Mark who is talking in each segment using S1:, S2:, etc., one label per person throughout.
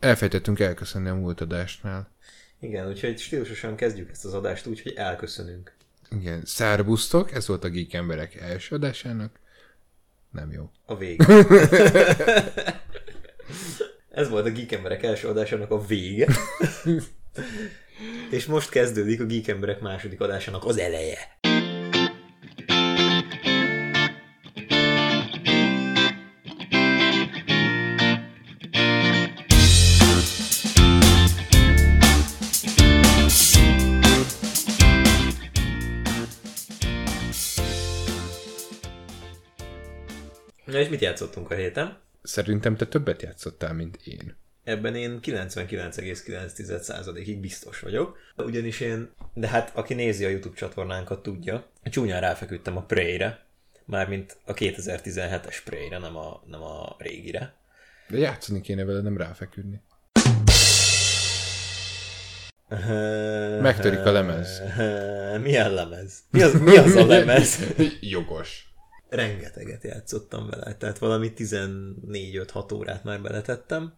S1: elfejtettünk elköszönni a múlt adásnál.
S2: Igen, úgyhogy stílusosan kezdjük ezt az adást úgy, hogy elköszönünk.
S1: Igen, szárbusztok, ez volt a Geek Emberek első adásának. Nem jó.
S2: A vége. ez volt a Geek Emberek első adásának a vége. És most kezdődik a Geek Emberek második adásának az eleje. Mit játszottunk a héten?
S1: Szerintem te többet játszottál, mint én.
S2: Ebben én 99,9%-ig biztos vagyok. Ugyanis én, de hát aki nézi a YouTube csatornánkat tudja, csúnyán ráfeküdtem a Prey-re, mármint a 2017-es Prey-re, nem a, nem a régire.
S1: De játszani kéne vele, nem ráfeküdni. Megtörik a lemez.
S2: Milyen lemez? Mi az, mi az a lemez?
S1: Jogos.
S2: Rengeteget játszottam vele, tehát valami 14-5-6 órát már beletettem.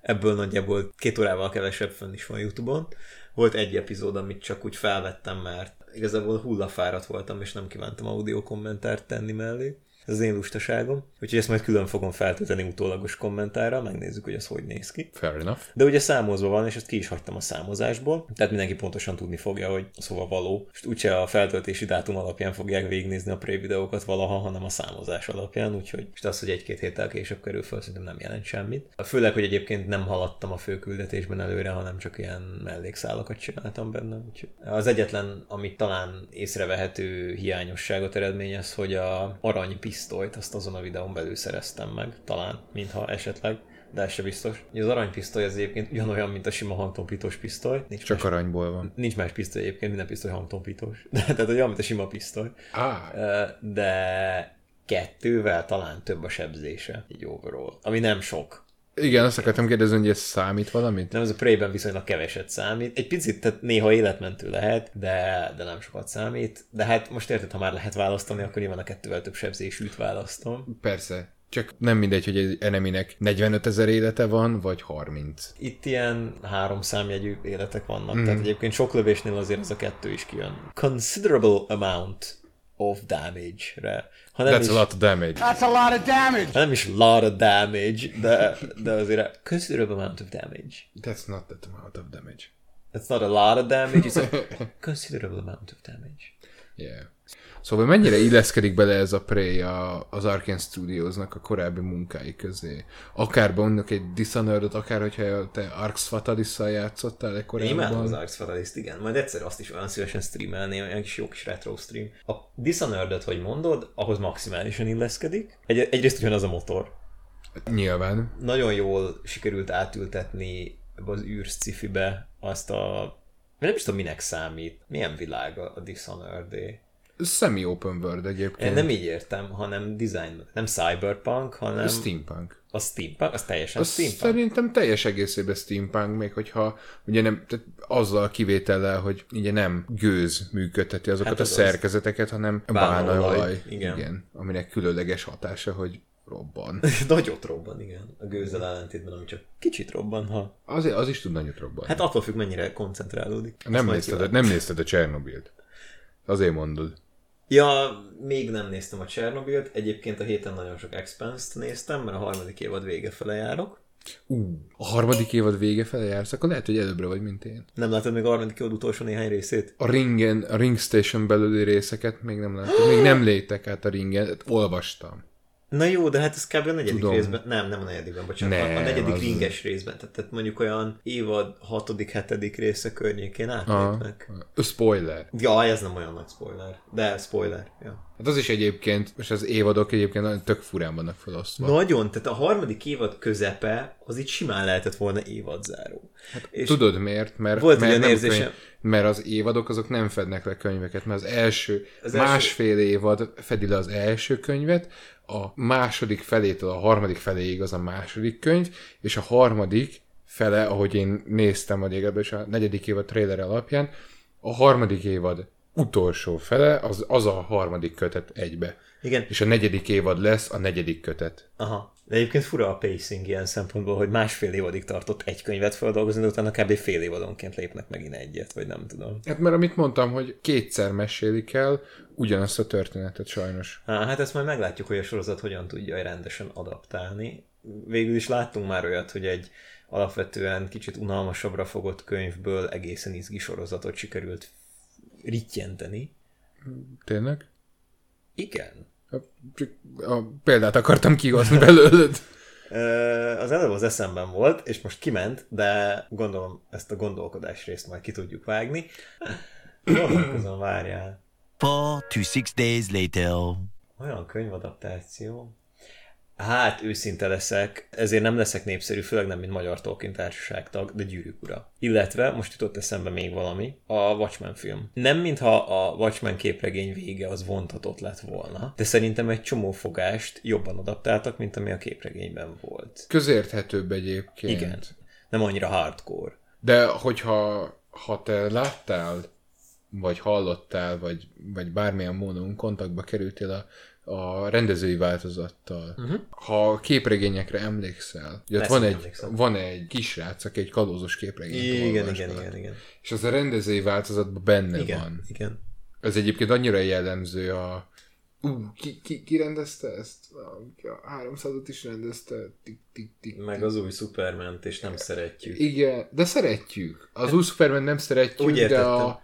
S2: Ebből nagyjából két órával kevesebb fönn is van Youtube-on. Volt egy epizód, amit csak úgy felvettem, mert igazából hullafáradt voltam, és nem kívántam audio kommentárt tenni mellé. Ez az én lustaságom. Úgyhogy ezt majd külön fogom feltölteni utólagos kommentára, megnézzük, hogy ez hogy néz ki.
S1: Fair enough.
S2: De ugye számozva van, és ezt ki is hagytam a számozásból, tehát mindenki pontosan tudni fogja, hogy szóval való. És úgyse a feltöltési dátum alapján fogják végignézni a pré videókat valaha, hanem a számozás alapján, úgyhogy és az, hogy egy-két héttel később kerül fel, szerintem nem jelent semmit. Főleg, hogy egyébként nem haladtam a főküldetésben előre, hanem csak ilyen mellékszálakat csináltam benne. Úgyhogy az egyetlen, amit talán észrevehető hiányosságot eredményez, hogy a arany pisztolyt, azt azon a videón belül szereztem meg, talán, mintha esetleg, de ez se biztos. Az aranypisztoly az egyébként ugyanolyan, mint a sima hangtompítós pisztoly. Nincs
S1: Csak
S2: más,
S1: aranyból van.
S2: nincs más pisztoly egyébként, minden pisztoly hangtompítós. De, tehát olyan, mint a sima pisztoly.
S1: Ah,
S2: De kettővel talán több a sebzése, így overall. Ami nem sok.
S1: Igen, azt akartam kérdezni, hogy ez számít valamit?
S2: Nem, ez a Prey-ben viszonylag keveset számít. Egy picit, tehát néha életmentő lehet, de, de nem sokat számít. De hát most érted, ha már lehet választani, akkor nyilván a kettővel több sebzésűt választom.
S1: Persze. Csak nem mindegy, hogy egy eneminek 45 ezer élete van, vagy 30.
S2: Itt ilyen három számjegyű életek vannak, mm. tehát egyébként sok lövésnél azért ez a kettő is kijön. Considerable amount of damage-re. Ha
S1: That's
S2: is,
S1: a lot of damage.
S3: That's a lot of damage.
S2: ha nem is lot of damage, de, de azért a considerable amount of damage.
S1: That's not that amount of damage.
S2: That's not a lot of damage, it's a considerable amount of damage.
S1: Yeah. Szóval mennyire illeszkedik bele ez a Prey a, az Arkane Studiosnak a korábbi munkái közé? Akár mondjuk egy Dishonored-ot, akár hogyha te Arx Fatalis-szal játszottál egy
S2: Én imádom az
S1: korábban.
S2: Arx Fatalist, igen. Majd egyszer azt is olyan szívesen streamelném, olyan kis jó kis retro stream. A dishonored hogy mondod, ahhoz maximálisan illeszkedik. Egy, egyrészt ugyanaz a motor.
S1: Nyilván.
S2: Nagyon jól sikerült átültetni ebbe az űrsz cifibe azt a... Nem is tudom, minek számít. Milyen világ a a -é.
S1: Semi-open world
S2: Én
S1: egyébként.
S2: nem így értem, hanem design, nem cyberpunk, hanem
S1: Steampunk.
S2: a steampunk, az teljesen
S1: Az
S2: steampunk.
S1: szerintem teljes egészében steampunk, még hogyha ugye nem, tehát azzal a kivétellel, hogy ugye nem gőz működteti azokat
S2: Hát
S1: a
S2: az az.
S1: szerkezeteket, hanem
S2: Bálnaolaj, igen.
S1: igen. Aminek különleges hatása, hogy robban.
S2: Nagyot robban, igen. A gőzzel ellentétben, ami csak kicsit robban, ha...
S1: Az, az is tud nagyot robbanni.
S2: Hát attól függ, mennyire koncentrálódik.
S1: Nem, nézted,
S2: kilátjuk.
S1: nem nézted a Csernobilt. Azért mondod.
S2: Ja, még nem néztem a Csernobilt, egyébként a héten nagyon sok Expense-t néztem, mert a harmadik évad vége fele járok.
S1: Ú, a harmadik évad vége fele jársz, akkor lehet, hogy előbbre vagy, mint én.
S2: Nem látod még a harmadik évad utolsó néhány részét?
S1: A ringen, a Ring Station belüli részeket még nem láttam. Még nem léptek át a ringen, olvastam.
S2: Na jó, de hát ez kb. a negyedik
S1: Tudom.
S2: részben, nem, nem a negyedikben, bocsánat,
S1: Nem,
S2: a negyedik
S1: az-
S2: ringes részben, tehát, tehát mondjuk olyan évad hatodik, hetedik része környékén átlépnek.
S1: Spoiler.
S2: Ja, ez nem olyan nagy spoiler, de spoiler, ja.
S1: Hát az is egyébként, és az évadok egyébként nagyon tök furán vannak felosztva.
S2: Nagyon, tehát a harmadik évad közepe, az itt simán lehetett volna évadzáró. Hát, és
S1: Tudod miért? Mert,
S2: Volt
S1: mert, nem
S2: érzésem-
S1: könyv, mert az évadok azok nem fednek le könyveket, mert az első,
S2: Az első-
S1: másfél évad fedi le az első könyvet, a második felétől a harmadik feléig az a második könyv, és a harmadik fele, ahogy én néztem, vagy legalábbis a negyedik évad trailer alapján, a harmadik évad utolsó fele, az, az a harmadik kötet egybe.
S2: Igen.
S1: és a negyedik évad lesz a negyedik kötet.
S2: Aha. De egyébként fura a pacing ilyen szempontból, hogy másfél évadig tartott egy könyvet feldolgozni, de utána kb. fél évadonként lépnek megint egyet, vagy nem tudom.
S1: Hát mert amit mondtam, hogy kétszer mesélik el ugyanazt a történetet sajnos.
S2: Há, hát ezt majd meglátjuk, hogy a sorozat hogyan tudja rendesen adaptálni. Végül is láttunk már olyat, hogy egy alapvetően kicsit unalmasabbra fogott könyvből egészen izgi sorozatot sikerült rittyenteni.
S1: Tényleg?
S2: Igen.
S1: Csak a példát akartam kihozni belőled.
S2: Az előbb az eszemben volt, és most kiment, de gondolom ezt a gondolkodás részt majd ki tudjuk vágni. Gondolkozom, várjál.
S3: Four to six days later.
S2: Olyan könyvadaptáció. Hát, őszinte leszek, ezért nem leszek népszerű, főleg nem, mint Magyar Tolkien társaságtag, de gyűrűk ura. Illetve, most jutott eszembe még valami, a Watchmen film. Nem mintha a Watchmen képregény vége az vontatott lett volna, de szerintem egy csomó fogást jobban adaptáltak, mint ami a képregényben volt.
S1: Közérthetőbb egyébként.
S2: Igen. Nem annyira hardcore.
S1: De hogyha ha te láttál, vagy hallottál, vagy, vagy bármilyen módon kontaktba kerültél a, a rendezői változattal, uh-huh. ha a képregényekre emlékszel, ugye ott van egy,
S2: emlékszem.
S1: van egy kisrác, aki egy kalózos képregényt
S2: Igen, igen,
S1: fel.
S2: igen, igen.
S1: És az a rendezői változatban benne
S2: Igen,
S1: van.
S2: igen.
S1: Ez egyébként annyira jellemző a... Ú, ki, ki, ki rendezte ezt? A 300-at is rendezte. Tik, tik, tik,
S2: Meg az új superman és nem szeretjük.
S1: Igen, de szeretjük. Az új Superman nem szeretjük,
S2: Úgy
S1: de a,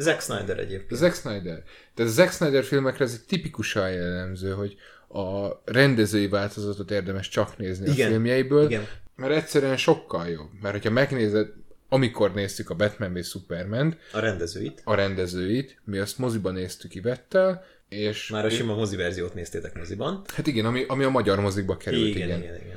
S2: Zack Snyder egyébként.
S1: Zack Snyder. Tehát a Zack Snyder filmekre ez egy tipikusan jellemző, hogy a rendezői változatot érdemes csak nézni
S2: Igen,
S1: a filmjeiből,
S2: igen.
S1: mert egyszerűen sokkal jobb. Mert hogyha megnézed, amikor néztük a Batman v Superman,
S2: A rendezőit.
S1: a rendezőit, mi azt moziban néztük Ivettel, és
S2: Már a sima mozi verziót néztétek moziban.
S1: hát igen, ami, ami a magyar mozikba került,
S2: Igen,
S1: igen.
S2: igen, igen.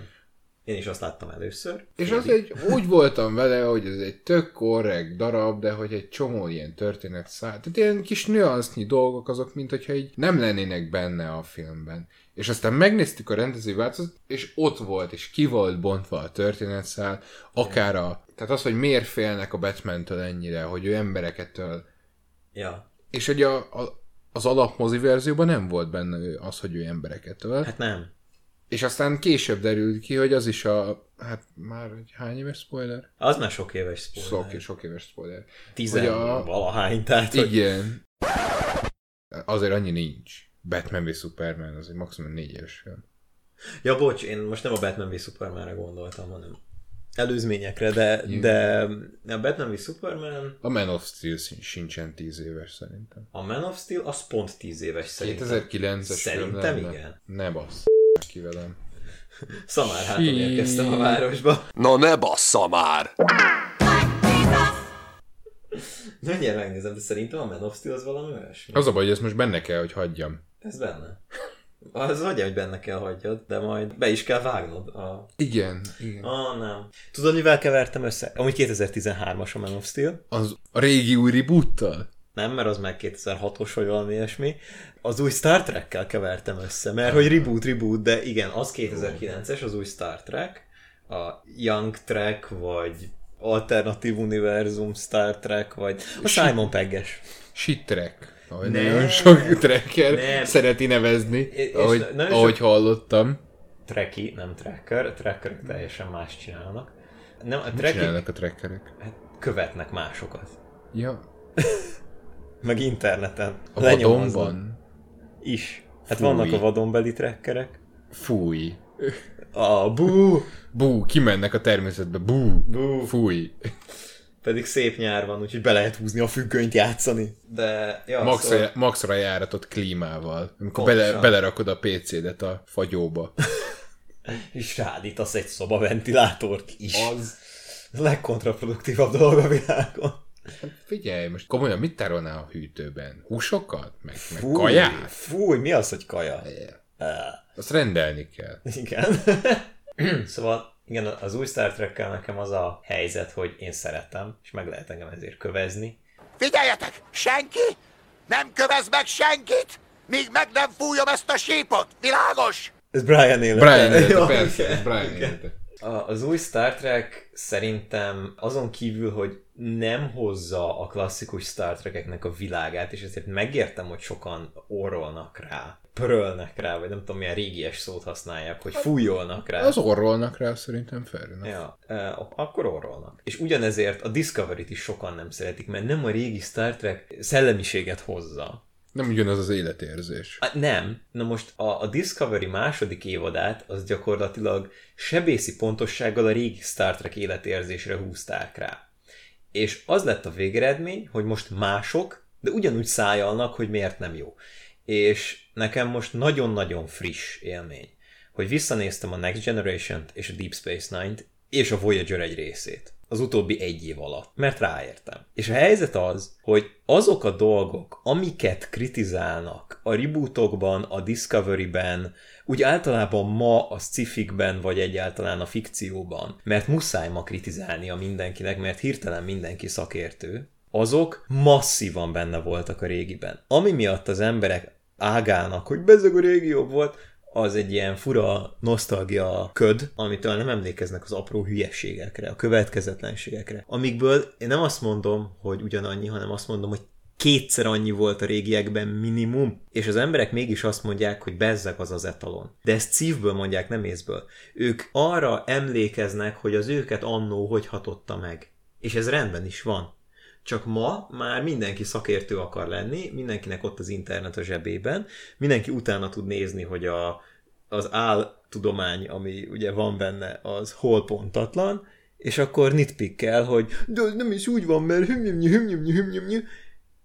S2: Én is azt láttam először.
S1: És az egy, úgy voltam vele, hogy ez egy tök korrekt darab, de hogy egy csomó ilyen történet száll. Tehát ilyen kis nüansznyi dolgok azok, mint hogyha így nem lennének benne a filmben. És aztán megnéztük a rendező változatot, és ott volt, és ki volt bontva a történetszál, akár a... Tehát az, hogy miért félnek a Batman-től ennyire, hogy ő embereket öl.
S2: Ja.
S1: És hogy a, a, az alapmozi verzióban nem volt benne az, hogy ő embereket öl.
S2: Hát nem.
S1: És aztán később derült ki, hogy az is a... Hát már egy hány éves spoiler?
S2: Az már sok éves spoiler.
S1: Sok, sok éves spoiler.
S2: Tizen
S1: hogy a-
S2: valahány, tehát hogy...
S1: Igen. Azért annyi nincs. Batman v Superman, az egy maximum négy éves film.
S2: Ja, bocs, én most nem a Batman v Supermanre gondoltam, hanem előzményekre, de, de a Batman v Superman,
S1: A Man of Steel sin- sincsen tíz éves szerintem.
S2: a Man of Steel, az pont 10 éves szerintem.
S1: 2009-es
S2: Szerintem igen.
S1: Ne bassz ki velem.
S2: Szamár háton érkeztem a városba.
S4: Na ne bassza már!
S2: Mindjárt megnézem, de szerintem a Man of Steel az valami olyasmi.
S1: Az a baj, hogy ezt most benne kell, hogy hagyjam.
S2: Ez benne. Az vagy, hogy benne kell hagyjad, de majd be is kell vágnod. A...
S1: Igen, igen.
S2: Ah, nem. Tudod, mivel kevertem össze? Amúgy 2013-as a Man of Steel.
S1: Az a régi új reboottal?
S2: Nem, mert az meg 2006-os vagy valami ilyesmi. Az új Star Trek-kel kevertem össze, mert hogy reboot, reboot, de igen, az 2009-es, az új Star Trek, a Young Trek, vagy Alternatív Univerzum Star Trek, vagy a Simon Pegges.
S1: Shit. Ahogy
S2: Nem.
S1: nagyon sok tracker
S2: Nem.
S1: szereti nevezni,
S2: és
S1: ahogy,
S2: sok-
S1: ahogy hallottam.
S2: Treki, nem tracker, a trackerek teljesen más csinálnak. Nem, a
S1: Mit
S2: trekik
S1: csinálnak a trackerek?
S2: hát követnek másokat.
S1: Ja,
S2: Meg interneten.
S1: a vadonban.
S2: Is. Hát
S1: Fúj.
S2: vannak a vadonbeli trackerek.
S1: Fúj.
S2: A bú,
S1: Bú, kimennek a természetbe. Bú.
S2: bú.
S1: Fúj.
S2: Pedig szép nyár van, úgyhogy be lehet húzni a függönyt játszani. De, ja,
S1: Maxra,
S2: szóval,
S1: maxra járatott klímával. Amikor
S2: Pontosan.
S1: bele, belerakod a PC-det a fagyóba.
S2: és rádítasz egy szobaventilátort is. Az. A legkontraproduktívabb dolog a világon.
S1: Figyelj, most komolyan mit tárolnál a hűtőben? Húsokat? Meg, meg
S2: Fúj,
S1: kaját?
S2: Fúj, mi az, hogy kaja? Á,
S1: Azt rendelni kell.
S2: Igen. szóval igen, az új Star Trek-kel nekem az a helyzet, hogy én szeretem, és meg lehet engem ezért kövezni.
S4: Figyeljetek! Senki nem kövez meg senkit, míg meg nem fújom ezt a sípot! Világos?
S2: Ez Brian élete.
S1: Brian élete, persze, Brian élete.
S2: Az új Star Trek szerintem azon kívül, hogy nem hozza a klasszikus Star Trekeknek a világát, és ezért megértem, hogy sokan orrolnak rá. pörölnek rá, vagy nem tudom milyen régies szót használják, hogy fújolnak rá.
S1: Az orrolnak rá szerintem fair enough.
S2: Ja, akkor orrolnak. És ugyanezért a Discovery-t is sokan nem szeretik, mert nem a régi Star Trek szellemiséget hozza.
S1: Nem ugyanaz az életérzés.
S2: Hát nem. Na most a, a Discovery második évadát az gyakorlatilag sebészi pontossággal a régi Star Trek életérzésre húzták rá. És az lett a végeredmény, hogy most mások, de ugyanúgy szájalnak, hogy miért nem jó. És nekem most nagyon-nagyon friss élmény, hogy visszanéztem a Next Generation-t és a Deep Space Nine-t, és a Voyager egy részét az utóbbi egy év alatt, mert ráértem. És a helyzet az, hogy azok a dolgok, amiket kritizálnak a rebootokban, a Discovery-ben, úgy általában ma a sci-fikben, vagy egyáltalán a fikcióban, mert muszáj ma a mindenkinek, mert hirtelen mindenki szakértő, azok masszívan benne voltak a régiben. Ami miatt az emberek ágának, hogy bezeg a régi jobb volt, az egy ilyen fura nosztalgia köd, amitől nem emlékeznek az apró hülyességekre, a következetlenségekre. Amikből én nem azt mondom, hogy ugyanannyi, hanem azt mondom, hogy kétszer annyi volt a régiekben minimum, és az emberek mégis azt mondják, hogy bezzeg az az etalon. De ezt szívből mondják, nem észből. Ők arra emlékeznek, hogy az őket annó hogy hatotta meg. És ez rendben is van. Csak ma már mindenki szakértő akar lenni, mindenkinek ott az internet a zsebében, mindenki utána tud nézni, hogy a, az áltudomány, ami ugye van benne, az hol pontatlan, és akkor nitpikkel, hogy de nem is úgy van, mert hümnyümnyi, hümnyümnyi, hümnyümnyi.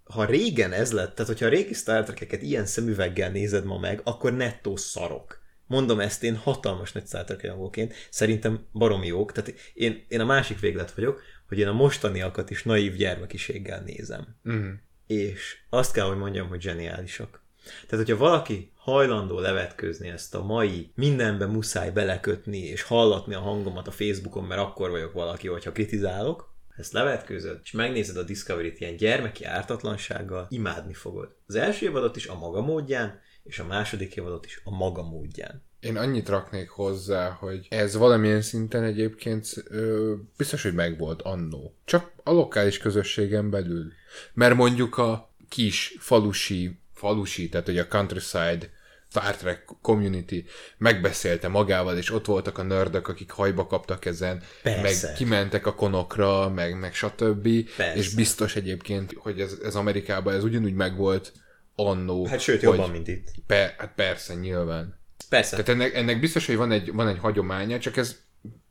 S2: Ha régen ez lett, tehát hogyha a régi Star Trek-eket ilyen szemüveggel nézed ma meg, akkor nettó szarok. Mondom ezt én hatalmas nagy Star Trek szerintem baromi jók, tehát én, én a másik véglet vagyok, hogy én a mostaniakat is naív gyermekiséggel nézem. Uh-huh. És azt kell, hogy mondjam, hogy zseniálisak. Tehát, hogyha valaki hajlandó levetkőzni ezt a mai mindenbe muszáj belekötni és hallatni a hangomat a Facebookon, mert akkor vagyok valaki, hogyha kritizálok, ezt levetkőzöd, és megnézed a Discovery-t ilyen gyermeki ártatlansággal, imádni fogod. Az első évadot is a maga módján, és a második évadot is a maga módján.
S1: Én annyit raknék hozzá, hogy ez valamilyen szinten egyébként ö, biztos, hogy megvolt annó. Csak a lokális közösségen belül. Mert mondjuk a kis falusi, falusi, tehát hogy a countryside Star Trek community megbeszélte magával, és ott voltak a nördök, akik hajba kaptak ezen, Persze. meg kimentek a konokra, meg, meg stb. Persze. És biztos egyébként, hogy ez, ez Amerikában ez ugyanúgy megvolt annó.
S2: Hát sőt, jobban, hogy, mint itt.
S1: Per, hát persze, nyilván.
S2: Persze.
S1: Tehát ennek, ennek biztos, hogy van egy, van egy hagyománya, csak ez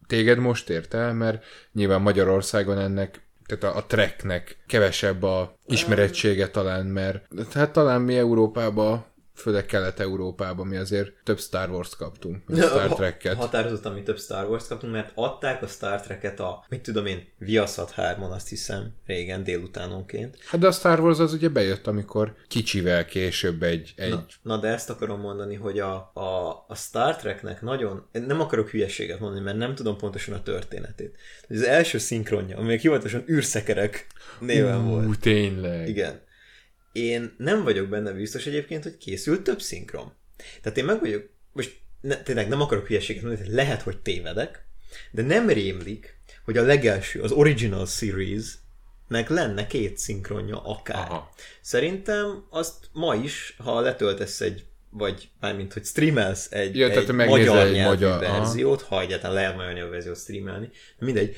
S1: téged most ért el, mert nyilván Magyarországon ennek tehát a, a treknek kevesebb a ismerettsége talán, mert hát talán mi Európában főleg Kelet-Európában mi azért több Star Wars kaptunk, mint Star Trek-et.
S2: Határozottan mi több Star Wars kaptunk, mert adták a Star Trek-et a, mit tudom én, Viaszat 3 azt hiszem, régen délutánonként.
S1: Hát de a Star Wars az ugye bejött, amikor kicsivel később egy... egy...
S2: Na, na de ezt akarom mondani, hogy a, a, a Star Treknek nagyon, nem akarok hülyeséget mondani, mert nem tudom pontosan a történetét. Az első szinkronja, ami hivatalosan űrszekerek néven uh, volt.
S1: tényleg.
S2: Igen én nem vagyok benne biztos egyébként, hogy készült több szinkron. Tehát én meg vagyok, most ne, tényleg nem akarok hülyeséget mondani, lehet, hogy tévedek, de nem rémlik, hogy a legelső, az original series nek lenne két szinkronja akár. Aha. Szerintem azt ma is, ha letöltesz egy vagy mármint, hogy streamelsz egy, ja, egy magyar egy nyelvű magyar, verziót, aha. ha egyáltalán lehet magyar nyelvű verziót streamelni, mindegy,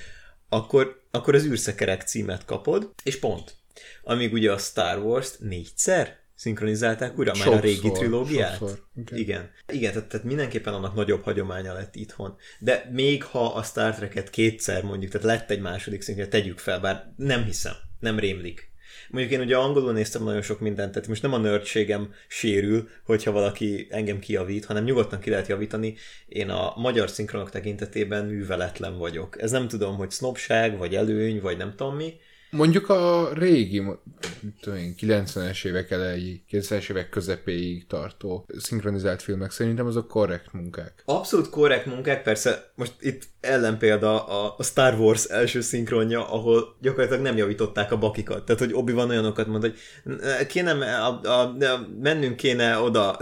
S2: akkor, akkor az űrszekerek címet kapod, és pont. Amíg ugye a Star Wars-t négyszer szinkronizálták újra sokszor, már a régi trilógiát. Sokszor. Okay. Igen. Igen, tehát, tehát mindenképpen annak nagyobb hagyománya lett itthon. De még ha a Star Trek-et kétszer mondjuk, tehát lett egy második szinkron, tegyük fel, bár nem hiszem, nem rémlik. Mondjuk én ugye angolul néztem nagyon sok mindent, tehát most nem a nördségem sérül, hogyha valaki engem kijavít, hanem nyugodtan ki lehet javítani. Én a magyar szinkronok tekintetében műveletlen vagyok. Ez nem tudom, hogy sznobság, vagy előny, vagy nem tudom mi,
S1: Mondjuk a régi, tudom én, 90-es évek elejé, 90-es évek közepéig tartó szinkronizált filmek szerintem azok korrekt munkák.
S2: Abszolút korrekt munkák, persze most itt ellenpélda a, a Star Wars első szinkronja, ahol gyakorlatilag nem javították a bakikat. Tehát, hogy obi van olyanokat mond, hogy kéne, a, a, a, mennünk kéne oda.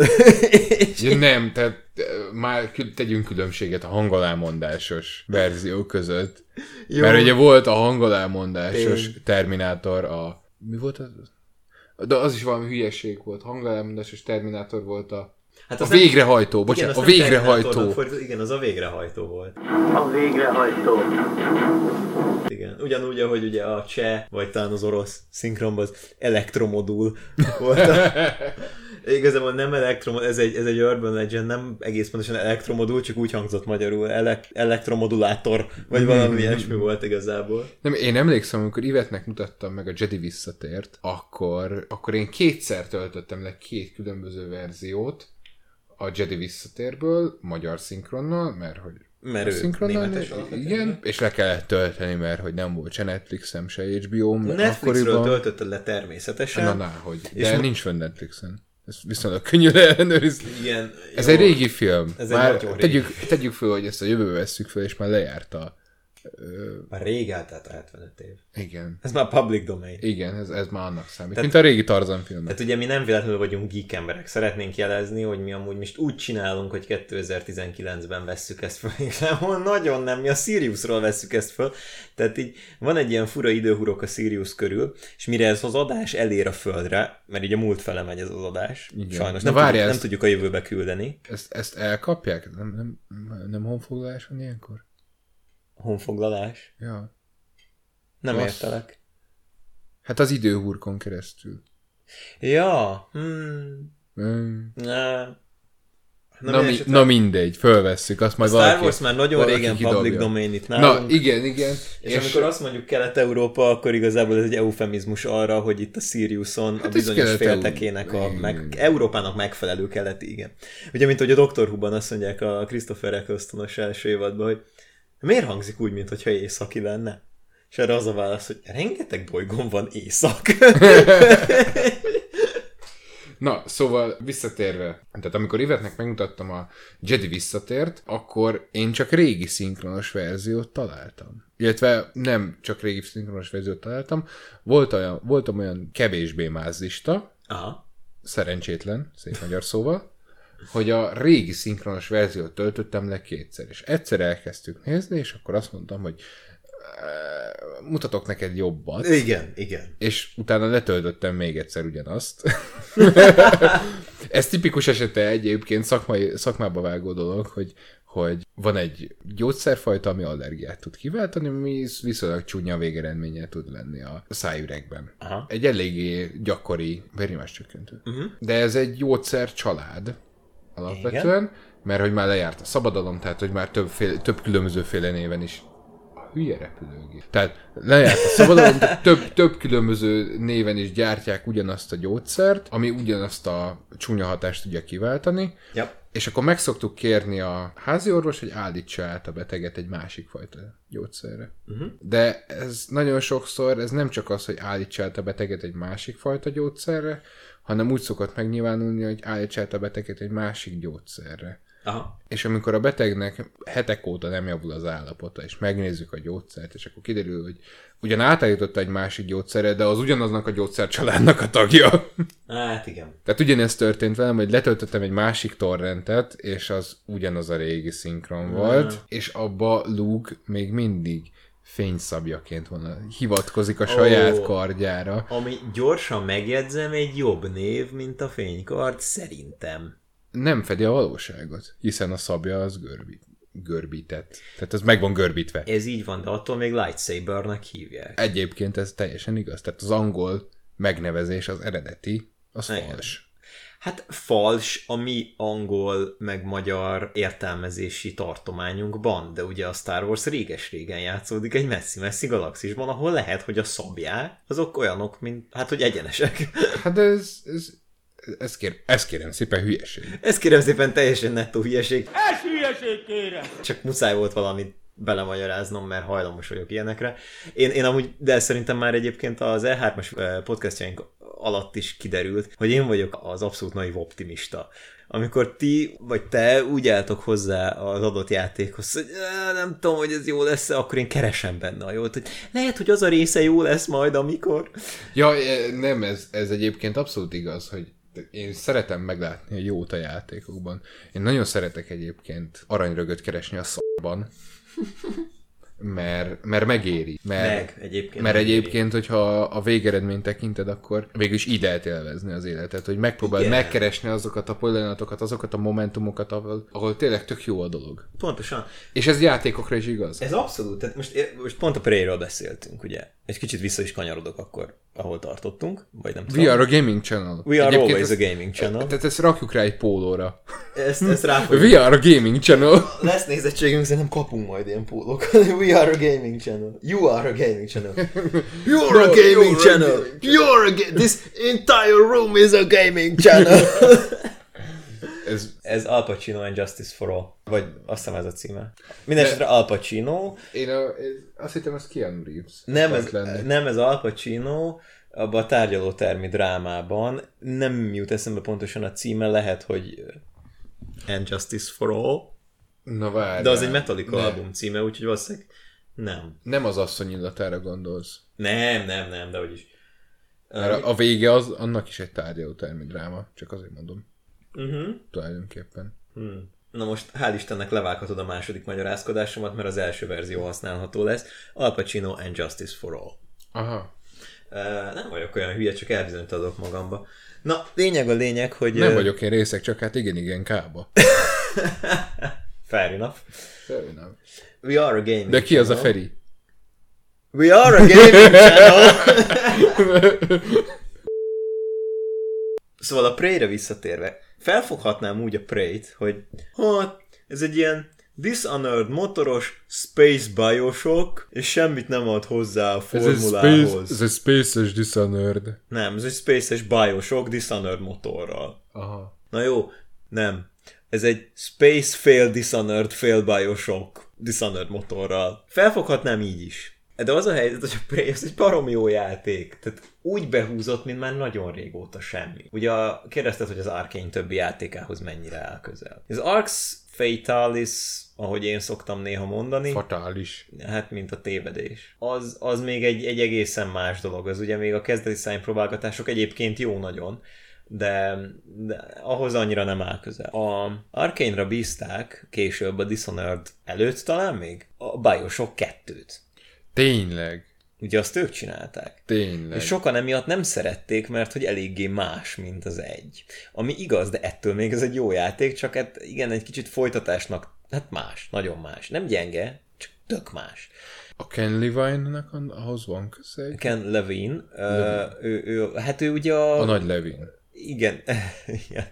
S1: ja, nem, tehát már tegyünk különbséget a hangolámondásos verzió között. Jó. Mert ugye volt a hangolámondásos Tény. Terminátor a... Mi volt az? De az is valami hülyeség volt. Hangolámondásos Terminátor volt a
S2: Hát
S1: A
S2: az nem-
S1: végrehajtó, bocsánat,
S2: azt
S1: a
S2: nem
S1: végrehajtó.
S2: Fordított, Igen, az a végrehajtó volt.
S5: A végrehajtó.
S2: Igen. Ugyanúgy, ahogy ugye a cseh, vagy talán az orosz szinkronban az elektromodul volt. A... Igazából nem elektromodul, ez egy, ez egy urban legend, nem egész pontosan elektromodul, csak úgy hangzott magyarul, elek, elektromodulátor, vagy valami ilyesmi volt igazából.
S1: Nem, én emlékszem, amikor Ivetnek mutattam meg a Jedi visszatért, akkor, akkor én kétszer töltöttem le két különböző verziót a Jedi visszatérből, magyar szinkronnal, mert hogy
S2: Mert
S1: szinkronnal, igen, és le kellett tölteni, mert hogy nem volt se Netflixem, se HBO-m.
S2: Netflixről töltötted le természetesen.
S1: Na, na, hogy.
S2: És
S1: De
S2: mo-
S1: nincs fönn Netflixen. Ez viszonylag könnyű leellenőrizni.
S2: Igen,
S1: Ez
S2: jó.
S1: egy régi film.
S2: Ez egy
S1: már
S2: régi.
S1: tegyük, tegyük föl, hogy ezt a jövőbe vesszük fel, és már lejárt a...
S2: Már rég eltelt a 75 év.
S1: Igen.
S2: Ez már public domain.
S1: Igen, ez, ez már annak számít.
S2: Tehát-
S1: Mint a régi Tarzan filmek.
S2: Tehát ugye mi nem véletlenül vagyunk geek emberek. Szeretnénk jelezni, hogy mi amúgy most úgy csinálunk, hogy 2019-ben vesszük ezt föl, nem, nagyon nem, mi a Siriusról vesszük ezt föl. Tehát így van egy ilyen fura időhurok a Sirius körül, és mire ez az adás elér a földre, mert így a múlt fele megy ez az adás,
S1: Igen.
S2: sajnos
S1: Na
S2: nem,
S1: várjál,
S2: tudjuk, nem
S1: ezt-
S2: tudjuk a jövőbe küldeni.
S1: Ezt, ezt elkapják? Nem, nem, nem honfoglalás van ilyenkor?
S2: Honfoglalás.
S1: Ja.
S2: Nem
S1: Bassz.
S2: értelek.
S1: Hát az időhurkon keresztül.
S2: Ja, hmm,
S1: Mm.
S2: ne.
S1: Na,
S2: minden
S1: mi,
S2: esetre-
S1: na mindegy, fölvesszük, azt majd
S2: Star
S1: valaki,
S2: Wars már nagyon régen
S1: kidobja.
S2: public domain itt
S1: Na,
S2: nálunk.
S1: igen, igen.
S2: És, és amikor azt mondjuk Kelet-Európa, akkor igazából ez egy eufemizmus arra, hogy itt a Siriuson a
S1: Hát ez
S2: bizonyos féltekének a meg, Európának megfelelő keleti, igen. Ugye, mint hogy a Doctor Who-ban azt mondják a Christopher Ecclestonos első évadban, hogy miért hangzik úgy, mintha északi lenne? És erre az a válasz, hogy rengeteg bolygón van észak.
S1: Na, szóval visszatérve, tehát amikor Ivetnek megmutattam a Jedi visszatért, akkor én csak régi szinkronos verziót találtam. Illetve nem csak régi szinkronos verziót találtam, volt olyan, voltam olyan kevésbé mázlista,
S2: Aha.
S1: szerencsétlen, szép magyar szóval, hogy a régi szinkronos verziót töltöttem le kétszer, és egyszer elkezdtük nézni, és akkor azt mondtam, hogy mutatok neked jobbat,
S2: Igen, igen.
S1: és utána letöltöttem még egyszer ugyanazt. Ez tipikus esete egyébként szakmai, szakmába vágó dolog, hogy, hogy van egy gyógyszerfajta, ami allergiát tud kiváltani, ami viszonylag csúnya végeredménye tud lenni a szájüregben.
S2: Aha.
S1: Egy eléggé gyakori vérnyomás csökkentő. Uh-huh. De ez egy gyógyszer család alapvetően, Igen? mert hogy már lejárt a szabadalom, tehát hogy már több, fél, több különbözőféle néven is a hülye repülőgép. Tehát lejárt a szabadalom, több, több különböző néven is gyártják ugyanazt a gyógyszert, ami ugyanazt a csúnya hatást tudja kiváltani,
S2: Yep.
S1: és akkor meg szoktuk kérni a házi orvos, hogy állítsa át a beteget egy másik fajta gyógyszerre. Uh-huh. De ez nagyon sokszor, ez nem csak az, hogy állítsa át a beteget egy másik fajta gyógyszerre, hanem úgy szokott megnyilvánulni, hogy állítsa át a beteget egy másik gyógyszerre.
S2: Aha.
S1: És amikor a betegnek hetek óta nem javul az állapota, és megnézzük a gyógyszert, és akkor kiderül, hogy ugyan átállította egy másik gyógyszerre, de az ugyanaznak a gyógyszercsaládnak a tagja.
S2: Hát igen.
S1: Tehát ugyanezt történt velem, hogy letöltöttem egy másik torrentet, és az ugyanaz a régi szinkron volt, és abba Luke még mindig fényszabjaként van, hivatkozik a saját
S2: Ó.
S1: kardjára.
S2: Ami gyorsan megjegyzem, egy jobb név, mint a fénykard, szerintem.
S1: Nem fedi a valóságot, hiszen a szabja az görbi, görbített. Tehát az meg van görbítve.
S2: Ez így van, de attól még lightsabernek hívják.
S1: Egyébként ez teljesen igaz. Tehát az angol megnevezés, az eredeti, az
S2: Igen.
S1: fals.
S2: Hát fals a mi angol meg magyar értelmezési tartományunkban, de ugye a Star Wars réges-régen játszódik egy messzi-messzi galaxisban, ahol lehet, hogy a szabják azok olyanok, mint, hát hogy egyenesek.
S1: Hát de ez, ez, ez, kér, ez kérem szépen hülyeség.
S2: Ez kérem szépen teljesen nettó hülyeség.
S5: Ez hülyeség, kérem!
S2: Csak muszáj volt valamit belemagyaráznom, mert hajlamos vagyok ilyenekre. Én, én amúgy, de szerintem már egyébként az E3-as eh, podcastjaink alatt is kiderült, hogy én vagyok az abszolút naiv optimista. Amikor ti, vagy te úgy álltok hozzá az adott játékhoz, hogy "Á, nem tudom, hogy ez jó lesz akkor én keresem benne a jót, hogy lehet, hogy az a része jó lesz majd, amikor.
S1: Ja, e, nem, ez, ez egyébként abszolút igaz, hogy én szeretem meglátni a jót a játékokban. Én nagyon szeretek egyébként aranyrögöt keresni a szarban. Mert, mert megéri. Mert,
S2: Meg, egyébként
S1: Mert
S2: megéri.
S1: egyébként, hogyha a végeredményt tekinted, akkor végül is így lehet élvezni az életet, hogy megpróbáld
S2: Igen.
S1: megkeresni azokat a pillanatokat, azokat a momentumokat, ahol, ahol tényleg tök jó a dolog.
S2: Pontosan.
S1: És ez játékokra is igaz.
S2: Ez abszolút, tehát most, most pont a Prey-ről beszéltünk, ugye? Egy kicsit vissza is kanyarodok akkor, ahol tartottunk, vagy nem tudom.
S1: We are a gaming channel.
S2: We are
S1: Egyébként
S2: always
S1: ezt-
S2: a gaming channel.
S1: Tehát ezt rakjuk rá egy pólóra.
S2: Ezt, ezt ráfogjuk.
S1: We are a gaming channel.
S2: Lesz nézettségünk, szerintem kapunk majd ilyen pólókat. We are a gaming channel. You are a gaming channel. You're a
S1: No,
S2: gaming
S1: a
S2: channel.
S1: gaming
S2: You're a ga- This entire room is a gaming channel.
S1: Ez,
S2: ez Al Pacino and Justice for All. Vagy azt hiszem ez a címe. Mindenesetre Al Pacino.
S1: én a, ez, azt hittem, ez Keanu Reeves.
S2: Nem ez,
S1: lenni.
S2: nem ez Al Pacino, abban a tárgyalótermi drámában. Nem jut eszembe pontosan a címe, lehet, hogy And Justice for All.
S1: Na várj.
S2: De az egy Metallica album címe, úgyhogy valószínűleg nem.
S1: Nem az asszony illatára gondolsz.
S2: Nem, nem, nem, de úgyis.
S1: Mert a, a vége az, annak is egy tárgyalótermi dráma, csak azért mondom.
S2: Uh-huh.
S1: Tulajdonképpen.
S2: Hmm. Na most hál' Istennek levághatod a második magyarázkodásomat, mert az első verzió használható lesz. Al Pacino and Justice for All.
S1: Aha.
S2: Uh, nem vagyok olyan hülye, csak elbizonyítadok magamba. Na, lényeg a lényeg, hogy...
S1: Nem vagyok én részek, csak hát igen, igen, kába.
S2: Fair enough.
S1: Fair enough.
S2: We are a gaming
S1: De ki az a. Feri?
S2: We are a gaming channel! Szóval a Prey-re visszatérve, felfoghatnám úgy a Prey-t, hogy hát, ez egy ilyen Dishonored motoros Space Bioshock, és semmit nem ad hozzá a
S1: Ez egy
S2: formulához.
S1: space, ez egy space-es Dishonored.
S2: Nem, ez egy Space-es Bioshock Dishonored motorral.
S1: Aha.
S2: Na jó, nem. Ez egy Space Fail Dishonored Fail Bioshock Dishonored motorral. Felfoghatnám így is. De az a helyzet, hogy a Prey az egy barom jó játék. Tehát úgy behúzott, mint már nagyon régóta semmi. Ugye kérdezted, hogy az Arkane többi játékához mennyire áll közel. Az Arx Fatalis, ahogy én szoktam néha mondani,
S1: Fatális.
S2: hát mint a tévedés. Az, az még egy, egy egészen más dolog. Az ugye még a kezdeti szájpróbálgatások egyébként jó nagyon, de, de ahhoz annyira nem áll közel. A Arkane-ra bízták később a Dishonored előtt talán még a Bioshock 2-t.
S1: Tényleg.
S2: Ugye azt ők csinálták.
S1: Tényleg.
S2: És sokan emiatt nem szerették, mert hogy eléggé más, mint az egy. Ami igaz, de ettől még ez egy jó játék, csak hát igen, egy kicsit folytatásnak, hát más, nagyon más. Nem gyenge, csak tök más.
S1: A Ken Levine-nek ahhoz van köze?
S2: Ken Levine, Levine. ő, ő, hát ő ugye a...
S1: A nagy Levin.
S2: Igen, igen.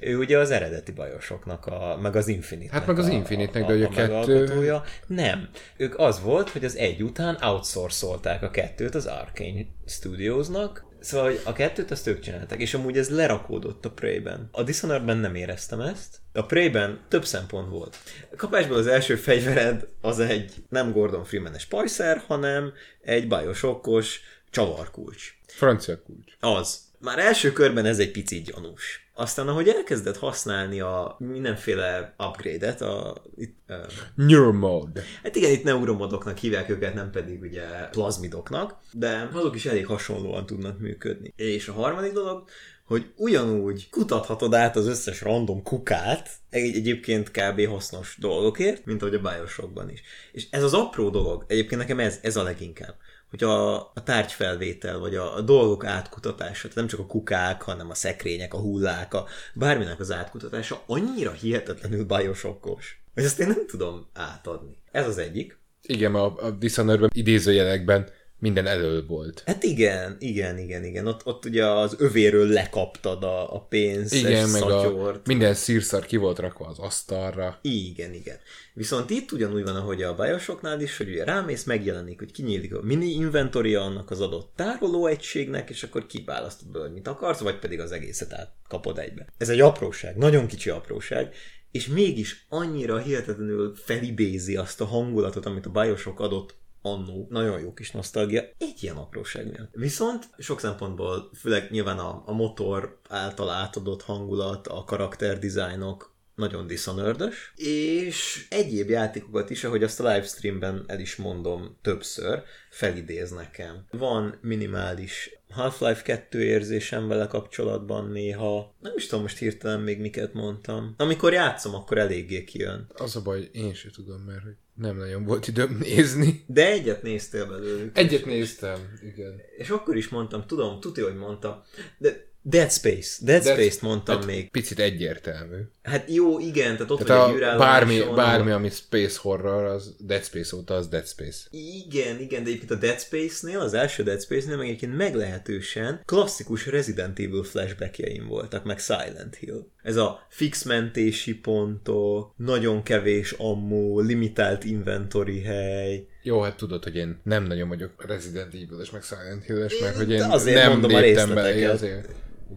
S2: Ő ugye az eredeti bajosoknak, a, meg az Infinite.
S1: Hát meg az Infinite-nek, de hogy a kettő-
S2: megalkotója. Nem. Ők az volt, hogy az egy után outsourcolták a kettőt az Arkane Studiosnak, Szóval hogy a kettőt azt ők csinálták, és amúgy ez lerakódott a Prey-ben. A Dishonored-ben nem éreztem ezt. A Prey-ben több szempont volt. A kapásból az első fegyvered az egy nem Gordon Freeman-es pajszer, hanem egy bajosokkos csavarkulcs.
S1: Francia kulcs.
S2: Az. Már első körben ez egy picit gyanús. Aztán, ahogy elkezdett használni a mindenféle upgrade-et, a, itt, uh,
S1: Neuromode.
S2: hát igen, itt neuromodoknak hívják őket, nem pedig ugye plazmidoknak, de azok is elég hasonlóan tudnak működni. És a harmadik dolog, hogy ugyanúgy kutathatod át az összes random kukát, egy, egyébként kb. hasznos dolgokért, mint ahogy a Bioshockban is. És ez az apró dolog, egyébként nekem ez, ez a leginkább, hogy a, a tárgyfelvétel, vagy a, a dolgok átkutatása, tehát nem csak a kukák, hanem a szekrények, a hullák, a bárminek az átkutatása annyira hihetetlenül Bioshockos, hogy ezt én nem tudom átadni. Ez az egyik.
S1: Igen, a, a Dishonored-ben idézőjelekben minden elől volt.
S2: Hát igen, igen, igen, igen. Ott, ott ugye az övéről lekaptad a, a pénzt,
S1: Igen, meg a,
S2: szatyort.
S1: minden szírszar ki volt rakva az asztalra.
S2: Igen, igen. Viszont itt ugyanúgy van, ahogy a Bioshocknál is, hogy ugye rámész, megjelenik, hogy kinyílik a mini inventoria annak az adott tárolóegységnek, és akkor kiválasztod belőle, mit akarsz, vagy pedig az egészet átkapod egybe. Ez egy apróság, nagyon kicsi apróság, és mégis annyira hihetetlenül felibézi azt a hangulatot, amit a Bioshock adott annó. Nagyon jó kis nosztalgia. Egy ilyen apróság miatt. Viszont sok szempontból, főleg nyilván a, a motor által átadott hangulat, a karakterdizájnok nagyon dishonored és egyéb játékokat is, ahogy azt a livestreamben el is mondom többször, felidéz nekem. Van minimális Half-Life 2 érzésem vele kapcsolatban néha. Nem is tudom most hirtelen még miket mondtam. Amikor játszom, akkor eléggé kijön.
S1: Az a baj, én sem tudom, mert nem nagyon volt időm nézni.
S2: De egyet néztél belőlük.
S1: Egyet néztem, igen.
S2: És akkor is mondtam, tudom, tudja, hogy mondtam, de Dead Space, Dead, Dead Space-t mondtam
S1: hát
S2: még.
S1: Picit egyértelmű.
S2: Hát jó, igen, tehát ott
S1: Tehát
S2: vagy
S1: a,
S2: űrállomáson,
S1: bármi, bármi, ami Space Horror, az Dead Space óta, az Dead Space.
S2: Igen, igen, de egyébként a Dead Space-nél, az első Dead Space-nél meg egyébként meglehetősen klasszikus Resident Evil flashbackjeim voltak, meg Silent Hill. Ez a fix mentési pontok, nagyon kevés ammó, limitált inventory hely,
S1: Jó, hát tudod, hogy én nem nagyon vagyok Resident Evil-es, meg Silent Hill-es, meg
S2: Én
S1: hogy én
S2: azért
S1: nem
S2: mondom a
S1: léptem bele,
S2: részleteket.
S1: azért.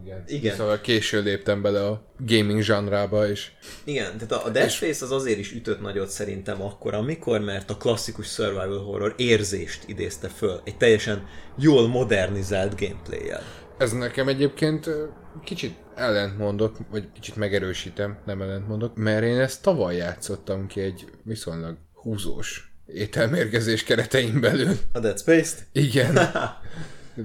S1: Igen.
S2: Igen.
S1: Szóval késő léptem bele a gaming zsanrába, és
S2: Igen, tehát a- a Dead Space az azért is ütött nagyot szerintem akkor, amikor, mert a klasszikus survival horror érzést idézte föl, egy teljesen jól modernizált gameplay-jel.
S1: ez nekem egyébként kicsit ellentmondok, vagy kicsit megerősítem, nem ellentmondok, mert én ezt tavaly játszottam ki egy viszonylag húzós ételmérgezés keretein belül.
S2: A Dead Space-t?
S1: Igen.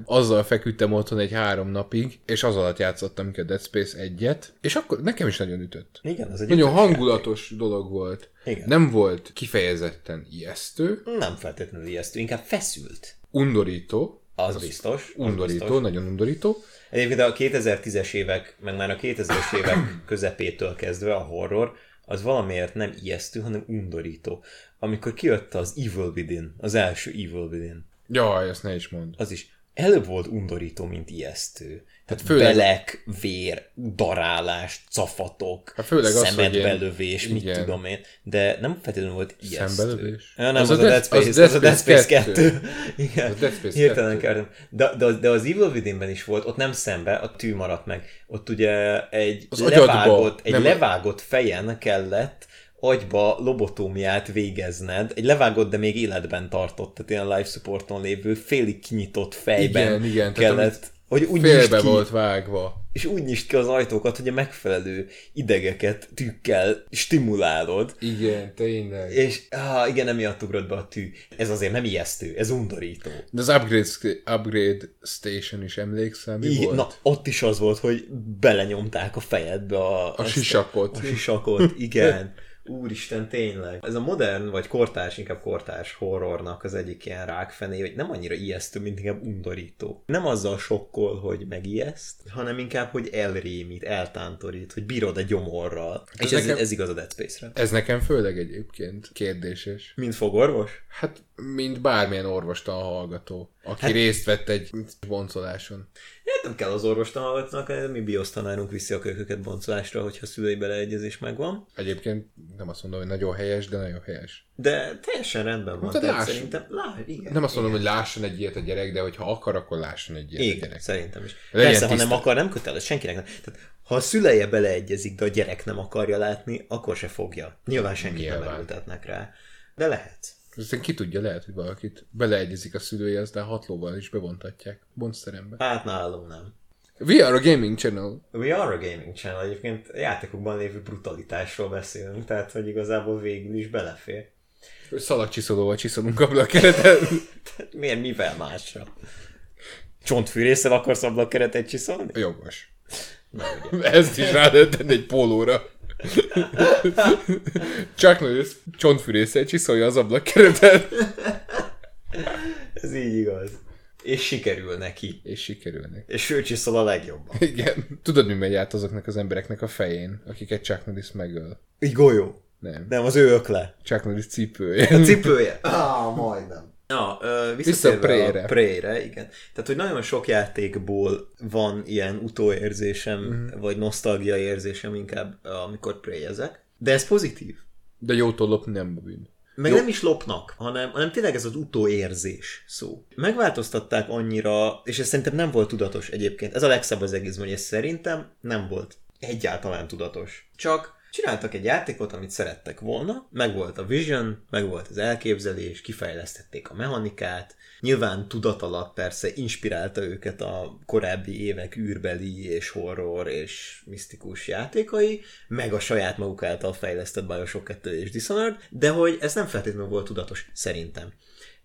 S1: Azzal feküdtem otthon egy három napig, és az alatt játszottam ki a Dead Space egyet, és akkor nekem is nagyon ütött.
S2: Igen, az egy
S1: Nagyon hangulatos dolog volt.
S2: Igen.
S1: Nem volt kifejezetten ijesztő,
S2: Nem feltétlenül ijesztő, inkább feszült.
S1: undorító,
S2: Az, az biztos. az
S1: undorító,
S2: biztos.
S1: nagyon undorító.
S2: Egyébként a 2010-es évek, meg már a 2000-es évek közepétől kezdve a horror, az valamiért nem ijesztő, hanem undorító. Amikor kijött az Evil Within, az első Evil Within,
S1: Jaj, ezt ne is mond.
S2: az is előbb volt undorító, mint ijesztő. Tehát
S1: főleg-
S2: belek, vér, darálás, cafatok,
S1: Hát főleg
S2: szemedbelövés, mit
S1: igen.
S2: tudom én, de nem feltétlenül volt ijesztő.
S1: Szembelövés?
S2: Ja, nem,
S1: Az
S2: az,
S1: a Dead-
S2: Space,
S1: az
S2: az, a Dead Space
S1: 2.
S2: 2. Igen,
S1: Az Dead Space
S2: hirtelen
S1: 2.
S2: kevertem. De, de, az- de az Evil Within-ben is volt, ott nem szembe, a tű maradt meg. Ott ugye egy
S1: Az
S2: levágott, egy
S1: nem-
S2: levágott fejen kellett agyba lobotómiát végezned, egy levágott, de még életben tartott, tehát ilyen life supporton lévő, félig kinyitott fejben
S1: Igen, igen, tehát
S2: kellett, hogy úgy
S1: Félbe
S2: ki,
S1: volt vágva.
S2: és úgy nyisd ki az ajtókat, hogy a megfelelő idegeket tűkkel stimulálod,
S1: Igen, tényleg.
S2: és ah, igen, emiatt ugrott be a tű. Ez azért nem ijesztő, ez undorító.
S1: De az upgrade, upgrade station is emlékszem, mi
S2: Igen,
S1: volt?
S2: na, ott is az volt, hogy belenyomták a fejedbe a...
S1: A
S2: ezt
S1: sisakot.
S2: A sisakot, igen. Úristen, tényleg. Ez a modern, vagy kortárs, inkább kortárs horrornak az egyik ilyen rákfené, hogy nem annyira ijesztő, mint inkább undorító. Nem azzal sokkol, hogy megijeszt, hanem inkább, hogy elrémít, eltántorít, hogy bírod a gyomorral. És
S1: Ez
S2: ez,
S1: nekem-
S2: ez igaz a Dead Space-re.
S1: Ez nekem főleg egyébként kérdéses.
S2: Mint fogorvos?
S1: Hát, mint bármilyen orvostan hallgató, aki hát... részt vett egy boncoláson.
S2: Hát nem kell az orvostan hallgatnak, mi biosztanárunk viszi a kölyköket boncolásra, hogyha szülői beleegyezés megvan.
S1: Egyébként nem azt mondom, hogy nagyon helyes, de nagyon helyes.
S2: De teljesen rendben van.
S1: De
S2: Tehát
S1: láss-
S2: szerintem, lá, igen.
S1: Nem azt mondom, hogy lásson egy ilyet a gyerek, de hogyha akar, akkor lásson egy ilyet a
S2: Igen,
S1: gyerek.
S2: szerintem is.
S1: Legyen
S2: Persze, ha nem akar, nem köteles, senkinek nem. Tehát, ha a szüleje beleegyezik, de a gyerek nem akarja látni, akkor se fogja. Nyilván senkit nem
S1: Nyilván.
S2: erőltetnek rá. De lehet.
S1: Aztán ki tudja, lehet, hogy valakit beleegyezik a szülői, aztán hatlóval is bevontatják boncterembe.
S2: Hát nálunk nem.
S1: We are a gaming channel.
S2: We are a gaming channel, egyébként játékokban lévő brutalitásról beszélünk, tehát hogy igazából végül is belefér.
S1: Szalagcsiszolóval csiszolunk ablakkereten.
S2: Miért, mivel másra? Csontfűrészsel akarsz ablakkeretet csiszolni?
S1: Jogos.
S2: Na.
S1: Ezt is rá lehet tenni egy pólóra. Chuck Norris csontfűrészsel csiszolja az ablakkeretet.
S2: Ez így igaz. És sikerül neki.
S1: És sikerülnek.
S2: És ő csiszol a legjobban.
S1: Igen. Tudod, mi megy át azoknak az embereknek a fején, akiket Chuck Norris megöl?
S2: Így golyó.
S1: Nem.
S2: Nem, az ő ökle.
S1: Chuck Norris cipője.
S2: A cipője. Ah, majdnem. Na, ö, visszatérve
S1: Vissza
S2: a
S1: Prey-re.
S2: Prey-re, igen. Tehát, hogy nagyon sok játékból van ilyen utóérzésem, mm. vagy nosztalgia érzésem inkább, amikor Prey-ezek. De ez pozitív.
S1: De jótól lopni nem bűn.
S2: Meg Jó. nem is lopnak, hanem, hanem tényleg ez az utóérzés szó. Megváltoztatták annyira, és ez szerintem nem volt tudatos egyébként. Ez a legszebb az egészben, hogy ez szerintem nem volt egyáltalán tudatos. Csak csináltak egy játékot, amit szerettek volna, meg volt a vision, meg volt az elképzelés, kifejlesztették a mechanikát, nyilván tudat alatt persze inspirálta őket a korábbi évek űrbeli és horror és misztikus játékai, meg a saját maguk által fejlesztett Bioshock 2 és Dishonored, de hogy ez nem feltétlenül volt tudatos, szerintem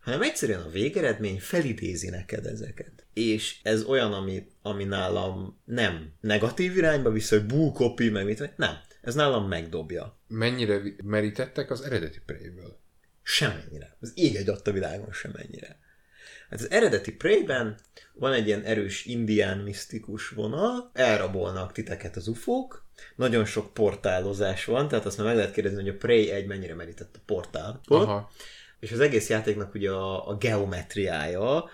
S2: hanem egyszerűen a végeredmény felidézi neked ezeket. És ez olyan, ami, ami nálam nem negatív irányba visz, hogy bú, kopi, meg mit, nem. Ez nálam megdobja.
S1: Mennyire merítettek az eredeti Prey-ből?
S2: Semmennyire. Az ég egy adta világon semmennyire. Hát az eredeti Prey-ben van egy ilyen erős indián misztikus vonal, elrabolnak titeket az ufók, nagyon sok portálozás van, tehát azt már meg lehet kérdezni, hogy a Prey egy mennyire merített a portálból.
S1: Aha.
S2: És az egész játéknak ugye a, a geometriája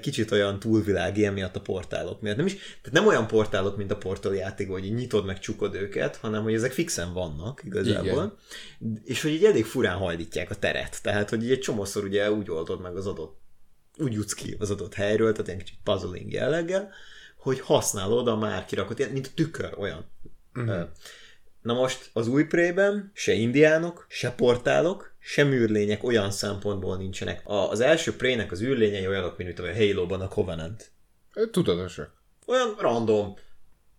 S2: kicsit olyan túlvilági emiatt a portálok miatt. Nem is, tehát nem olyan portálok, mint a portál játék, hogy így nyitod meg csukod őket, hanem hogy ezek fixen vannak igazából. Igen. És hogy így elég furán hajlítják a teret. Tehát, hogy így egy csomószor ugye úgy oldod meg az adott úgy jutsz ki az adott helyről, tehát ilyen kicsit puzzling jelleggel, hogy használod a már kirakott, mint a tükör, olyan. Uh-huh. Na most az új Prey-ben se indiánok, se portálok, se űrlények olyan szempontból nincsenek. A, az első Prey-nek az űrlényei olyanok, mint a Halo-ban a Covenant.
S1: Tudatosak.
S2: Olyan random,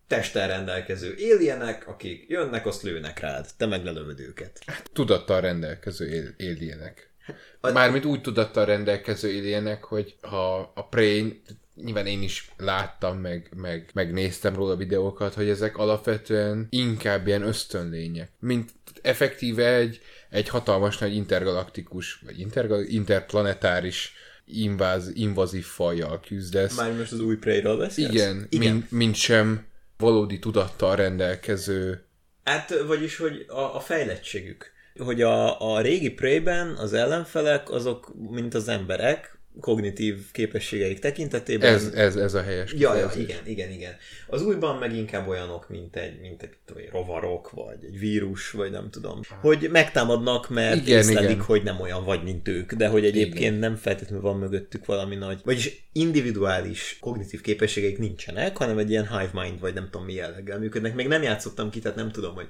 S2: testtel rendelkező alienek, akik jönnek, azt lőnek rád, te meg lelövöd őket.
S1: Tudattal rendelkező alienek. Mármint úgy tudattal rendelkező alienek, hogy ha a Prey, nyilván én is láttam, meg, meg, megnéztem róla videókat, hogy ezek alapvetően inkább ilyen ösztönlények. Mint effektíve egy, egy hatalmas nagy intergalaktikus, vagy intergal, interplanetáris inváz, invazív fajjal küzdesz.
S2: Már most az új Prey-ről beszélsz?
S1: Igen, Igen. Mint, mint sem valódi tudattal rendelkező.
S2: Hát, vagyis, hogy a, a fejlettségük hogy a, a régi Prey-ben az ellenfelek azok, mint az emberek, kognitív képességeik tekintetében.
S1: Ez, ez, ez a helyes
S2: ja, ja, igen, igen, igen. Az újban meg inkább olyanok, mint egy, mint egy, tudom, rovarok, vagy egy vírus, vagy nem tudom. Hogy megtámadnak, mert igen, észlelik, igen. hogy nem olyan vagy, mint ők, de hogy egyébként igen. nem feltétlenül van mögöttük valami nagy, vagyis individuális kognitív képességeik nincsenek, hanem egy ilyen hive mind, vagy nem tudom mi jelleggel működnek. Még nem játszottam ki, tehát nem tudom, hogy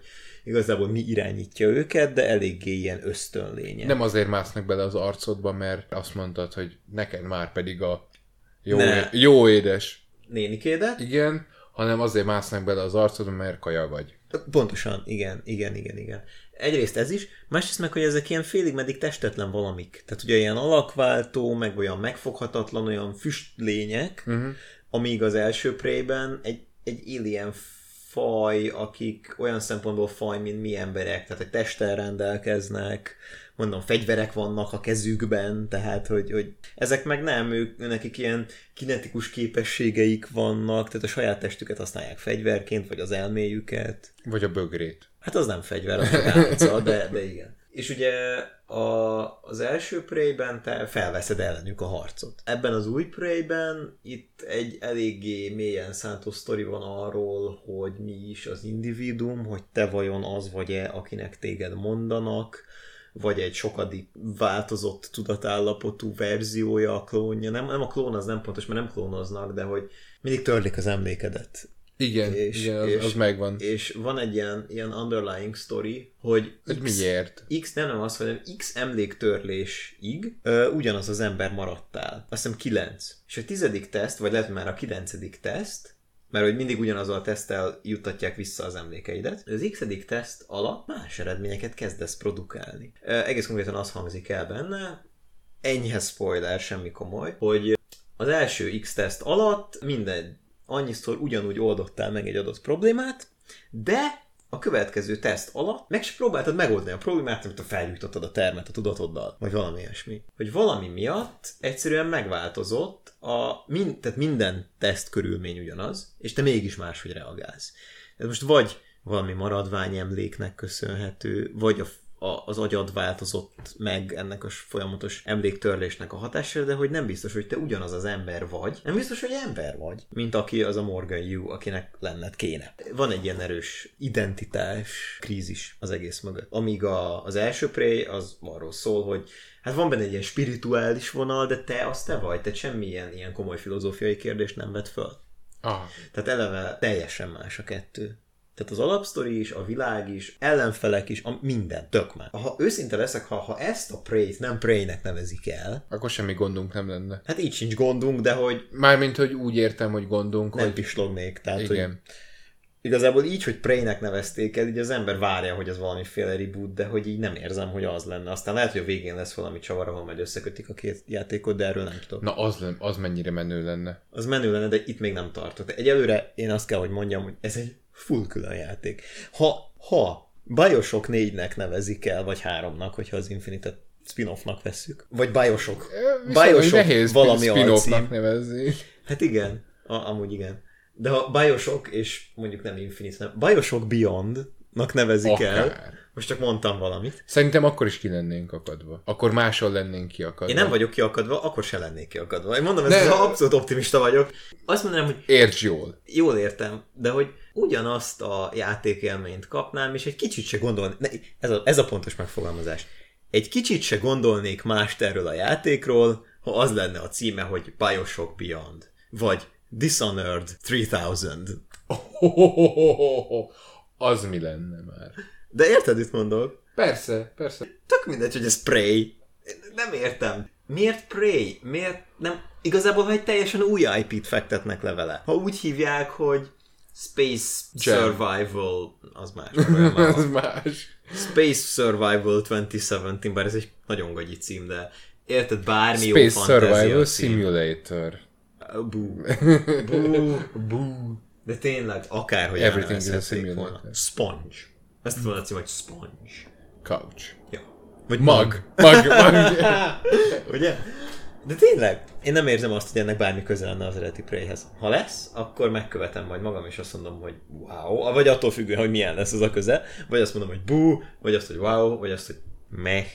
S2: igazából mi irányítja őket, de eléggé ilyen ösztönlények.
S1: Nem azért másznak bele az arcodba, mert azt mondtad, hogy neked már pedig a jó, ne. jó édes.
S2: Nénikédet?
S1: Igen, hanem azért másznak bele az arcodba, mert kaja vagy.
S2: Pontosan, igen, igen, igen, igen. Egyrészt ez is, másrészt meg, hogy ezek ilyen félig meddig testetlen valamik. Tehát ugye ilyen alakváltó, meg olyan megfoghatatlan, olyan füstlények, uh-huh. amíg az első prében egy, egy alien faj, akik olyan szempontból faj, mint mi emberek, tehát egy testtel rendelkeznek, mondom, fegyverek vannak a kezükben, tehát, hogy, hogy ezek meg nem, ők, nekik ilyen kinetikus képességeik vannak, tehát a saját testüket használják fegyverként, vagy az elméjüket.
S1: Vagy a bögrét.
S2: Hát az nem fegyver, az a de, de igen. És ugye a, az első Prey-ben te felveszed ellenük a harcot. Ebben az új Prey-ben itt egy eléggé mélyen szántó sztori van arról, hogy mi is az individuum, hogy te vajon az vagy-e, akinek téged mondanak, vagy egy sokadik változott tudatállapotú verziója a klónja. Nem, nem a klón az nem pontos, mert nem klónoznak, de hogy mindig törlik az emlékedet
S1: igen, és, igen az, és, az megvan.
S2: És van egy ilyen, ilyen underlying story, hogy
S1: X, miért?
S2: X nem, nem az, hanem X emléktörlésig ö, ugyanaz az ember maradtál. Azt hiszem 9. És a tizedik teszt, vagy lehet már a kilencedik teszt, mert hogy mindig ugyanazon a teszttel juttatják vissza az emlékeidet. Az x teszt alatt más eredményeket kezdesz produkálni. Egész konkrétan az hangzik el benne, enyhe spoiler, semmi komoly, hogy az első X-teszt alatt minden annyiszor ugyanúgy oldottál meg egy adott problémát, de a következő teszt alatt meg se próbáltad megoldani a problémát, amit a felgyújtottad a termet a tudatoddal, vagy valami ilyesmi. Hogy valami miatt egyszerűen megváltozott, a, mind, tehát minden teszt körülmény ugyanaz, és te mégis máshogy reagálsz. Ez most vagy valami maradványemléknek köszönhető, vagy a a, az agyad változott meg ennek a folyamatos emléktörlésnek a hatására, de hogy nem biztos, hogy te ugyanaz az ember vagy. Nem biztos, hogy ember vagy, mint aki az a Morgan Yu, akinek lenned kéne. Van egy ilyen erős identitás krízis az egész mögött. Amíg a, az első Prey az arról szól, hogy hát van benne egy ilyen spirituális vonal, de te az te vagy, te semmilyen ilyen komoly filozófiai kérdést nem vett föl.
S1: Ah.
S2: Tehát eleve teljesen más a kettő. Tehát az alapsztori is, a világ is, ellenfelek is, a minden, tök már. Ha őszinte leszek, ha, ha ezt a Prey-t nem Prey-nek nevezik el,
S1: akkor semmi gondunk nem lenne.
S2: Hát így sincs gondunk, de hogy...
S1: Mármint, hogy úgy értem, hogy gondunk,
S2: nem
S1: hogy...
S2: pislognék. Tehát, Igen. Hogy igazából így, hogy Prey-nek nevezték el, így az ember várja, hogy ez valamiféle reboot, de hogy így nem érzem, hogy az lenne. Aztán lehet, hogy a végén lesz valami csavar, ahol majd összekötik a két játékot, de erről nem tudok.
S1: Na, az, az mennyire menő lenne.
S2: Az menő lenne, de itt még nem tartott. Egyelőre én azt kell, hogy mondjam, hogy ez egy full külön játék. Ha, ha Bioshock 4-nek nevezik el, vagy 3-nak, hogyha az Infinite-et spin-offnak vesszük. Vagy Bioshock.
S1: Viszont,
S2: Bioshock
S1: nehéz
S2: valami
S1: spin-offnak nevezni.
S2: Hát igen, a, amúgy igen. De ha Bioshock, és mondjuk nem Infinite, nem, Bioshock Beyond-nak nevezik
S1: Akár.
S2: el. Most csak mondtam valamit.
S1: Szerintem akkor is ki lennénk akadva. Akkor máshol lennénk kiakadva.
S2: Én nem vagyok kiakadva, akkor se lennék kiakadva. Én mondom, ez
S1: Ne.
S2: abszolút optimista vagyok. Azt mondanám, hogy
S1: Értsd jól.
S2: jól értem, de hogy ugyanazt a játékélményt kapnám, és egy kicsit se gondolni, ne, ez, a, ez a pontos megfogalmazás. Egy kicsit se gondolnék mást erről a játékról, ha az lenne a címe, hogy Bioshock Beyond, vagy Dishonored 3000.
S1: Az mi lenne már?
S2: De érted, mit mondok?
S1: Persze, persze.
S2: Tök mindegy, hogy ez Prey. Nem értem. Miért Prey? Miért nem? Igazából, ha egy teljesen új IP-t fektetnek le vele. Ha úgy hívják, hogy Space
S1: Jam.
S2: Survival, az más. van.
S1: más.
S2: Space Survival 2017, bár ez egy nagyon gagyi cím, de érted, bármi jó
S1: Space
S2: fantázia
S1: Survival
S2: cím.
S1: Simulator.
S2: Bú. Bú. Bú. De tényleg, akárhogy
S1: Everything is a simulator.
S2: volna. Sponge. Ezt volna a cím, hogy Sponge.
S1: Couch.
S2: Ja. Vagy
S1: Mag. Mag. Mag.
S2: Ugye? De tényleg, én nem érzem azt, hogy ennek bármi köze lenne az eredeti Preyhez. Ha lesz, akkor megkövetem majd magam, és azt mondom, hogy wow, vagy attól függően, hogy milyen lesz az a köze, vagy azt mondom, hogy bú, vagy azt, hogy wow, vagy azt, hogy meh.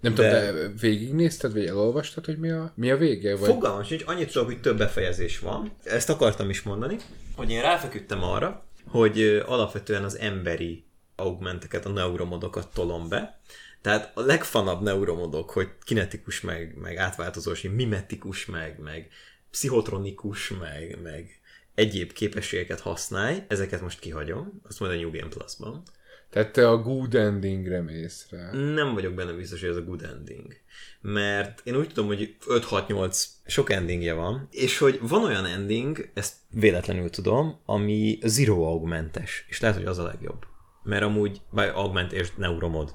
S1: Nem
S2: De-
S1: tudom, de végignézted, vagy elolvastad, hogy mi a, mi a vége? Vagy...
S2: Fogalmam sincs, annyit tudok, hogy több befejezés van. Ezt akartam is mondani, hogy én ráfeküdtem arra, hogy alapvetően az emberi augmenteket, a neuromodokat tolom be. Tehát a legfanabb neuromodok, hogy kinetikus, meg, meg átváltozós, mimetikus, meg, meg pszichotronikus, meg, meg egyéb képességeket használj, ezeket most kihagyom, azt majd a New Game Plus-ban.
S1: Tehát te a good endingre mész rá.
S2: Nem vagyok benne biztos, hogy ez a good ending. Mert én úgy tudom, hogy 5-6-8 sok endingje van, és hogy van olyan ending, ezt véletlenül tudom, ami zero augmentes, és lehet, hogy az a legjobb. Mert amúgy, vagy augment és neuromod.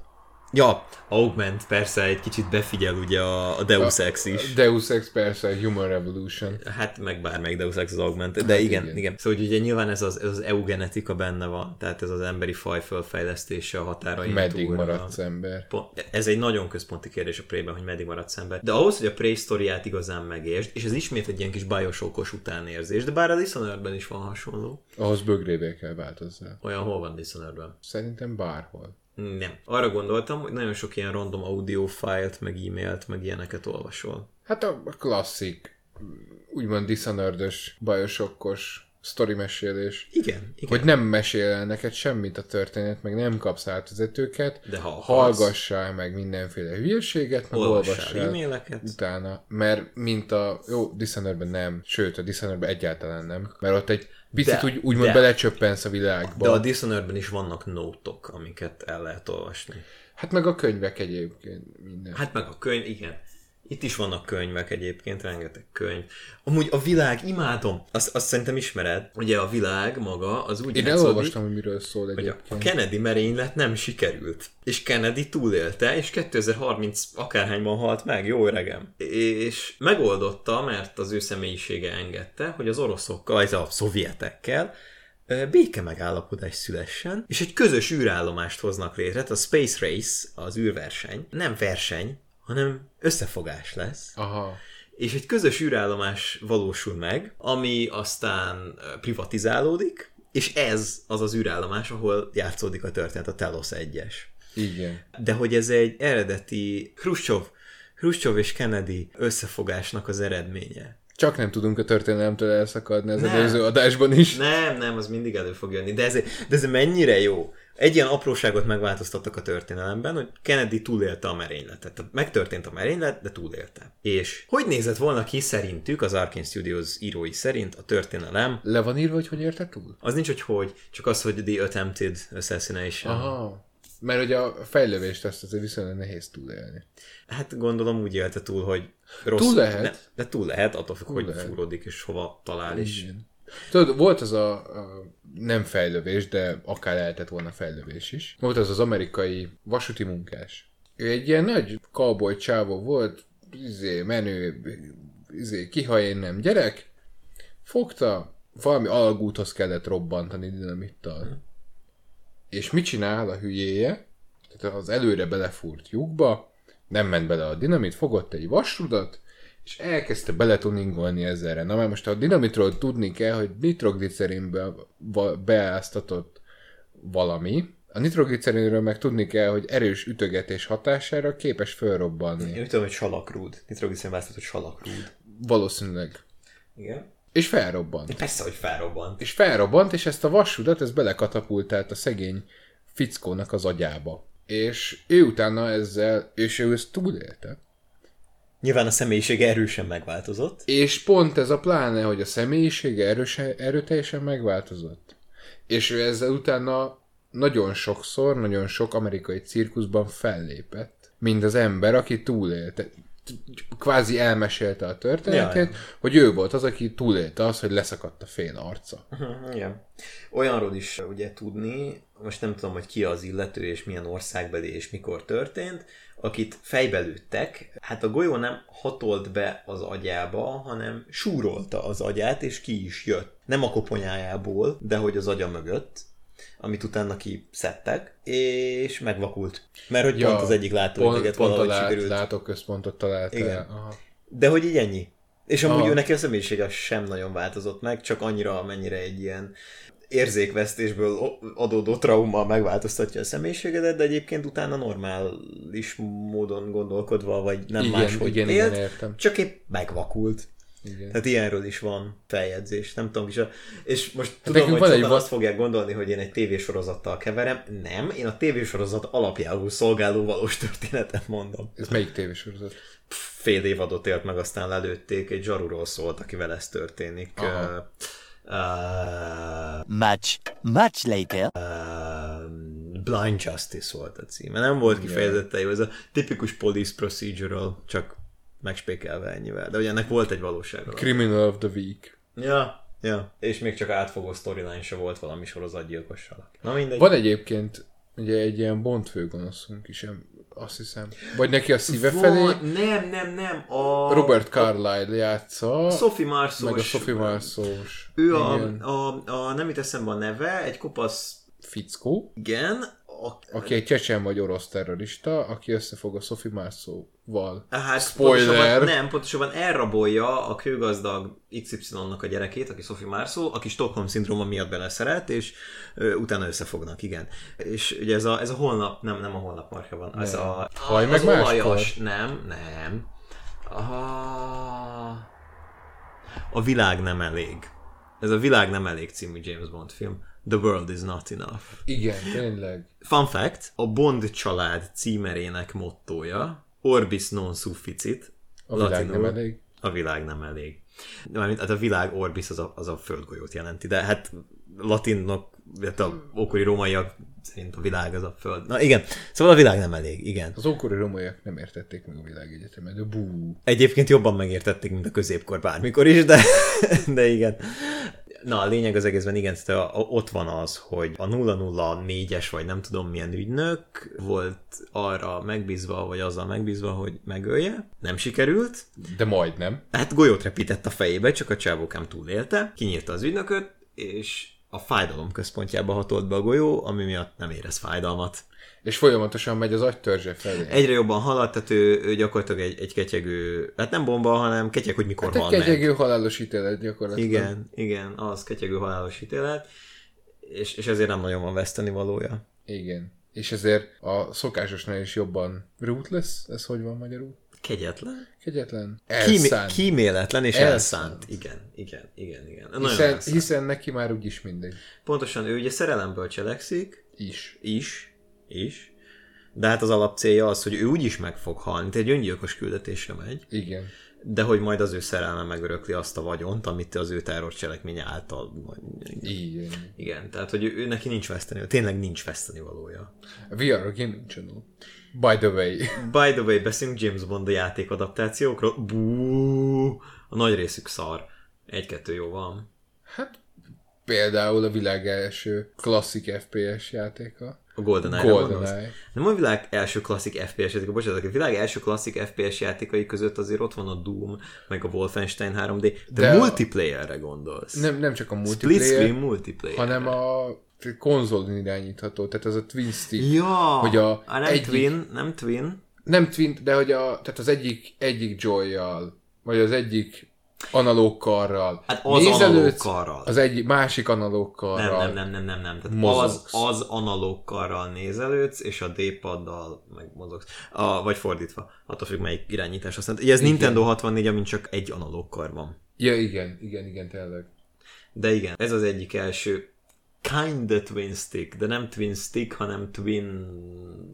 S2: Ja, augment persze egy kicsit befigyel ugye a, a Deus Ex is.
S1: Deus Ex persze, Human Revolution.
S2: Hát meg bármelyik Deus Ex az augment, de igen,
S1: igen.
S2: igen, igen. Szóval hogy ugye nyilván ez az, ez az eugenetika benne van, tehát ez az emberi faj fölfejlesztése a határain
S1: Meddig
S2: túlra.
S1: maradsz ember?
S2: Ez egy nagyon központi kérdés a Prey-ben, hogy meddig maradsz ember. De ahhoz, hogy a Prey sztoriát igazán megértsd, és ez ismét egy ilyen kis bajosokos utánérzés, de bár a Dishonoredben is van hasonló.
S1: Ahhoz bögrébe kell változzál.
S2: Olyan hol van Dishonoredben?
S1: Szerintem bárhol.
S2: Nem. Arra gondoltam, hogy nagyon sok ilyen random audio fájlt, meg e-mailt, meg ilyeneket olvasol.
S1: Hát a klasszik, úgymond diszonördös, bajosokkos sztori mesélés.
S2: Igen, igen.
S1: Hogy nem mesél el neked semmit a történet, meg nem kapsz átvezetőket,
S2: De ha
S1: hallgassál meg mindenféle hülyeséget, meg
S2: olvassál e-maileket.
S1: utána, mert mint a, jó, Dishonoredben nem, sőt, a Dishonoredben egyáltalán nem, mert ott egy picit
S2: De-
S1: úgy, úgymond
S2: de-
S1: belecsöppensz a világba.
S2: De a Dishonoredben is vannak nótok, amiket el lehet olvasni.
S1: Hát meg a könyvek egyébként minden.
S2: Hát meg a könyv, igen. Itt is vannak könyvek egyébként, rengeteg könyv. Amúgy a világ, imádom. Azt, azt szerintem ismered. Ugye a világ maga, az úgy
S1: Én
S2: játszódik,
S1: elolvastam, hogy miről szól
S2: hogy a,
S1: egyébként.
S2: Kennedy merénylet nem sikerült. És Kennedy túlélte, és 2030 akárhányban halt meg, jó öregem. És megoldotta, mert az ő személyisége engedte, hogy az oroszokkal, vagy a szovjetekkel béke megállapodás szülessen, és egy közös űrállomást hoznak létre, a Space Race, az űrverseny, nem verseny, hanem összefogás lesz
S1: Aha.
S2: és egy közös űrállomás valósul meg, ami aztán privatizálódik, és ez az az űrállomás, ahol játszódik a történet, a Telos 1-es.
S1: Igen.
S2: De hogy ez egy eredeti Khrushchev, Khrushchev és Kennedy összefogásnak az eredménye.
S1: Csak nem tudunk a történelemtől elszakadni az
S2: Nem.
S1: előző adásban is.
S2: Nem, nem, az mindig elő fog jönni. De ez, de ez mennyire jó. Egy ilyen apróságot megváltoztattak a történelemben, hogy Kennedy túlélte a merényletet. Tehát megtörtént a merénylet, de túlélte. És hogy nézett volna ki szerintük, az Arkane Studios írói szerint a történelem?
S1: Le van írva, hogy hogy érte túl?
S2: Az nincs, hogy hogy, csak az, hogy the attempted assassination.
S1: Aha. Mert hogy a fejlövést ezt azért viszonylag nehéz túlélni.
S2: Hát gondolom úgy élte túl, hogy rossz.
S1: Túl lehet.
S2: Ne, de túl lehet, attól függ, hogy
S1: lehet.
S2: fúródik és hova talál.
S1: Igen. Tudod, volt az a, a nem fejlövés, de akár lehetett volna fejlövés is. Volt az az amerikai vasúti munkás. Ő egy ilyen nagy cowboy csávó volt, izé, menő, izé, kiha én nem gyerek, fogta, valami alagúthoz kellett robbantani dinamittal. És mit csinál a hülyéje? Tehát az előre belefúrt lyukba, Nem ment bele a dinamit, fogott egy vasrudat, és elkezdte beletuningolni ezerre. Na már most a dinamitról tudni kell, hogy nitroglicerinbe beáztatott valami, a nitroglicerinről meg tudni kell, hogy erős ütögetés hatására képes fölrobbanni.
S2: Én úgy tudom, hogy salakrúd. Nitroglicin választott, hogy salakrúd.
S1: Valószínűleg.
S2: Igen.
S1: És felrobbant.
S2: Persze, hogy felrobbant.
S1: És felrobbant, és ezt a vasrudat, ez belekatapultált a szegény fickónak az agyába. És ő utána ezzel, és ő ezt túlélte.
S2: Nyilván a személyiség erősen megváltozott.
S1: És pont ez a pláne, hogy a személyisége erőse, erőteljesen megváltozott. És ő ezzel utána nagyon sokszor, nagyon sok amerikai cirkuszban fellépett, mint az ember, aki túlélte. Kvázi elmesélte a történetet,
S2: Ja, ja.
S1: hogy ő volt az, aki túlélte az, hogy leszakadt a fél arca.
S2: Igen. Olyanról is ugye tudni, most nem tudom, hogy ki az illető, és milyen országbeli, és mikor történt, akit fejbe lőttek, hát a golyó nem hatolt be az agyába, hanem súrolta az agyát, és ki is jött. Nem a koponyájából, de hogy az agya mögött, amit utána kiszedtek, és megvakult. Mert hogy pont az egyik
S1: pont
S2: valahogy
S1: lát,
S2: sikerült.
S1: látóközpontot találta
S2: Igen.
S1: el. Aha.
S2: De hogy így ennyi. És amúgy
S1: Aha.
S2: ő neki a személyisége sem nagyon változott meg, csak annyira, amennyire egy ilyen érzékvesztésből adódó trauma megváltoztatja a személyiségedet, de egyébként utána normális módon gondolkodva, vagy nem
S1: Igen,
S2: máshogy
S1: igen,
S2: élt,
S1: igen, értem.
S2: csak épp megvakult.
S1: Igen.
S2: Tehát ilyenről is van feljegyzés, nem tudom is. A... És most
S1: Hát
S2: tudom, hogy
S1: van egy
S2: sokan
S1: va-
S2: azt fogják gondolni, hogy én egy tévésorozattal keverem. Nem, én a tévésorozat alapjául szolgáló valós történetet mondom.
S1: Ez melyik tévésorozat?
S2: Fél évadot élt meg, aztán lelőtték, egy zsaruról szólt, akivel ez történik.
S1: Aha.
S2: Uh, uh,
S3: Much, much later.
S2: uh, Blind Justice volt a címe. Nem volt kifejezetten jó, ez a tipikus police procedural, csak megspékelve ennyivel. De ugye ennek volt egy valósága.
S1: Criminal of the Week.
S2: Ja, ja. És még csak átfogó storyline se volt valami sorozatgyilkossal. Na mindegy.
S1: Van egyébként ugye egy ilyen Bond főgonoszunk is, azt hiszem. Vagy neki a szíve felé
S2: Van, nem, nem, nem. A
S1: Robert Carlyle játsza,
S2: Sophie Marceau.
S1: meg a Sophie Marceau-s.
S2: Ő a, a, a, nem jut eszembe a neve, egy kopasz,
S1: fickó,
S2: igen, a,
S1: aki egy csecsen vagy orosz terrorista, aki összefog a Sophie Marceau-val.
S2: Hát
S1: Spoiler!
S2: Pontosabban, nem, pontosabban elrabolja a kőgazdag XY-nak a gyerekét, aki Sophie Marceau, aki Stockholm szindróma miatt beleszeret, és ö, utána összefognak, igen. És ugye ez a, ez a holnap, nem, nem a holnap marka van, ez a...
S1: Haj
S2: az
S1: meg máskor.
S2: olajos, nem, nem. A, a világ nem elég. Ez a világ nem elég című James Bond film. The world is not enough.
S1: Igen, tényleg.
S2: Fun fact, a Bond család címerének mottója Orbis non sufficit.
S1: A világ
S2: latinul,
S1: nem elég.
S2: A világ nem elég. Mármint, hát a világ Orbis az a, az a földgolyót jelenti, de hát latinok, hát a ókori rómaiak szerint a világ az a föld. Na igen, szóval a világ nem elég, igen.
S1: Az ókori romaiak nem értették meg a világegyetemet, de bú.
S2: Egyébként jobban megértették, mint a középkor bármikor is, de, de igen. Na, a lényeg az egészben igen, tehát ott van az, hogy a 004-es, vagy nem tudom milyen ügynök volt arra megbízva, vagy azzal megbízva, hogy megölje. Nem sikerült.
S1: De majdnem.
S2: Hát golyót repített a fejébe, csak a csávókám túlélte. Kinyírta az ügynököt, és a fájdalom központjába hatolt be a golyó, ami miatt nem érez fájdalmat.
S1: És folyamatosan megy az agytörzse felé.
S2: Egyre jobban halad, tehát ő, ő gyakorlatilag egy, egy ketyegő, hát nem bomba, hanem ketyeg, hogy mikor
S1: Hát egy
S2: hal meg.
S1: kegyegő halálos ítélet gyakorlatilag.
S2: Igen, igen, az ketyegő halálos ítélet, és, és ezért nem nagyon van veszteni valója.
S1: Igen. És ezért a szokásosnál is jobban rootless, ez hogy van magyarul?
S2: Kegyetlen?
S1: Kegyetlen?
S2: Kímé-
S1: Elszánt.
S2: kíméletlen és
S1: Elszánt.
S2: elszánt. Igen, igen, igen, igen. Nagyon
S1: Hiszen,
S2: elszánt.
S1: hiszen neki már úgyis mindegy.
S2: Pontosan ő ugye szerelemből cselekszik,
S1: Is.
S2: is, is, de hát az alapcélja az, hogy ő úgyis meg fog halni, tehát egy öngyilkos küldetésre megy,
S1: Igen.
S2: de hogy majd az ő szerelme megörökli azt a vagyont, amit az ő terrorcselekménye által...
S1: Igen.
S2: Igen, tehát hogy ő, ő neki nincs veszteni, tényleg ninch veszteni valója.
S1: We are a gaming channel. By the way.
S2: By the way, beszélünk James Bond a játék adaptációkról. Bú, a nagy részük szar. Egy-kettő jó van.
S1: Hát például a világ első klasszik FPS játéka.
S2: A GoldenEye-re?
S1: GoldenEye.
S2: Nem a világ első klasszik FPS játéka, bocsánat, a világ első klasszik FPS játékai között azért ott van a Doom, meg a Wolfenstein 3D, de,
S1: De a-
S2: multiplayerre gondolsz.
S1: Nem, nem csak a
S2: Split
S1: multiplayer,
S2: screen multiplayer.
S1: hanem a konzolon irányítható, tehát az a twin stick.
S2: Ja,
S1: hogy a
S2: ah, nem
S1: egyik-
S2: Twin, nem Twin,
S1: Nem twin, de hogy a, tehát az egyik, egyik joy vagy az egyik analóg karral.
S2: Hát az analóg karral.
S1: Az egyik másik analóg karral.
S2: Nem, nem, nem, nem, nem, nem. Tehát az, az analóg karral nézelődsz, és a D-paddal meg mozogsz. A, vagy fordítva, attól függ, melyik irányítás. Aztán, ugye ez Nintendo 64, amin csak egy analóg kar van.
S1: Ja, igen, igen, igen, tényleg.
S2: De igen, ez az egyik első kinda twin stick, de nem twin stick, hanem twin...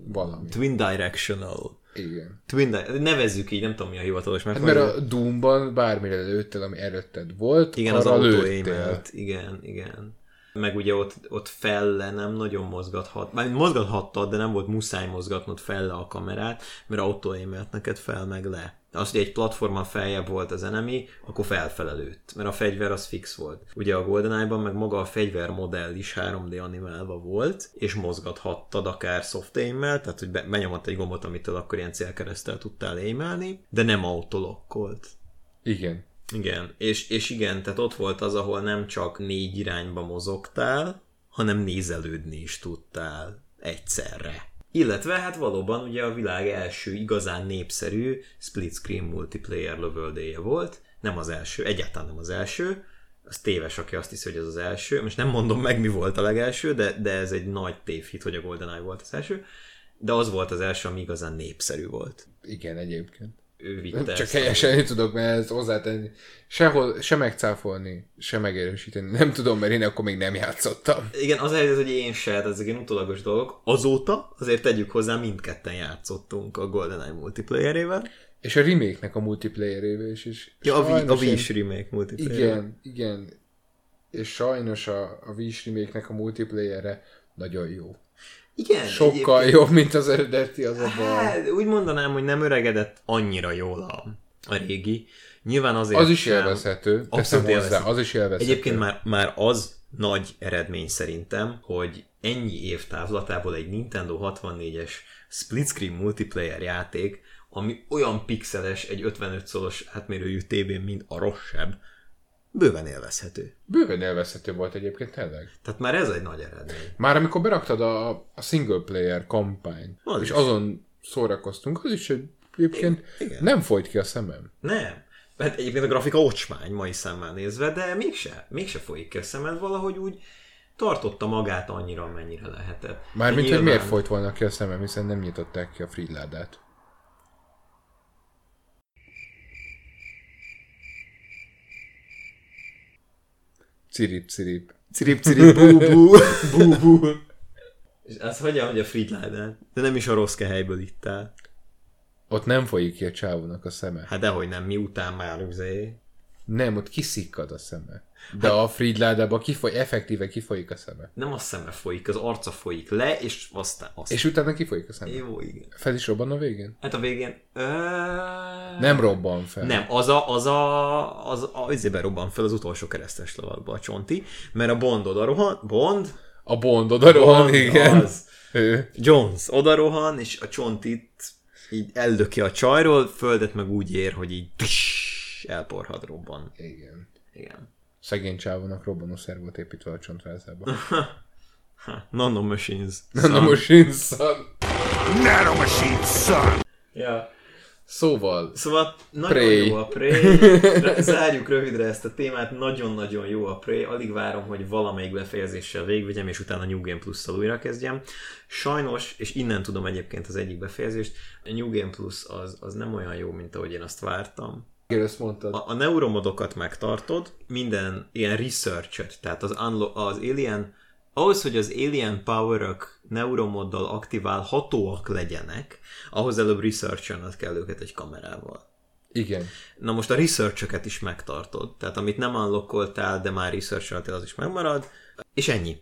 S1: Valami.
S2: Twin directional.
S1: Igen.
S2: Twin nevezzük így, nem tudom mi a hivatalos
S1: Hát
S2: megfogás.
S1: mert a Doomban bármire lőttél, ami előtted volt,
S2: Igen, az
S1: arra
S2: autó
S1: lőttél.
S2: Igen, igen. Meg ugye ott, ott felle nem nagyon mozgathat. Már mozgathattad, de nem volt muszáj mozgatnod felle a kamerát, mert aimelt neked fel meg le. Az, hogy egy platformon feljebb volt az enemy, akkor felfele lőtt, mert a fegyver az fix volt. Ugye a GoldenEye-ban meg maga a fegyver modell is 3D animálva volt, és mozgathattad akár soft aim tehát hogy be- benyomott egy gombot, amitől akkor ilyen célkeresztel tudtál aimelni, de nem autolokkolt.
S1: Igen.
S2: Igen, és, és igen, tehát ott volt az, ahol nem csak négy irányba mozogtál, hanem nézelődni is tudtál egyszerre. Illetve hát valóban ugye a világ első igazán népszerű split screen multiplayer lövöldéje volt, nem az első, egyáltalán nem az első, az téves, aki azt hiszi, hogy ez az első. Most nem mondom meg, mi volt a legelső, de, de ez egy nagy tévhit, hogy a GoldenEye volt az első. De az volt az első, ami igazán népszerű volt.
S1: Igen, egyébként.
S2: Ő vitte
S1: Csak helyesen tudok, mert hozzátenni. Sehol, se megcáfolni, se megerősíteni. Nem tudom, mert én akkor még nem játszottam.
S2: Igen, az helyzet, hogy én se, hát ezek ilyen utólagos dolgok. Azóta azért tegyük hozzá, mindketten játszottunk a GoldenEye multiplayerével.
S1: És a remake-nek a multiplayerével is. is
S2: Ja, a,
S1: sajnos
S2: Wii
S1: én-
S2: is remake multiplayer.
S1: Igen, igen. És sajnos a, a Wii remake-nek a multiplayere nagyon jó.
S2: Igen
S1: Sokkal
S2: egyébként-
S1: jobb, mint az eredeti, az a baj.
S2: Hát, úgy mondanám, hogy nem öregedett annyira jól a, a régi. Nyilván azért
S1: Az is élvezhető, teszem hozzá, az is élvezhető.
S2: Egyébként már, már az nagy eredmény szerintem, hogy ennyi év távlatából egy Nintendo 64-es split screen multiplayer játék, ami olyan pixeles egy 55 szoros átmérőjű tévén, mint a rosszabb, bőven élvezhető.
S1: Bőven élvezhető volt egyébként tényleg.
S2: Tehát már ez egy nagy eredmény.
S1: Már amikor beraktad a, a single player kampány,
S2: Az
S1: és
S2: is.
S1: azon szórakoztunk, az is egy, egyébként
S2: Igen.
S1: nem folyt ki a szemem.
S2: Nem. Hát egyébként a grafika ocsmány mai szemmel nézve, de mégse, mégse folyik ki a szemed, valahogy úgy tartotta magát annyira, amennyire lehetett.
S1: Mármint, hogy miért folyt volna ki a szemem, hiszen nem nyitották ki a freeládát. Cirip, cirip.
S2: Cirip, cirip, bú, bú. bú, bú. És az hogyan, hogy a Fridládán? De nem is a rossz helyből ittál.
S1: Ott nem folyik ki a csávónak a szeme.
S2: Hát dehogy nem, miután már üzé.
S1: Nem, ott kiszikkad a szeme. De a freeládában kifoly, effektíve kifolyik a szeme.
S2: Nem a szeme folyik, az arca folyik le, és aztán azt.
S1: És utána kifolyik a szeme.
S2: Jó, igen.
S1: Fel is robban a végén?
S2: Hát a végén... Ö...
S1: Nem robban fel.
S2: Nem, az a, az a, az a, izébe robban fel az utolsó keresztes lovakba a csonti, mert a Bond oda rohan, Bond,
S1: A Bond oda rohan,
S2: Bond
S1: igen.
S2: az.
S1: Ő.
S2: Jones oda rohan, és a csontit így eldöki a csajról, földet meg úgy ér, hogy így tss, elporhat robban.
S1: Igen.
S2: Igen.
S1: Szegény csávónak robbanó szervot építve a csontvázába.
S2: Nano Machines.
S1: Na most son.
S4: Nanomachine, son!
S2: Ja.
S1: Szóval,
S2: Szóval nagyon
S1: Prey.
S2: jó a Prey. Zárjuk rövidre ezt a témát, nagyon-nagyon jó a Prey. Alig várom, hogy valamelyik befejezéssel végvigyem, és utána New Game Plus-szal újra kezdjem. Sajnos, és innen tudom egyébként az egyik befejezést, a New Game Plus az, az nem olyan jó, mint ahogy én azt vártam.
S1: Ezt mondtad.
S2: A, a neuromodokat megtartod, minden ilyen research tehát az, unlo- az alien, ahhoz, hogy az alien power neuromoddal aktiválhatóak legyenek, ahhoz előbb research kell őket egy kamerával.
S1: Igen.
S2: Na most a research is megtartod, tehát amit nem unlockoltál, de már research az is megmarad, és ennyi.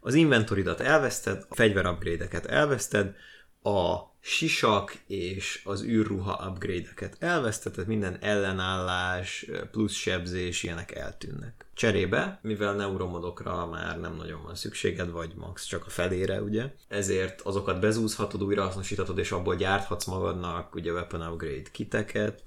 S2: Az inventoridat elveszted, a fegyver upgrade-eket elveszted, a sisak és az űrruha upgrade-eket elveszted, tehát minden ellenállás, plusz sebzés, ilyenek eltűnnek. Cserébe, mivel neuromodokra már nem nagyon van szükséged, vagy max csak a felére, ugye, ezért azokat bezúzhatod, újrahasznosíthatod, és abból gyárthatsz magadnak ugye weapon upgrade kiteket,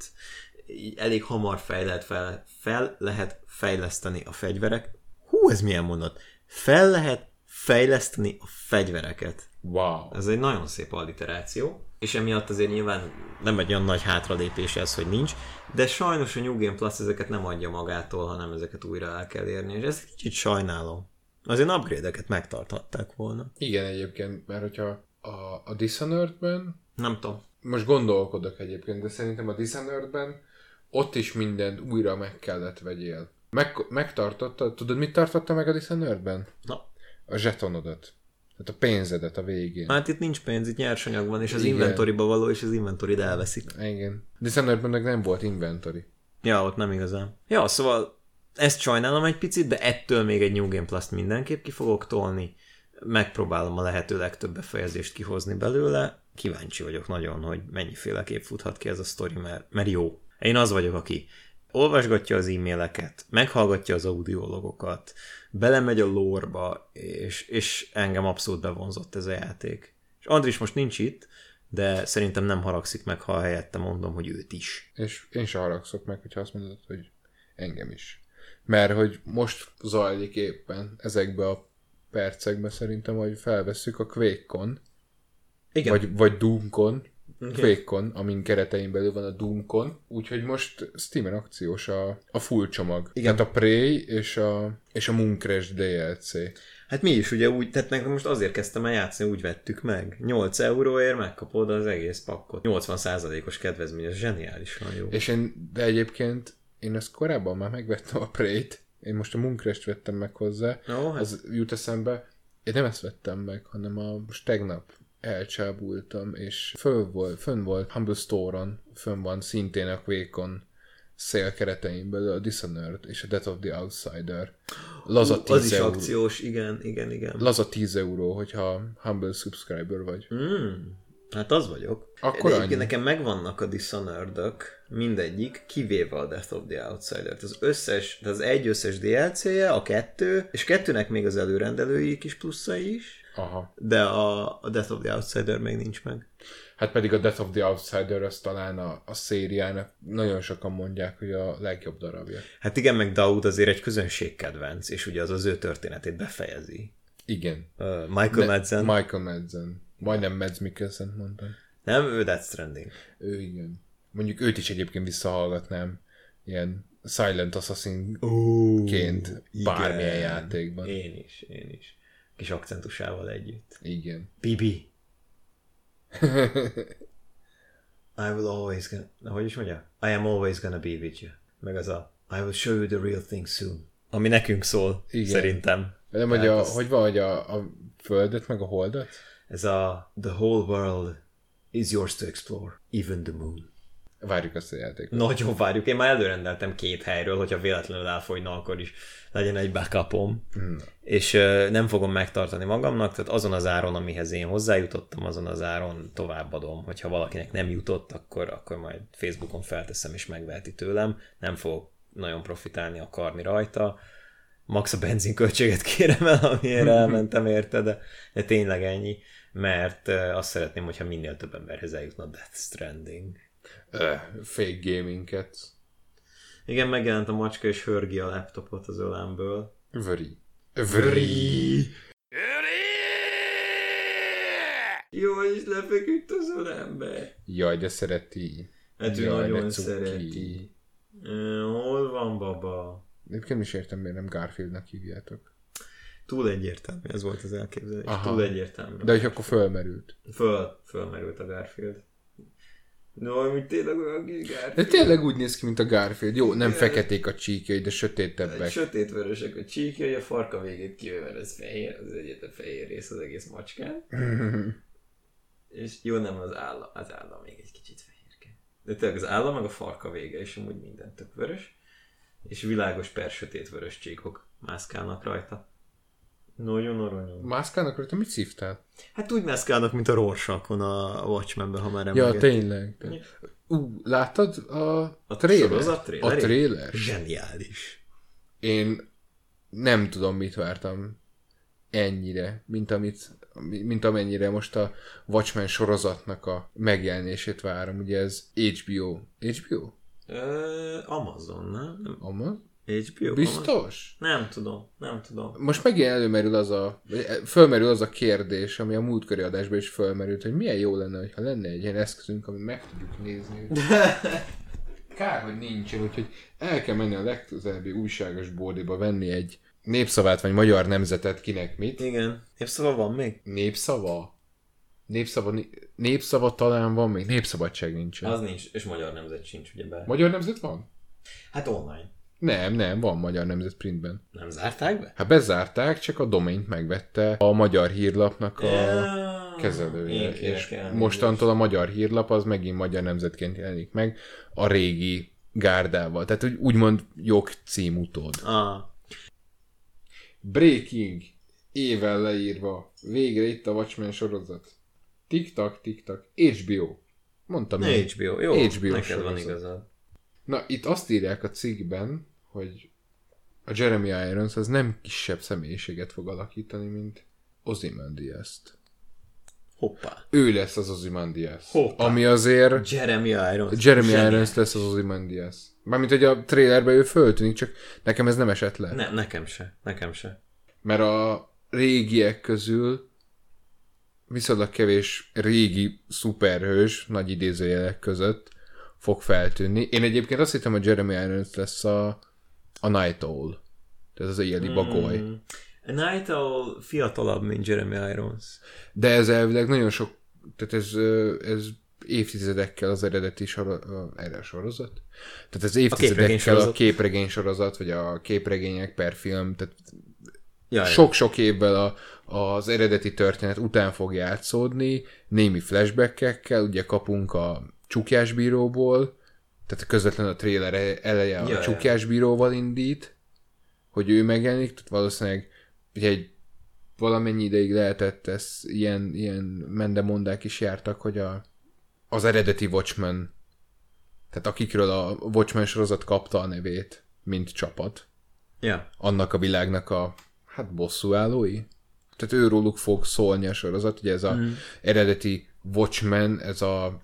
S2: elég hamar fel lehet, fel, fel lehet fejleszteni a fegyverek. Hú, ez milyen mondat? Fel lehet fejleszteni a fegyvereket.
S1: Wow.
S2: Ez egy nagyon szép alliteráció. és emiatt azért nyilván nem egy olyan nagy hátralépés ez, hogy nincs, de sajnos a New Game Plus ezeket nem adja magától, hanem ezeket újra el kell érni, és ezt kicsit sajnálom. Azért upgrade-eket megtarthatták volna.
S1: Igen, egyébként, mert hogyha a, a Dishonored-ben,
S2: Nem tudom.
S1: most gondolkodok egyébként, de szerintem a Dishonored-ben ott is mindent újra meg kellett vegyél. Meg, megtartotta, tudod mit tartotta meg a Dishonored-ben?
S2: Na,
S1: A zsetonodat. Tehát a pénzedet a végén.
S2: hát itt nincs pénz, itt nyersanyag van, és az
S1: Igen.
S2: inventoryba való, és az inventory elveszik.
S1: Igen. Dishonored-ben meg nem volt inventory.
S2: Ja, ott nem igazán. Ja, szóval ezt sajnálom egy picit, de ettől még egy New Game Plus-t mindenképp ki fogok tolni. Megpróbálom a lehető legtöbb befejezést kihozni belőle. Kíváncsi vagyok nagyon, hogy mennyiféleképp futhat ki ez a sztori, mert, mert jó. Én az vagyok, aki olvasgatja az e-maileket, meghallgatja az audiologokat, belemegy a lore és, és engem abszolút bevonzott ez a játék. És Andris most nincs itt, de szerintem nem haragszik meg, ha helyette mondom, hogy őt is.
S1: És én se haragszok meg, hogyha azt mondod, hogy engem is. Mert hogy most zajlik éppen ezekbe a percekbe szerintem, hogy felvesszük a Quake-on,
S2: Igen.
S1: vagy, vagy Doom-kon, Quake-on, amin keretein belül van a Doom-kon, úgyhogy most Steam-en akciós a, a full csomag.
S2: Igen.
S1: Tehát a Prey és a, és a Mooncrash DLC.
S2: Hát mi is ugye úgy, tehát nekem most azért kezdtem el játszani, úgy vettük meg. 8 euróért megkapod az egész pakkot. 80%-os kedvezmény, ez zseniálisan jó.
S1: És én, de egyébként én ezt korábban már megvettem a Prey-t, én most a Mooncrash-t vettem meg hozzá,
S2: Ó, hát.
S1: az jut eszembe, én nem ezt vettem meg, hanem a most tegnap elcsábultam, és föl volt, fönn volt Humble Store-on, fönn van szintén a Quake-on szél keretein belül a Dishonored és a Death of the Outsider. Laza 10
S2: az is
S1: euró.
S2: akciós, igen, igen, igen.
S1: Laza 10 euró, hogyha Humble subscriber vagy.
S2: Hmm. Hát az vagyok.
S1: Akkor
S2: De egyébként nekem megvannak a dishonored mindegyik, kivéve a Death of the Outsider-t. Az összes, az egy összes DLC-je, a kettő, és kettőnek még az előrendelői kis pluszai is,
S1: Aha.
S2: de a, a Death of the Outsider még nincs meg.
S1: Hát pedig a Death of the Outsider az talán a, a szériának nagyon sokan mondják, hogy a legjobb darabja.
S2: Hát igen, meg Daud azért egy közönségkedvenc, és ugye az az ő történetét befejezi.
S1: Igen.
S2: Uh, Michael Madsen.
S1: Michael Madsen. Majdnem Mads Mikkelsen mondtam.
S2: Nem, ő Death Stranding.
S1: Ő igen. Mondjuk őt is egyébként visszahallgatnám ilyen Silent Assassin-ként bármilyen játékban.
S2: Én is, én is. Kis akcentusával együtt.
S1: Igen.
S2: Bibi. I will always gonna... Na, hogy is mondja? I am always gonna be with you. Meg az a I will show you the real thing soon. Ami nekünk szól,
S1: Igen.
S2: szerintem.
S1: Nem, hogy, a,
S2: az-
S1: hogy van, hogy a, a földet, meg a holdat?
S2: Ez a The whole world is yours to explore, even the moon.
S1: Várjuk azt a játékot.
S2: Nagyon várjuk. Én már előrendeltem két helyről, hogyha véletlenül elfogyna, akkor is legyen egy backupom. Hmm. És ö, nem fogom megtartani magamnak, tehát azon az áron, amihez én hozzájutottam, azon az áron továbbadom. Hogyha valakinek nem jutott, akkor, akkor majd Facebookon felteszem és megveheti tőlem. Nem fogok nagyon profitálni akarni rajta. Max a benzinköltséget kérem el, amiért elmentem érte, de, de tényleg ennyi, mert azt szeretném, hogyha minél több emberhez eljutna Death Stranding.
S1: Fake gaminget.
S2: Igen, megjelent a macska és hörgi a laptopot az ölemből.
S1: Vöri. Vöri.
S2: Jó, és lefeküdt az ölembe.
S1: Jaj, de szereti.
S2: Hát ő
S1: Jaj,
S2: nagyon szereti. Ö, Hol van baba?
S1: Egyébként is értem, miért nem Garfieldnak hívjátok.
S2: Túl egyértelmű, ez volt az elképzelés.
S1: Aha.
S2: Túl egyértelmű.
S1: De hogy akkor fölmerült.
S2: Föl, fölmerült a Garfield. No, hogy tényleg olyan kis Garfield.
S1: De tényleg úgy néz ki, mint a Garfield. Jó, nem feketék a csíkjai, de sötétebbek.
S2: sötétvörösek a csíkjai, a farka végét kivéve, ez fehér, az egyetlen fehér rész az egész macskán. És jó, nem az állam, az állam még egy kicsit fehérke. De tényleg az állam meg a farka vége, és amúgy minden tök vörös. És világos per sötét vörös csíkok mászkálnak rajta. Nagyon aranyos.
S1: Mászkának rajta mit szívtál?
S2: Hát úgy mászkálnak, mint a Rorschachon a Watchmenben, ha már
S1: Ja,
S2: emlegettük.
S1: tényleg. Ú, láttad a,
S2: A
S1: trailer?
S2: sorozat
S1: A
S2: trailerét?
S1: trailer?
S2: Zseniális.
S1: Én nem tudom, mit vártam ennyire, mint, amit, mint amennyire most a Watchmen sorozatnak a megjelenését várom. Ugye ez HBO. HBO?
S2: Amazon, nem? nem? HBO
S1: Biztos?
S2: Nem tudom, nem tudom.
S1: Most megint előmerül az a, vagy fölmerül az a kérdés, ami a múltkori adásban is fölmerült, hogy milyen jó lenne, ha lenne egy ilyen eszközünk, ami meg tudjuk nézni. Kár, hogy nincsen, úgyhogy el kell menni a legközelebbi újságos boldiba venni egy népszavát, vagy magyar nemzetet, kinek mit.
S2: Igen. Népszava van még?
S1: Népszava? Népszava, népszava talán van még, népszabadság nincsen.
S2: Az nincs, és magyar nemzet sincs, ugyebár.
S1: Magyar nemzet van?
S2: Hát online.
S1: Nem, nem, van magyar nemzet printben.
S2: Nem zárták be?
S1: Hát bezárták, csak a domaint megvette a magyar hírlapnak a
S2: Ja,
S1: kezelője, és mostantól a magyar hírlap az megint magyar nemzetként jelenik meg a régi gárdával. Tehát úgy, úgymond jogcím utód.
S2: Ah,
S1: Breaking, ével leírva, végre itt a Watchmen sorozat. Tik-tak, tik-tak, HBO. Mondtam
S2: ne
S1: én.
S2: HBO. Jó,
S1: HBO
S2: neked van
S1: sorozat.
S2: igazad.
S1: Na, itt azt írják a cikkben, hogy a Jeremy Irons az nem kisebb személyiséget fog alakítani, mint Ozymandias-t.
S2: Hoppá.
S1: Ő lesz az Ozymandias.
S2: Hoppá.
S1: Ami azért
S2: Jeremy Irons.
S1: Jeremy
S2: Zseniális.
S1: Irons lesz az Ozymandias. Mármint, hogy a trailerben ő föltűnik, csak nekem ez nem esett le.
S2: Ne, nekem se, nekem se.
S1: Mert a régiek közül viszonylag kevés régi szuperhős, nagy idézőjelek között fog feltűnni. Én egyébként azt hittem, hogy Jeremy Irons lesz a, a Night Owl. Tehát az éjjeli bagoly.
S2: Mm. A Night Owl fiatalabb, mint Jeremy Irons.
S1: De ez elvileg nagyon sok, tehát ez, ez évtizedekkel az eredeti sor, erre sorozat. Tehát ez évtizedekkel a, képregény sorozat, vagy a képregények per film, tehát
S2: Jaj,
S1: sok-sok évvel a, az eredeti történet után fog játszódni, némi flashbackekkel, ugye kapunk a csukjásbíróból, tehát közvetlen a trailer eleje a
S2: ja.
S1: csukjásbíróval indít, hogy ő megjelenik, tehát valószínűleg ugye egy valamennyi ideig lehetett ez, ilyen, ilyen mendemondák is jártak, hogy a, az eredeti Watchmen, tehát akikről a Watchmen sorozat kapta a nevét, mint csapat,
S2: Ja.
S1: annak a világnak a hát bosszúállói. Tehát őróluk fog szólni a sorozat, ugye ez a mm. eredeti Watchmen, ez a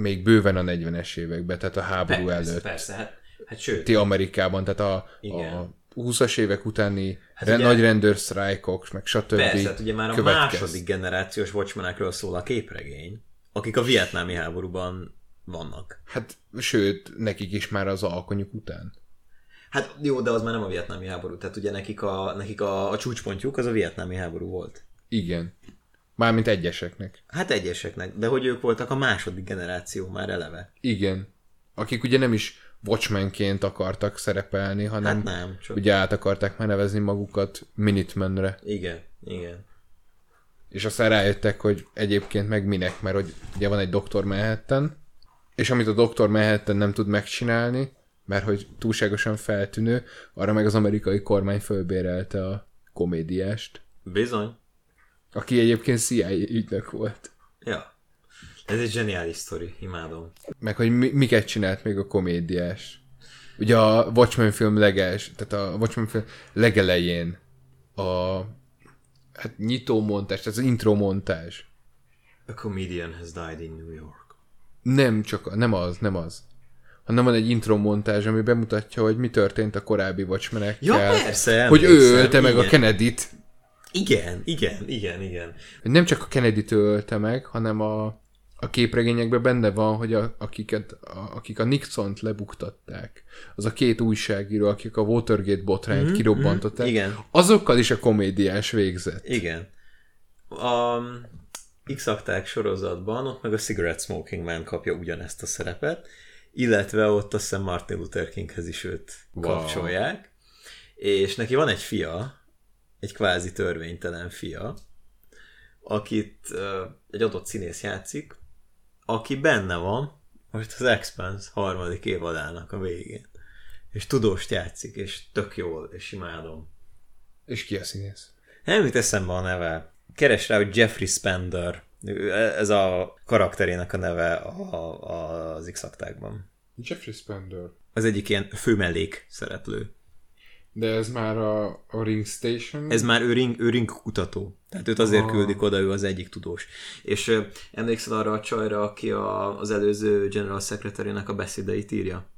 S1: még bőven a 40-es években, tehát a háború
S2: Persze,
S1: előtt.
S2: persze, hát, hát sőt,
S1: Ti Amerikában, tehát a,
S2: Igen.
S1: a 20-as évek utáni hát
S2: ugye-
S1: nagy rendőrsztrájkok, meg stb.
S2: persze, hát ugye már a
S1: következ.
S2: második generációs watchmenekről szól a képregény, akik a vietnámi háborúban vannak.
S1: Hát, sőt, nekik is már az alkonyuk után.
S2: Hát jó, de az már nem a vietnámi háború, tehát ugye nekik a, nekik a, a csúcspontjuk az a vietnámi háború volt.
S1: Igen. Mármint egyeseknek.
S2: Hát egyeseknek, de hogy ők voltak a második generáció már eleve.
S1: Igen. Akik ugye nem is Watchmenként akartak szerepelni, hanem
S2: Hát nem, csak
S1: ugye át akarták már nevezni magukat Minutemenre.
S2: igen, igen.
S1: És aztán rájöttek, hogy egyébként meg minek, mert hogy ugye van egy Dr. Manhattan, és amit a Dr. Manhattan nem tud megcsinálni, mert hogy túlságosan feltűnő, arra meg az amerikai kormány fölbérelte a komédiást,
S2: Bizony.
S1: Aki egyébként CIA ügynök volt.
S2: Ja. Ez egy zseniális sztori, imádom.
S1: Meg hogy mi, miket csinált még a komédiás. Ugye a Watchmen film leges, tehát a Watchmen film legelején a hát nyitó montás, tehát az intro montázs.
S2: A comedian has died in New York.
S1: Nem csak, nem az, nem az. Hanem van egy intro montázs, ami bemutatja, hogy mi történt a korábbi Watchmenekkel.
S2: Ja, persze,
S1: Hogy ő ölte meg a
S2: igen.
S1: Kennedy-t.
S2: Igen, igen, igen, igen.
S1: Nem csak a Kennedy-t ölte meg, hanem a, a képregényekben benne van, hogy a, akiket, a, akik a Nixont lebuktatták, az a két újságíró, akik a Watergate botrányt mm-hmm, kirobbantották,
S2: igen.
S1: azokkal is a komédiás végzett.
S2: Igen. A X-akták sorozatban ott meg a Cigarette Smoking Man kapja ugyanezt a szerepet, illetve ott azt hiszem Martin Luther Kinghez is őt
S1: Wow.
S2: kapcsolják, és neki van egy fia, egy kvázi törvénytelen fia, akit egy adott színész játszik, aki benne van most az Expanse harmadik évadának a végén. És tudóst játszik, és tök jól, és imádom.
S1: És ki a színész?
S2: Nem jut eszembe a neve. Keres rá, hogy Jeffrey Spender. Ez a karakterének a neve a, a, az x
S1: Jeffrey Spender.
S2: Az egyik ilyen főmellék szereplő.
S1: De ez már a, a Ring Station?
S2: Ez már ő ring, ő ring kutató. Tehát őt azért
S1: Ah.
S2: küldik oda, ő az egyik tudós. És ö, emlékszel arra a csajra, aki a, az előző General secretary a beszédeit írja?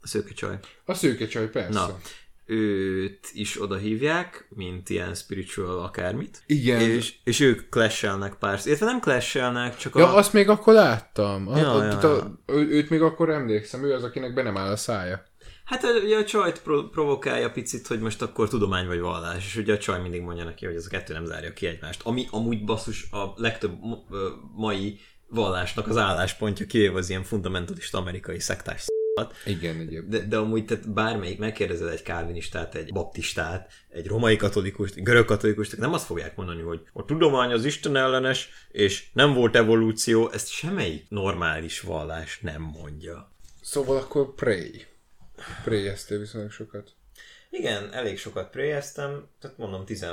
S2: A szőke csaj.
S1: A szőke csaj, persze.
S2: Na, őt is oda hívják, mint ilyen spiritual akármit.
S1: Igen.
S2: És, és ők clashelnek pár, illetve nem clashelnek, csak
S1: Ja,
S2: a...
S1: azt még akkor láttam. A,
S2: Ja,
S1: a,
S2: ja,
S1: a,
S2: ja.
S1: őt még akkor emlékszem, ő az, akinek be nem áll a szája.
S2: Hát ugye a csajt pro- provokálja picit, hogy most akkor tudomány vagy vallás, és ugye a csaj mindig mondja neki, hogy ez a kettő nem zárja ki egymást. Ami amúgy basszus a legtöbb mai vallásnak az álláspontja, kivéve az ilyen fundamentalista amerikai szektás s***at.
S1: Igen, egyébként.
S2: De, de amúgy tehát bármelyik megkérdezed egy kálvinistát, egy baptistát, egy romai katolikust, egy görög katolikust, nem azt fogják mondani, hogy a tudomány az Isten ellenes, és nem volt evolúció, ezt semmelyik normális vallás nem mondja.
S1: Szóval akkor Prey. Prey-eztél viszonylag sokat.
S2: Igen, elég sokat préjeztem, tehát mondom 10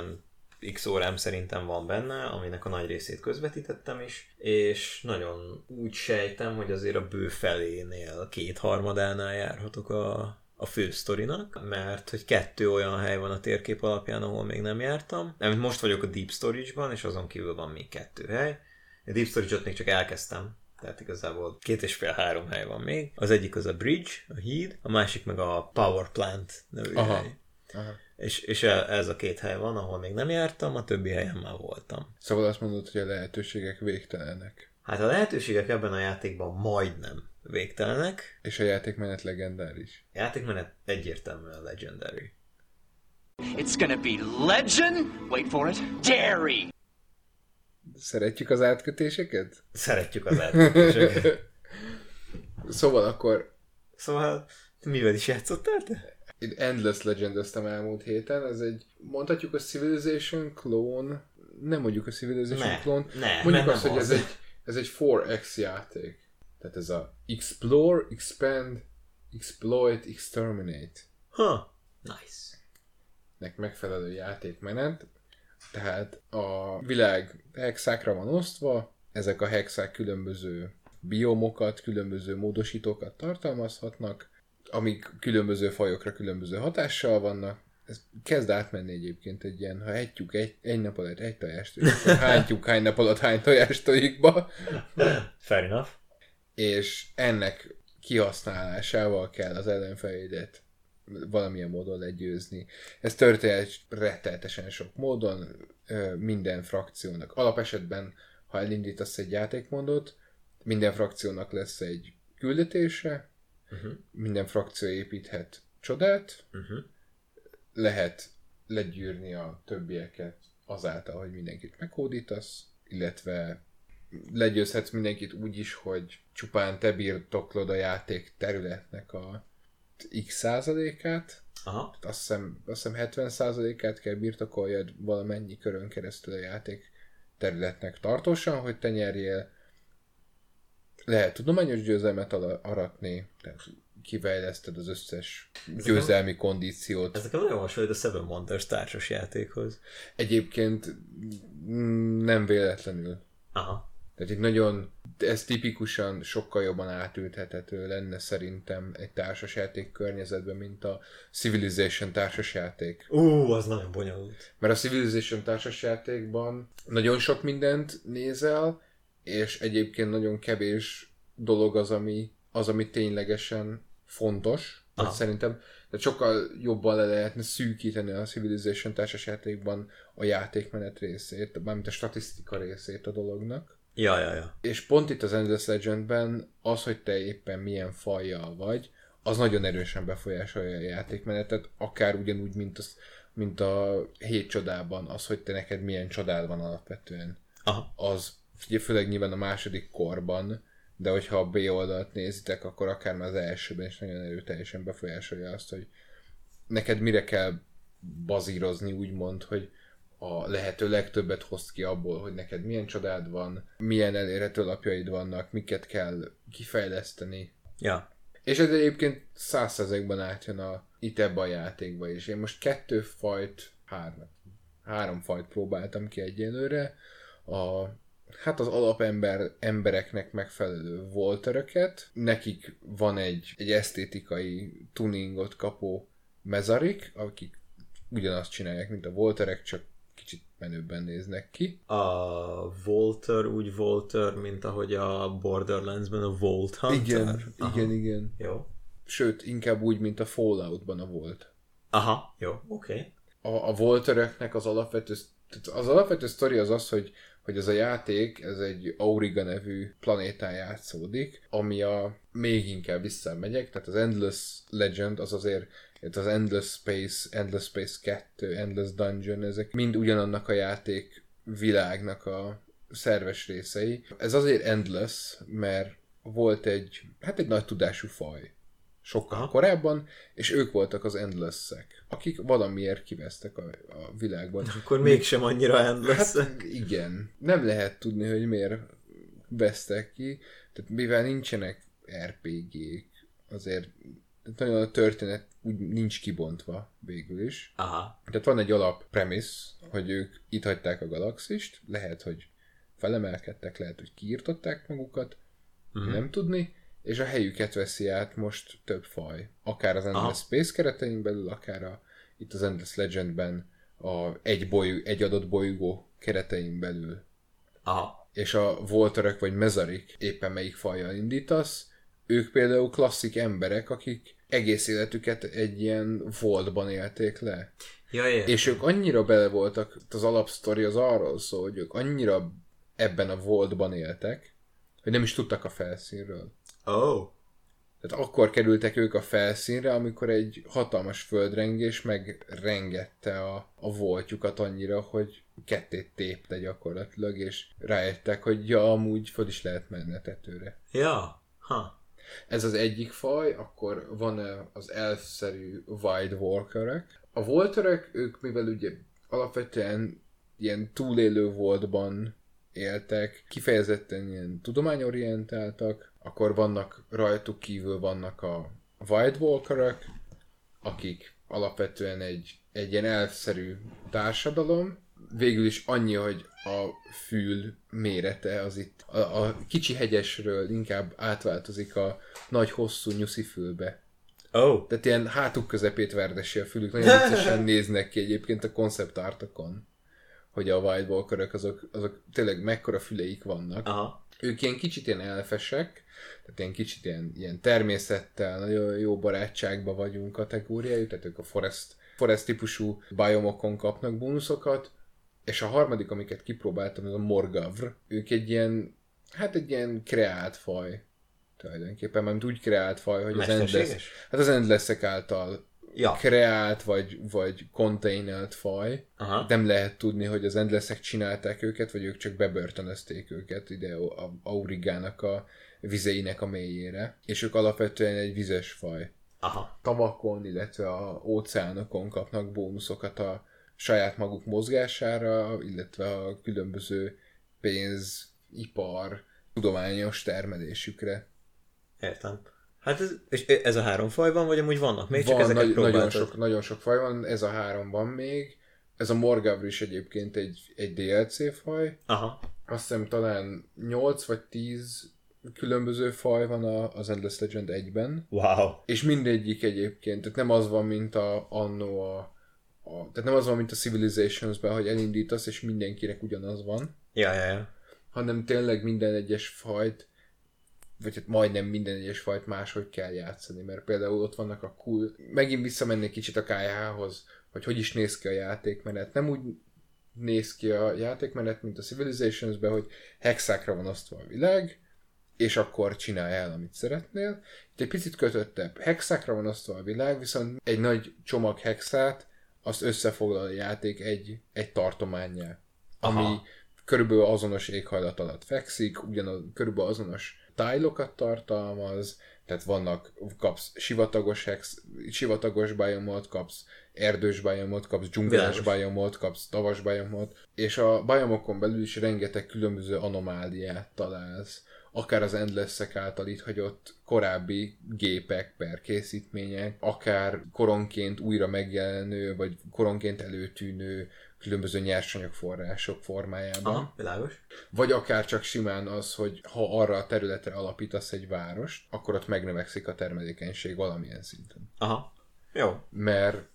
S2: x órám szerintem van benne, aminek a nagy részét közvetítettem is, és nagyon úgy sejtem, hogy azért a bő felénél, kétharmadánál járhatok a, a fő sztorinak, mert hogy kettő olyan hely van a térkép alapján, ahol még nem jártam. Nem, most vagyok a Deep Storage-ban, és azon kívül van még kettő hely. A Deep Storage-ot még csak elkezdtem, tehát igazából két és fél-három hely van még. Az egyik az a Bridge, a híd, a másik meg a Power Plant nevű
S1: Aha.
S2: hely.
S1: Aha.
S2: És, és e- ez a két hely van, ahol még nem jártam, a többi helyen már voltam.
S1: Szóval azt mondod, hogy a lehetőségek végtelenek.
S2: Hát a lehetőségek ebben a játékban majdnem végtelenek.
S1: És a játékmenet legendáris.
S2: A játékmenet egyértelműen legendary.
S6: It's gonna be legend. Wait for it. Dairy.
S1: Szeretjük az átkötéseket?
S2: Szeretjük az eltűnéseket.
S1: Szóval akkor
S2: szóval, mivel is játszottál te?
S1: én Endless legend elmúlt héten, ez egy, mondhatjuk a Civilization klón, nem mondjuk a Civilization
S2: Ne,
S1: klón,
S2: ne,
S1: mondjuk azt, hogy
S2: az.
S1: ez egy, ez egy 4X játék. Tehát ez a Explore, Expand, Exploit, Exterminate
S2: Ha, nice.
S1: nek megfelelő játékmenet, tehát a világ hexákra van osztva, ezek a hexák különböző biomokat, különböző módosítókat tartalmazhatnak, amik különböző fajokra különböző hatással vannak. Ez kezd átmenni egyébként egy ilyen, ha együk egy, egy nap alatt egy tojást, akkor hántjuk hány nap alatt hány tojást tojikba,
S2: Fair enough.
S1: és ennek kihasználásával kell az ellenfeleidet valamilyen módon legyőzni. Ez történhet retteltesen sok módon, minden frakciónak. Alapesetben, ha elindítasz egy játékmódot, minden frakciónak lesz egy küldetése,
S2: Uh-huh.
S1: minden frakció építhet csodát,
S2: Uh-huh.
S1: lehet legyűrni a többieket azáltal, hogy mindenkit meghódítasz, illetve legyőzhetsz mindenkit úgy is, hogy csupán te birtoklod a játék területnek a x százalékát,
S2: Aha.
S1: azt hiszem, azt hiszem 70 százalékát kell birtokoljad valamennyi körön keresztül a játék területnek tartósan, hogy te nyerjél. Lehet tudományos győzelmet aratni, tehát kifejleszted az összes győzelmi kondíciót.
S2: Ez nekem nagyon hasonlít a Seven Wonders társas játékhoz.
S1: Egyébként mm, nem véletlenül.
S2: Aha.
S1: Tehát itt nagyon, ez tipikusan sokkal jobban átülthethető lenne szerintem egy társasjáték környezetben, mint a Civilization társasjáték.
S2: Ú, az nagyon bonyolult.
S1: Mert a Civilization társasjátékban nagyon sok mindent nézel, és egyébként nagyon kevés dolog az, ami, az, ami ténylegesen fontos. Hát szerintem de sokkal jobban le lehetne szűkíteni a Civilization társasjátékban a játékmenet részét, mármint a statisztika részét a dolognak.
S2: Ja, ja, ja.
S1: És pont itt az Endless Legendben az, hogy te éppen milyen fajjal vagy, az nagyon erősen befolyásolja a játékmenetet, akár ugyanúgy, mint, az, mint a hét csodában, az, hogy te neked milyen csodád van alapvetően.
S2: Aha.
S1: Az ugye főleg nyilván a második korban, de hogyha a B oldalt nézitek, akkor akár már az elsőben is nagyon erőteljesen befolyásolja azt, hogy neked mire kell bazírozni, úgymond, hogy a lehető legtöbbet hozd ki abból, hogy neked milyen csodád van, milyen elérhető lapjaid vannak, miket kell kifejleszteni.
S2: Ja.
S1: És ez egyébként százszerzekben átjön a, itt ebbe a játékba is. Én most kettő fajt, három, három fajt próbáltam ki egyelőre. A, hát az alapember embereknek megfelelő volteröket. Nekik van egy, egy esztétikai tuningot kapó mezarik, akik ugyanazt csinálják, mint a volterek, csak kicsit menőbben néznek ki.
S2: A Volter úgy Volter, mint ahogy a Borderlands-ben a Volt Hunter.
S1: Igen,
S2: Aha.
S1: igen, igen.
S2: Jó.
S1: sőt, inkább úgy, mint a Falloutban a volt.
S2: Aha, jó, oké. Okay.
S1: A, a Voltereknek az alapvető, az alapvető sztori az az, hogy hogy ez a játék, ez egy Auriga nevű planétán játszódik, ami a még inkább visszamegyek, tehát az Endless Legend az azért itt az Endless Space, Endless Space 2, Endless Dungeon, ezek mind ugyanannak a játék világnak a szerves részei. Ez azért endless, mert volt egy, hát egy nagy tudású faj sokkal Aha. korábban, és ők voltak az endless-ek, akik valamiért kivesztek a, a világban.
S2: Akkor mégsem annyira endless
S1: hát, igen. Nem lehet tudni, hogy miért vesztek ki, tehát mivel nincsenek RPG-k, azért nagyon a történet úgy nincs kibontva végül is.
S2: Aha.
S1: Tehát van egy alap premise, hogy ők itt hagyták a galaxist, lehet, hogy felemelkedtek, lehet, hogy kiirtották magukat, uh-huh. nem tudni, és a helyüket veszi át most több faj. Akár az Endless Aha. Space keretein belül, akár a, itt az Endless Legendben a egy, boly, egy adott bolygó keretein belül.
S2: Aha.
S1: És a Volterek vagy Mezarik éppen melyik fajjal indítasz, ők például klasszik emberek, akik egész életüket egy ilyen voltban élték le.
S2: Ja, yeah.
S1: És ők annyira bele voltak, az alapsztori az arról szól, hogy ők annyira ebben a voltban éltek, hogy nem is tudtak a felszínről.
S2: Oh.
S1: Tehát akkor kerültek ők a felszínre, amikor egy hatalmas földrengés megrengette a, a voltjukat annyira, hogy kettét tépte gyakorlatilag, és rájöttek, hogy ja, amúgy föl is lehet menni a tetőre.
S2: Ja, ha.
S1: Ez az egyik faj, akkor van az elszerű Wide Walkerek. A Volterek, ők mivel ugye alapvetően ilyen túlélő voltban éltek, kifejezetten ilyen tudományorientáltak, akkor vannak rajtuk kívül vannak a White Walkerek, akik alapvetően egy, egy ilyen elszerű társadalom, végül is annyi, hogy a fül mérete az itt a, a kicsi hegyesről inkább átváltozik a nagy hosszú nyuszi fülbe.
S2: Oh.
S1: Tehát ilyen hátuk közepét verdesi a fülük. Nagyon viccesen néznek ki egyébként a konceptártokon, hogy a White Walkerök azok, azok tényleg mekkora füleik vannak.
S2: Aha.
S1: Ők ilyen kicsit ilyen elfesek, tehát ilyen kicsit ilyen, ilyen természettel, nagyon jó barátságban vagyunk kategóriájuk, tehát ők a forest, forest típusú biomokon kapnak bónuszokat, és a harmadik, amiket kipróbáltam, az a Morgavr. Ők egy ilyen, hát egy ilyen kreált faj tulajdonképpen, mert úgy kreált faj, hogy az endless, hát az endlessek által ja. kreált vagy, vagy containert faj. Aha. Nem lehet tudni, hogy az endlessek csinálták őket, vagy ők csak bebörtönözték őket ide a, a Aurigának a vizeinek a mélyére. És ők alapvetően egy vizes faj.
S2: Aha.
S1: Tavakon, illetve a óceánokon kapnak bónuszokat a saját maguk mozgására, illetve a különböző pénz, ipar, tudományos termelésükre.
S2: Értem. Hát ez, és ez a három faj van, vagy amúgy vannak még?
S1: Csak van, ezeket nagy, nagyon, sok, nagyon sok faj van, ez a három van még. Ez a Morgavr is egyébként egy, egy DLC faj.
S2: Aha.
S1: Azt hiszem talán 8 vagy 10 különböző faj van a, az Endless Legend 1-ben.
S2: Wow.
S1: És mindegyik egyébként, tehát nem az van, mint a anno a, a tehát nem az van, mint a Civilizations-ben, hogy elindítasz, és mindenkinek ugyanaz van.
S2: Ja, ja, ja.
S1: Hanem tényleg minden egyes fajt vagy hát majdnem minden egyes fajt máshogy kell játszani, mert például ott vannak a cool, megint visszamennék kicsit a KH-hoz, hogy hogy is néz ki a játékmenet. Nem úgy néz ki a játékmenet, mint a Civilizations-ben, hogy hexákra van osztva a világ, és akkor csinálj el, amit szeretnél. Itt egy picit kötöttebb. Hexákra van osztva a világ, viszont egy nagy csomag hexát, azt összefoglal a játék egy, egy tartományjá, ami Aha. körülbelül azonos éghajlat alatt fekszik, ugyanaz, körülbelül azonos tájlokat tartalmaz, tehát vannak, kapsz sivatagos, hex, sivatagos biomot, kapsz erdős biomot, kapsz dzsungeles biomot, kapsz tavas biomot, és a biomokon belül is rengeteg különböző anomáliát találsz akár az endless által itt hagyott korábbi gépek per készítmények, akár koronként újra megjelenő, vagy koronként előtűnő különböző nyersanyagforrások formájában.
S2: Aha, világos.
S1: Vagy akár csak simán az, hogy ha arra a területre alapítasz egy várost, akkor ott megnövekszik a termelékenység valamilyen szinten.
S2: Aha. Jó.
S1: Mert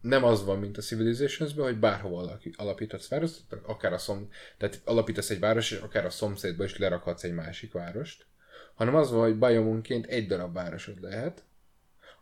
S1: nem az van, mint a civilizations hogy bárhova alapíthatsz várost, akár a szom, tehát alapítasz egy város, és akár a szomszédba is lerakhatsz egy másik várost, hanem az van, hogy biomonként egy darab városod lehet,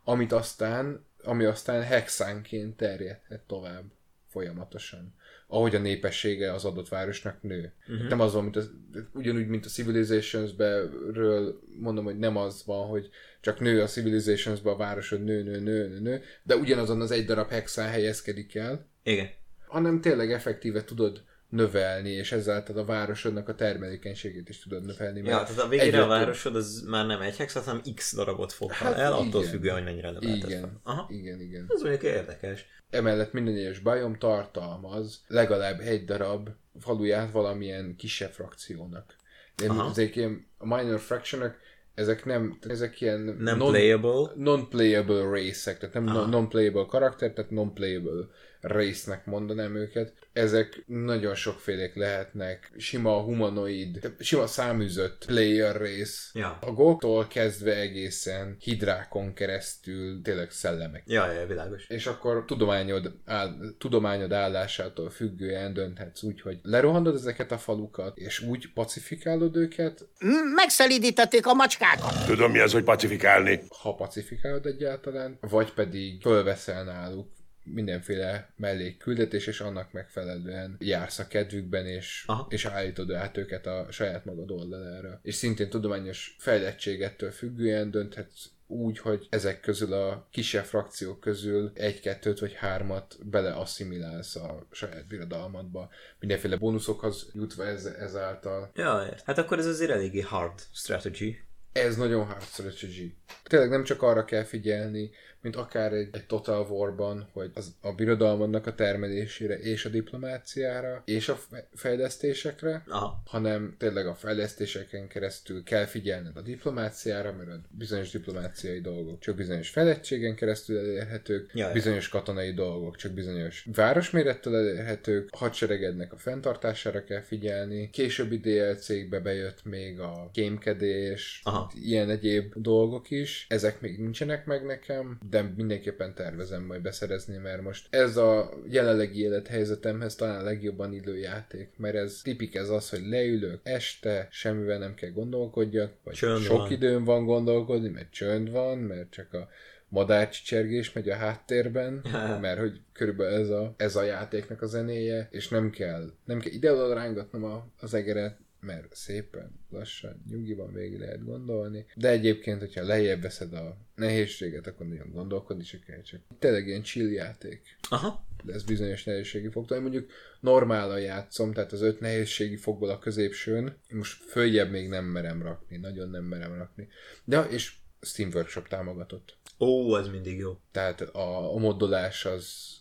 S1: amit aztán, ami aztán hexánként terjedhet tovább folyamatosan ahogy a népessége az adott városnak nő. Uh-huh. Nem az van, mint az, ugyanúgy, mint a Civilizations-ről mondom, hogy nem az van, hogy csak nő a Civilizations-ben a városod nő, nő, nő, nő, nő, de ugyanazon az egy darab hexán helyezkedik el.
S2: Igen.
S1: Hanem tényleg effektíve tudod növelni, és ezáltal a városodnak a termelékenységét is tudod növelni.
S2: Ja, tehát a végére a városod az már nem egy hexat, hanem x darabot fog hát el, attól
S1: igen.
S2: függően, hogy mennyire növelted
S1: Igen,
S2: fel. Aha.
S1: igen, igen.
S2: Ez mondjuk érdekes.
S1: Emellett minden egyes biom tartalmaz legalább egy darab faluját valamilyen kisebb frakciónak. De ilyen a minor fractionok, ezek nem, ezek ilyen
S2: Nem playable.
S1: non-playable race-ek, tehát nem non- non-playable karakter, tehát non-playable race-nek mondanám őket. Ezek nagyon sokfélék lehetnek, sima humanoid, sima száműzött player race,
S2: Ja.
S1: a goktól kezdve egészen hidrákon keresztül tényleg szellemek
S2: Ja, ja, világos.
S1: és akkor tudományod, áll, tudományod állásától függően dönthetsz úgy, hogy lerohandod ezeket a falukat, és úgy pacifikálod őket,
S4: Megszelídítették a macskákat.
S7: Tudom, mi az, hogy pacifikálni.
S1: ha pacifikálod egyáltalán, vagy pedig fölveszel náluk mindenféle mellékküldetés, és annak megfelelően jársz a kedvükben, és,
S2: Aha.
S1: és állítod át őket a saját magad oldalára. És szintén tudományos fejlettségettől függően dönthetsz úgy, hogy ezek közül a kisebb frakciók közül egy, kettőt vagy hármat beleasszimilálsz a saját birodalmadba. Mindenféle bónuszokhoz jutva ez, ezáltal.
S2: Ja, hát akkor ez azért eléggé hard strategy.
S1: Ez nagyon hard strategy. Tényleg nem csak arra kell figyelni, mint akár egy, egy Total War-ban, hogy az, a birodalmadnak a termelésére és a diplomáciára és a fe- fejlesztésekre,
S2: Aha.
S1: hanem tényleg a fejlesztéseken keresztül kell figyelned a diplomáciára, mert a bizonyos diplomáciai dolgok csak bizonyos fejlettségen keresztül elérhetők,
S2: Ja,
S1: bizonyos katonai dolgok csak bizonyos városmérettől elérhetők, a hadseregednek a fenntartására kell figyelni, későbbi DLC-kbe bejött még a kémkedés,
S2: Aha.
S1: ilyen egyéb dolgok is, ezek még nincsenek meg nekem, de mindenképpen tervezem majd beszerezni, mert most ez a jelenlegi élethelyzetemhez talán a legjobban illő játék, mert ez tipik ez az, hogy leülök este, semmivel nem kell gondolkodjak, vagy
S2: Csönd
S1: sok
S2: van.
S1: időm van gondolkodni, mert csönd van, mert csak a madárcsicsergés megy a háttérben, mert hogy körülbelül ez a, ez a játéknak a zenéje, és nem kell, nem kell ide-oda rángatnom a, az egeret, mert szépen, lassan, nyugiban végig lehet gondolni. De egyébként, hogyha lejjebb veszed a nehézséget, akkor nagyon gondolkodni se kell, csak tényleg ilyen chill játék
S2: Aha.
S1: lesz bizonyos nehézségi foktól. Én mondjuk normálan játszom, tehát az öt nehézségi fokból a középsőn, most följebb még nem merem rakni, nagyon nem merem rakni. De, és Steam Workshop támogatott.
S2: Ó, az mindig jó.
S1: Tehát a, a moddolás az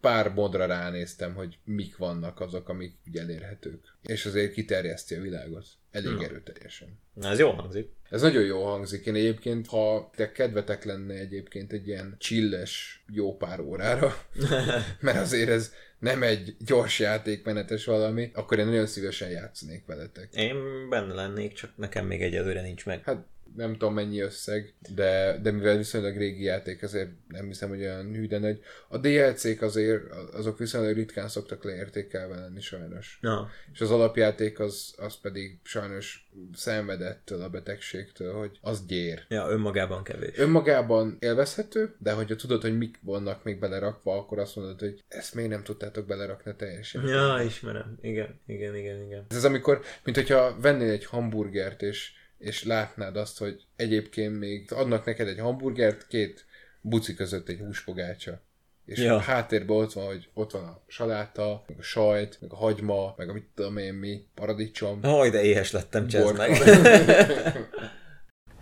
S1: pár modra ránéztem, hogy mik vannak azok, amik ugye elérhetők. És azért kiterjeszti a világot. Elég
S2: Na.
S1: erőteljesen.
S2: Na, ez jó hangzik.
S1: Ez nagyon jó hangzik. Én egyébként, ha te kedvetek lenne egyébként egy ilyen chilles jó pár órára, mert azért ez nem egy gyors játékmenetes valami, akkor én nagyon szívesen játszanék veletek.
S2: Én benne lennék, csak nekem még egyelőre nincs meg.
S1: Hát nem tudom mennyi összeg, de, de mivel viszonylag régi játék, ezért nem hiszem, hogy olyan hű, de nagy. A DLC-k azért, azok viszonylag ritkán szoktak leértékelve lenni sajnos.
S2: Na,
S1: És az alapjáték az, az pedig sajnos szenvedettől a betegségtől, hogy az gyér.
S2: ja, önmagában kevés.
S1: Önmagában élvezhető, de hogyha tudod, hogy mik vannak még belerakva, akkor azt mondod, hogy ezt még nem tudtátok belerakni teljesen.
S2: Ja, ismerem. Igen, igen, igen, igen.
S1: Ez az, amikor, mint hogyha vennél egy hamburgert, és, és látnád azt, hogy egyébként még adnak neked egy hamburgert, két buci között egy húspogácsa. És
S2: Ja.
S1: a háttérben ott van, hogy ott van a saláta, meg a sajt, meg a hagyma, meg a mit tudom én mi, paradicsom.
S2: Haj, de éhes lettem, csezd meg.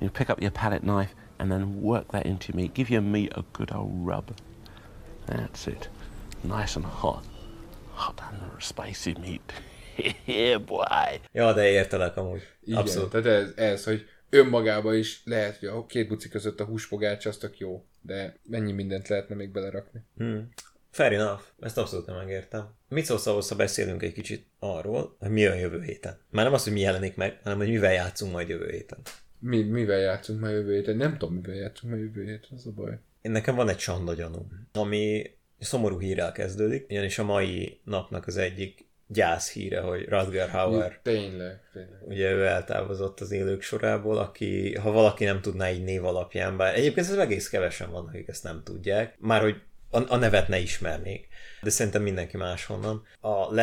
S8: You pick up your palette knife and then work that into your meat. Give your meat a good old rub. That's it. Nice and hot. Hot and spicy meat. yeah, boy.
S2: ja, de értelek amúgy.
S1: Igen,
S2: Abszolút.
S1: tehát ez, ez, hogy önmagában is lehet, hogy a két buci között a húspogács az tök jó, de mennyi mindent lehetne még belerakni.
S2: Hmm. Fair enough. Ezt abszolút nem megértem. Mit szólsz ahhoz, ha beszélünk egy kicsit arról, hogy mi jön jövő héten? Már nem az, hogy mi jelenik meg, hanem hogy mivel játszunk majd jövő héten.
S1: Mi, mivel játszunk ma jövő héten? Nem tudom, mivel játszunk ma jövő héten, az a baj.
S2: Én nekem van egy csanda gyanúm, ami szomorú hírrel kezdődik, ugyanis a mai napnak az egyik gyász híre, hogy Rutger Hauer
S1: Tényleg, tényleg.
S2: ugye ő eltávozott az élők sorából, aki, ha valaki nem tudná így név alapján, bár egyébként ez egész kevesen vannak, akik ezt nem tudják, már hogy a, a nevet ne ismernék, de szerintem mindenki máshonnan. A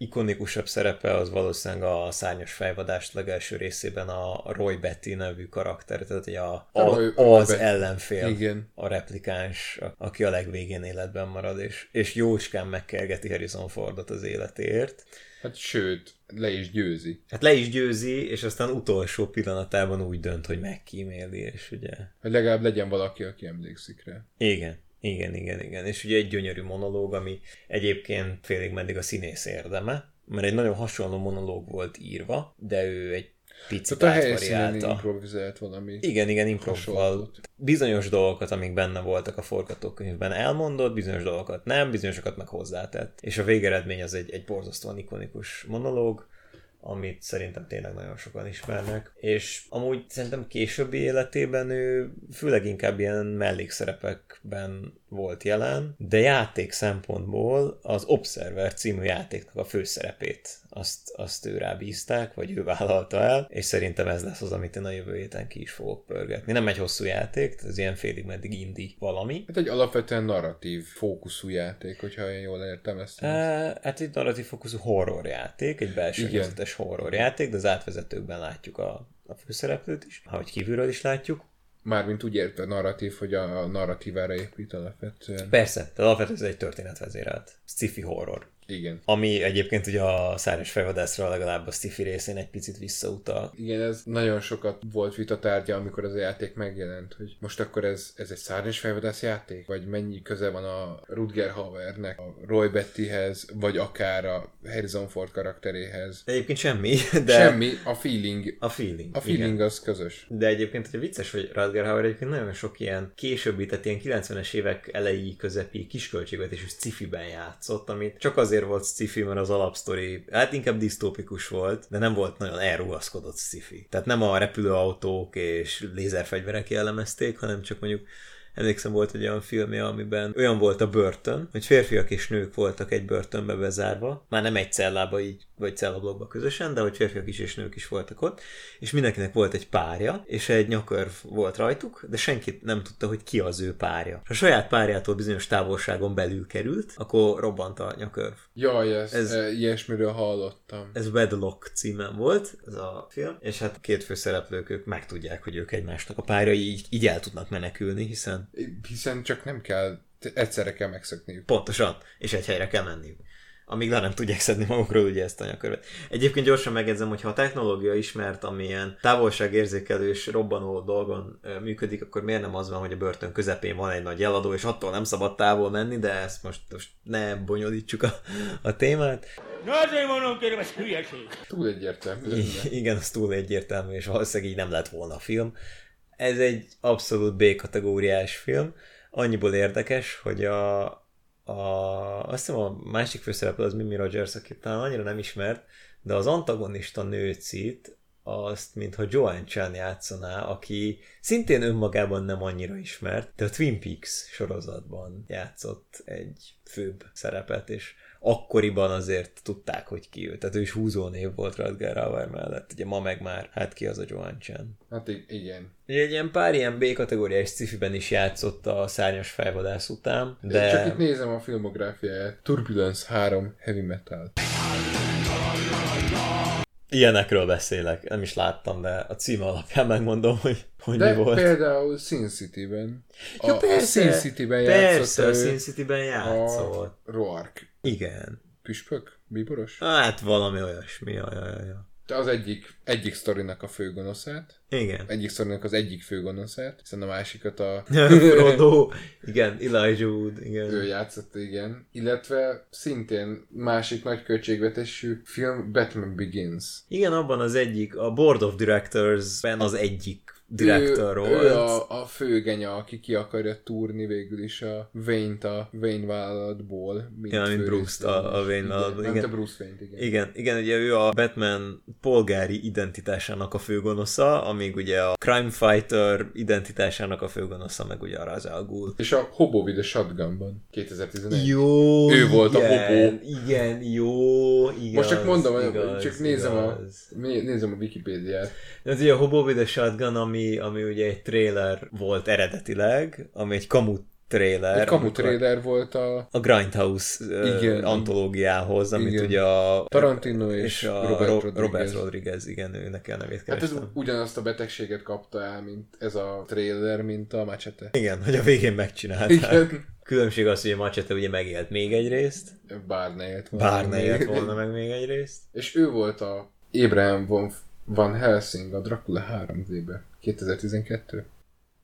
S2: legikonikusabb szerepe az valószínűleg a szárnyas fejvadást legelső részében a Roy Betty nevű karakter, tehát hogy a, a,
S1: Roy- Roy
S2: az
S1: Betty.
S2: ellenfél,
S1: Igen.
S2: a replikáns, aki a legvégén életben marad, és, és jócskán megkergeti Harrison Fordot az életéért.
S1: Hát sőt, le is győzi.
S2: Hát le is győzi, és aztán utolsó pillanatában úgy dönt, hogy megkíméli, és ugye...
S1: Hogy legalább legyen valaki, aki emlékszik rá.
S2: Igen, igen, igen, igen. És ugye egy gyönyörű monológ, ami egyébként félig meddig a színész érdeme, mert egy nagyon hasonló monológ volt írva, de ő egy picit
S1: Tehát a helyszínen improvizált valami.
S2: Igen, igen, improvval bizonyos dolgokat, amik benne voltak a forgatókönyvben elmondott, bizonyos dolgokat nem, bizonyosokat meg hozzátett. És a végeredmény az egy, egy borzasztóan ikonikus monológ, amit szerintem tényleg nagyon sokan ismernek, és amúgy szerintem későbbi életében ő főleg inkább ilyen mellékszerepekben volt jelen, de játék szempontból az Observer című játéknak a főszerepét azt, azt ő rábízták, vagy ő vállalta el, és szerintem ez lesz az, amit én a jövő héten ki is fogok pörgetni. Nem egy hosszú játék, ez ilyen félig meddig indi valami,
S1: Hát egy alapvetően narratív fókuszú játék, hogyha én jól értem ezt.
S2: Uh, hát egy narratív fókuszú horror játék, egy belső nézetes horror játék, de az átvezetőkben látjuk a, a főszereplőt is, ahogy kívülről is látjuk.
S1: Mármint úgy érte narratív, hogy a narratívára épít alapvetően.
S2: Persze, tehát alapvetően ez egy történetvezérelt sci-fi horror.
S1: Igen.
S2: Ami egyébként ugye a szárnyas fejvadászra legalább a sci-fi részén egy picit visszautal.
S1: Igen, ez nagyon sokat volt vitatárgya, amikor az a játék megjelent, hogy most akkor ez, ez egy szárnyas fejvadász játék? Vagy mennyi köze van a Rutger Hauernek, a Roy Bettyhez, vagy akár a Harrison Ford karakteréhez?
S2: Egyébként semmi, de.
S1: Semmi, a feeling.
S2: a feeling.
S1: A feeling
S2: igen.
S1: az közös.
S2: De egyébként, hogy vicces, hogy Rutger Hauer egyébként nagyon sok ilyen későbbi, tehát ilyen 90-es évek elejé közepi kisköltségvetésű sci-fiben játszott, amit csak azért volt sci-fi, mert az alapsztori, hát inkább disztópikus volt, de nem volt nagyon elrugaszkodott sci-fi. Tehát nem a repülőautók és lézerfegyverek jellemezték, hanem csak mondjuk Emlékszem, volt egy olyan filmje, amiben olyan volt a börtön, hogy férfiak és nők voltak egy börtönbe bezárva, már nem egy cellába így, vagy cellablokba közösen, de hogy férfiak is és nők is voltak ott, és mindenkinek volt egy párja, és egy nyakörv volt rajtuk, de senki nem tudta, hogy ki az ő párja. Ha a saját párjától bizonyos távolságon belül került, akkor robbant a nyakörv.
S1: Jaj, ez,
S2: Ez-
S1: ez... ilyesmiről hallottam.
S2: Ez Wedlock címen volt, ez a film, és hát a két főszereplők ők megtudják, hogy ők egymásnak a párjai, így, így el tudnak menekülni, hiszen
S1: Hiszen csak nem kell, egyszerre kell megszökniük.
S2: Pontosan, és egy helyre kell menniük. Amíg le nem tudják szedni magukról ugye ezt a nyakörvet. Egyébként gyorsan megjegyzem, hogy ha a technológia ismert, amilyen távolságérzékelős robbanó dolgon működik, akkor miért nem az van, hogy a börtön közepén van egy nagy eladó, és attól nem szabad távol menni, de ezt most, most ne bonyolítsuk a, a témát.
S5: Na azért mondom, kérem, ez hülyeség.
S1: Túl egyértelmű.
S2: I- Igen, az túl egyértelmű, és valószínűleg így nem lett volna a film. Ez egy abszolút B-kategóriás film. Annyiból érdekes, hogy a, a, azt hiszem a másik főszereplő az Mimi Rogers, akit talán annyira nem ismert, de az antagonista nőcit azt, mintha Joanne Chan játszaná, aki szintén önmagában nem annyira ismert, de a Twin Peaks sorozatban játszott egy főbb szerepet, és akkoriban azért tudták, hogy ki ő. Tehát ő is húzónév volt Rutger Hauer mellett. Ugye ma meg már, hát ki az a Joanne Chan.
S1: Hát igen.
S2: Ugye egy ilyen pár ilyen B-kategóriás sci-fiben is játszott a szárnyas fejvadász után,
S1: De...
S2: de...
S1: Csak itt nézem a filmográfiáját. Turbulence 3 Heavy Metal.
S2: Ilyenekről beszélek, nem is láttam, de a címe alapján megmondom, hogy, hogy
S1: De
S2: mi volt.
S1: például Sin City-ben. A,
S2: Ja,
S1: a
S2: persze,
S1: Sin City-ben játszott
S2: persze, a Sin City-ben játszott.
S1: a Roark.
S2: Igen.
S1: Püspök? Bíboros?
S2: Hát valami olyasmi, ja, ja, ja,
S1: De az egyik, egyik sztorinak a főgonoszát.
S2: Igen.
S1: Egyik sztorinak az egyik főgonoszát, hiszen a másikat a...
S2: Frodo, igen, Elijah Wood, igen.
S1: ő játszott, igen. Illetve szintén másik nagy költségvetésű film Batman Begins.
S2: Igen, abban az egyik, a Board of Directors-ben az egyik director
S1: ő. Ő a, a főgenya, aki ki akarja túrni végül is a Wayne-t a Wayne vállalatból. Mint
S2: Ja, mint Bruce-t a- a Wayne
S1: igen,
S2: vállalatból, igen.
S1: te Bruce Wayne-t, igen.
S2: Igen, igen, ugye ő a Batman polgári identitásának a főgonosza, amíg ugye a Crime Fighter identitásának a főgonosza, meg ugye a Ra's al Ghul.
S1: És a Hobo with a Shotgunban, 2011.
S2: Jó,
S1: Ő volt a
S2: igen,
S1: hopó.
S2: Igen, jó, igaz,
S1: Most csak mondom,
S2: igaz,
S1: csak nézem a,
S2: igaz.
S1: nézem a Wikipédiát.
S2: Ez ugye a Hobo with a Shotgun, ami, ami ugye egy trailer volt eredetileg, ami egy kamu trailer.
S1: Egy kamu
S2: amikor-
S1: trailer volt a
S2: A Grindhouse
S1: Igen.
S2: Antológiához, amit
S1: Igen.
S2: ugye a
S1: Tarantino és,
S2: és a
S1: Robert
S2: Ro-
S1: Rodriguez.
S2: Robert Rodriguez, igen, őnek el nevét
S1: Hát ez
S2: kerestem.
S1: ugyanazt a betegséget kapta el, mint ez a trailer, mint a Machete.
S2: Igen, hogy a végén megcsinálták.
S1: Igen.
S2: Különbség az, hogy a Machete ugye megélt még egy részt,
S1: Bár ne élt volna.
S2: bár ne élt volna meg még egy részt.
S1: És ő volt a Abraham von, van Helsing a Dracula 3D-be. 2012.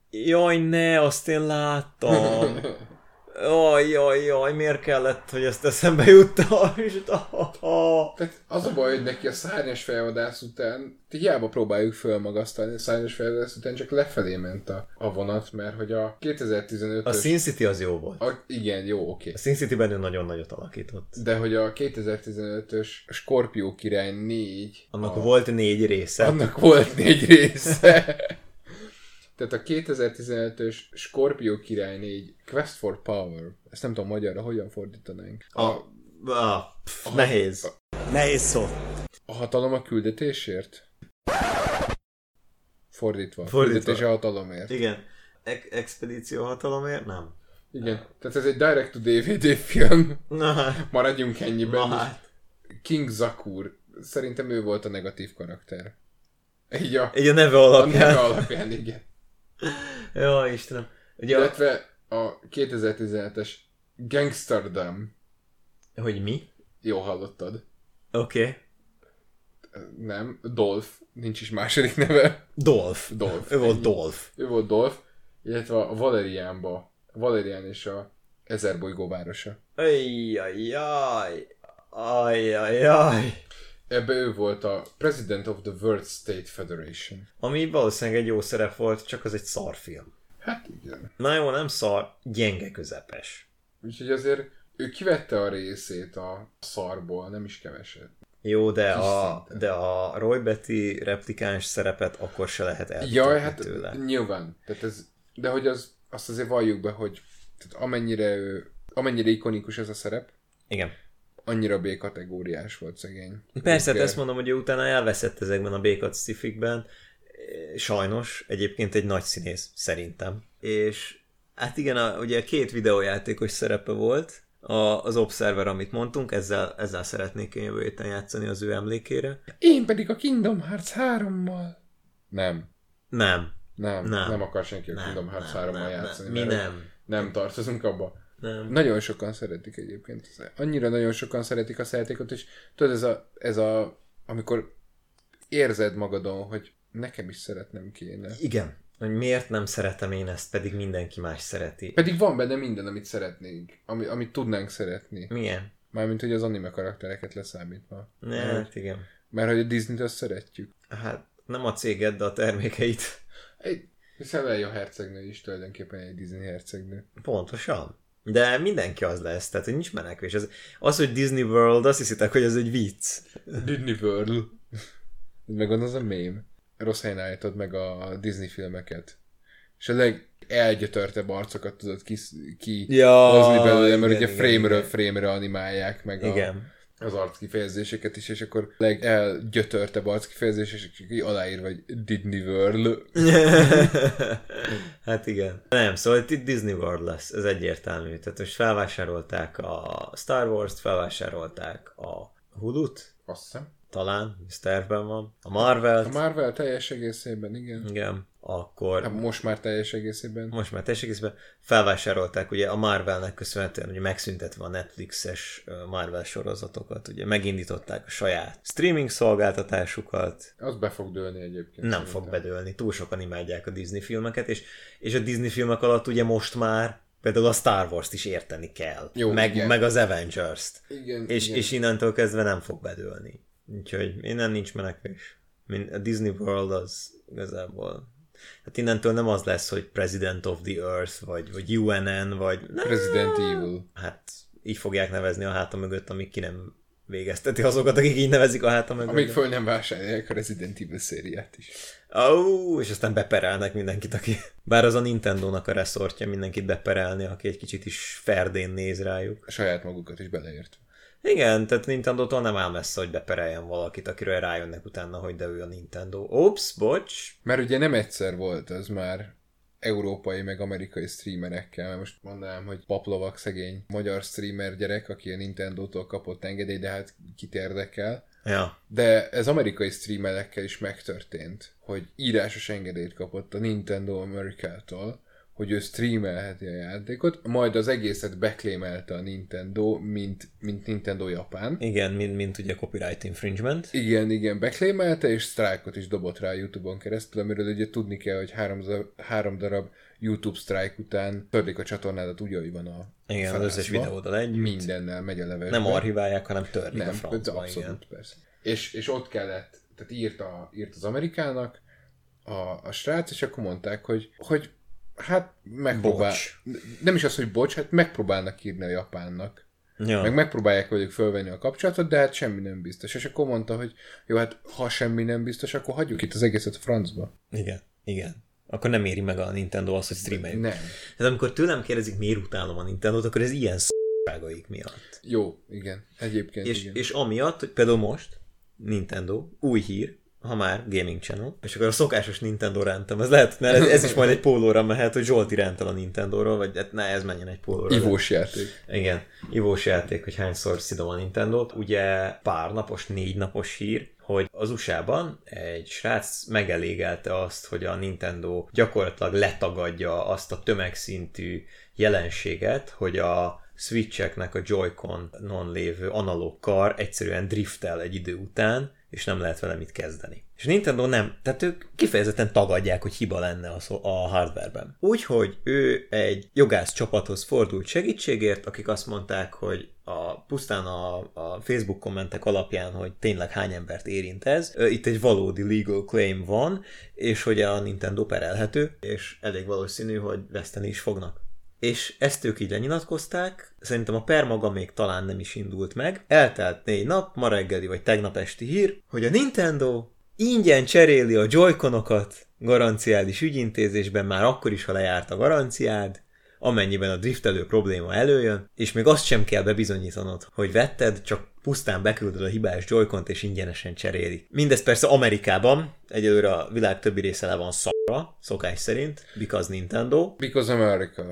S2: Jaj, ne, azt én láttam. Jaj, jaj, jaj, miért kellett, hogy ezt eszembe juttam? És
S1: Tehát az a baj, hogy neki a szárnyas felvadász után, hiába próbáljuk fölmagasztalni, a szárnyas felvadász után csak lefelé ment a, a vonat, mert hogy a 2015-ös...
S2: A Sin City az jó volt.
S1: a, igen, jó, oké.
S2: A Sin City-ben ő nagyon nagyot alakított.
S1: De hogy a 2015-ös Scorpio király 4...
S2: Annak
S1: a,
S2: volt négy része.
S1: Annak volt négy része. Tehát a 2015-ös Scorpio király 4 Quest for Power, ezt nem tudom magyarra hogyan fordítanánk. A,
S2: A, a, pff, nehéz.
S3: Nehéz szó.
S1: a hatalom a küldetésért? Fordítva.
S2: Fordítva.
S1: Küldetés a hatalomért.
S2: Igen. Ex- Expedíció hatalomért? Nem.
S1: Igen. Tehát ez egy direct to DVD film.
S2: Na hát.
S1: Maradjunk ennyiben.
S2: Na hát.
S1: King Zakur. Szerintem ő volt a negatív karakter. Így a,
S2: Egy a neve
S1: a
S2: alapján.
S1: neve alapján, igen.
S2: Jó, Istenem. Ugye,
S1: Illetve a 2017-es Gangsterdam.
S2: hogy mi?
S1: Jó hallottad.
S2: Oké. Okay.
S1: Nem, Dolph. Nincs is második neve.
S2: Dolph.
S1: Dolph.
S2: Ő volt. Dolph.
S1: Ő volt Dolph. Illetve a Valeriánba. Valerián és a Ezer bolygó városa.
S2: Ajjajjaj. Ajjajjaj.
S1: Ebbe ő volt a President of the World State Federation.
S2: Ami valószínűleg egy jó szerep volt, csak az egy szarfilm.
S1: Hát igen.
S2: Na jó, nem szar, gyenge közepes.
S1: Úgyhogy azért ő kivette a részét a szarból, nem is keveset.
S2: Jó, de
S1: Kis
S2: a,
S1: szinten.
S2: de a Roy Betty replikáns szerepet akkor se lehet elvitatni
S1: Jaj, hát
S2: tőle.
S1: nyilván. Tehát ez, de hogy az, azt azért valljuk be, hogy tehát amennyire, ő, amennyire ikonikus ez a szerep,
S2: Igen.
S1: Annyira B-kategóriás volt szegény.
S2: Persze, hát ezt mondom, hogy utána elveszett ezekben a békat szifikben. Sajnos, egyébként egy nagy színész, szerintem. És hát igen, a, ugye két videójátékos szerepe volt, a, az Observer, amit mondtunk, ezzel, ezzel szeretnék én jövő héten játszani az ő emlékére.
S1: Én pedig a Kingdom Hearts 3-mal. Nem.
S2: Nem.
S1: Nem, nem,
S2: Nem.
S1: akar senki a
S2: Nem,
S1: Kingdom Hearts
S2: nem,
S1: 3-mal
S2: nem,
S1: játszani.
S2: nem. Mi nem?
S1: Nem tartozunk abba.
S2: Nem.
S1: Nagyon sokan szeretik egyébként. Annyira nagyon sokan szeretik a játékot, és tudod, ez a, ez a amikor érzed magadon, hogy nekem is szeretnem kéne.
S2: Igen. Hogy miért nem szeretem én ezt, pedig mindenki más szereti.
S1: Pedig van benne minden, amit szeretnénk, ami, amit tudnánk szeretni.
S2: Milyen?
S1: Mármint, hogy az anime karaktereket leszámítva.
S2: Ne,
S1: Mert,
S2: hát igen.
S1: mert hogy a Disney-t azt szeretjük.
S2: Hát nem a céged, de a termékeit.
S1: Egy, hiszen Leia hercegnő is tulajdonképpen egy Disney hercegnő.
S2: Pontosan. De mindenki az lesz, tehát hogy nincs menekvés. Az, az, hogy Disney World, azt hiszitek, hogy ez egy vicc.
S1: Disney World. meg az a mém. Rossz helyen állítod meg a Disney filmeket. És a legelgyötörtebb arcokat tudod ki, ki
S2: Ja,
S1: hozni belőle, mert
S2: igen,
S1: ugye
S2: igen,
S1: frame-ről
S2: igen.
S1: frame-re animálják meg a,
S2: Igen.
S1: Az arckifejezéseket is, és akkor legelgyötörtebb arckifejezés, és így aláírva, hogy Disney World.
S2: hát igen. Nem, szóval itt Disney World lesz, ez egyértelmű. Tehát most felvásárolták a Star Wars-t, felvásárolták a Hulu-t,
S1: Azt hiszem.
S2: Talán, ez tervben van. A Marvel-t,
S1: A Marvel teljes egészében, igen.
S2: igen. Akkor
S1: Hát most már teljes egészében.
S2: most már teljes egészben felvásárolták, ugye a Marvelnek köszönhetően ugye megszüntetve a Netflixes Marvel sorozatokat, ugye megindították a saját streaming szolgáltatásukat,
S1: Az be fog dőlni egyébként.
S2: nem
S1: szerintem.
S2: fog bedőlni, túl sokan imádják a Disney filmeket, és, és a Disney filmek alatt ugye most már például a Star Wars-t is érteni kell,
S1: Jó,
S2: meg,
S1: igen.
S2: meg az Avengers-t,
S1: Igen,
S2: és,
S1: igen.
S2: és innentől kezdve nem fog bedőlni. Úgyhogy innen nincs menekvés. A Disney World az igazából Hát innentől nem az lesz, hogy President of the Earth, vagy, vagy UNN, vagy...
S1: Resident Evil.
S2: Hát így fogják nevezni a háta mögött, amíg ki nem végezteti azokat, akik így nevezik a háta mögött.
S1: Amíg föl nem vásárolják a Resident Evil szériát is.
S2: Ó, oh, és aztán beperelnek mindenkit, aki... Bár az a Nintendo-nak a reszortja mindenkit beperelni, aki egy kicsit is ferdén néz rájuk.
S1: A saját magukat is beleért.
S2: Igen, tehát Nintendo-tól nem áll messze, hogy bepereljen valakit, akiről rájönnek utána, hogy de ő a Nintendo. Ops, bocs.
S1: Mert ugye nem egyszer volt az már európai meg amerikai streamerekkel, mert most mondanám, hogy Paplovak szegény magyar streamer gyerek, aki a Nintendo-tól kapott engedélyt, de hát kit érdekel.
S2: Ja.
S1: De ez amerikai streamerekkel is megtörtént, hogy írásos engedélyt kapott a Nintendo Amerikától, hogy ő streamelheti a játékot, majd az egészet beklémelte a Nintendo, mint, mint Nintendo Japán.
S2: Igen, mint, mint ugye copyright infringement.
S1: Igen, igen, beklémelte, és sztrájkot is dobott rá a Youtube-on keresztül, amiről ugye tudni kell, hogy három, három darab YouTube strike után törlik a csatornádat úgy, ahogy van a
S2: Igen, az összes videóddal együtt.
S1: Mindennel megy a levesbe.
S2: Nem archiválják, hanem törlik a
S1: Nem,
S2: francba,
S1: abszolút,
S2: igen.
S1: persze. És, és ott kellett, tehát írt, a, írt az Amerikának a, a srác, és akkor mondták, hogy, hogy hát megpróbál,
S2: Bocs.
S1: nem is az, hogy bocs, hát megpróbálnak írni a japánnak.
S2: Ja.
S1: Meg megpróbálják velük fölvenni a kapcsolatot, de hát semmi nem biztos. És akkor mondta, hogy jó, hát ha semmi nem biztos, akkor hagyjuk itt az egészet a francba.
S2: Igen, igen. Akkor nem éri meg a Nintendo azt, hogy streameljük.
S1: Nem.
S2: Tehát amikor tőlem kérdezik, miért utálom a Nintendo-t, akkor ez ilyen szságaik miatt.
S1: Jó, igen. Egyébként
S2: És,
S1: igen.
S2: és amiatt, hogy például most Nintendo, új hír, ha már Gaming Channel, és akkor a szokásos Nintendo rántem, ez lehet, mert ez, ez is majd egy pólóra mehet, hogy Zsolti rántal a Nintendo-ról, vagy hát ne, ez menjen egy pólóra.
S1: Ivós játék.
S2: Igen, ivós játék, hogy hányszor szidom a Nintendo-t. Ugye pár napos, négy napos hír, hogy az USA-ban egy srác megelégelte azt, hogy a Nintendo gyakorlatilag letagadja azt a tömegszintű jelenséget, hogy a Switcheknek a Joy-Con-non lévő analóg kar egyszerűen driftel egy idő után, és nem lehet vele mit kezdeni. És Nintendo nem, tehát ők kifejezetten tagadják, hogy hiba lenne a, szó- a hardwareben. Úgyhogy ő egy jogász csapathoz fordult segítségért, akik azt mondták, hogy a, pusztán a, a Facebook kommentek alapján, hogy tényleg hány embert érint ez, itt egy valódi legal claim van, és hogy a Nintendo perelhető, és elég valószínű, hogy veszteni is fognak és ezt ők így lenyilatkozták, szerintem a per maga még talán nem is indult meg. Eltelt négy nap, ma reggeli vagy tegnap esti hír, hogy a Nintendo ingyen cseréli a joyconokat garanciális ügyintézésben már akkor is, ha lejárt a garanciád, amennyiben a driftelő probléma előjön, és még azt sem kell bebizonyítanod, hogy vetted, csak pusztán beküldöd a hibás joy és ingyenesen cserélik. Mindez persze Amerikában, egyelőre a világ többi része le van szarra, szokás szerint, because Nintendo,
S1: Because America.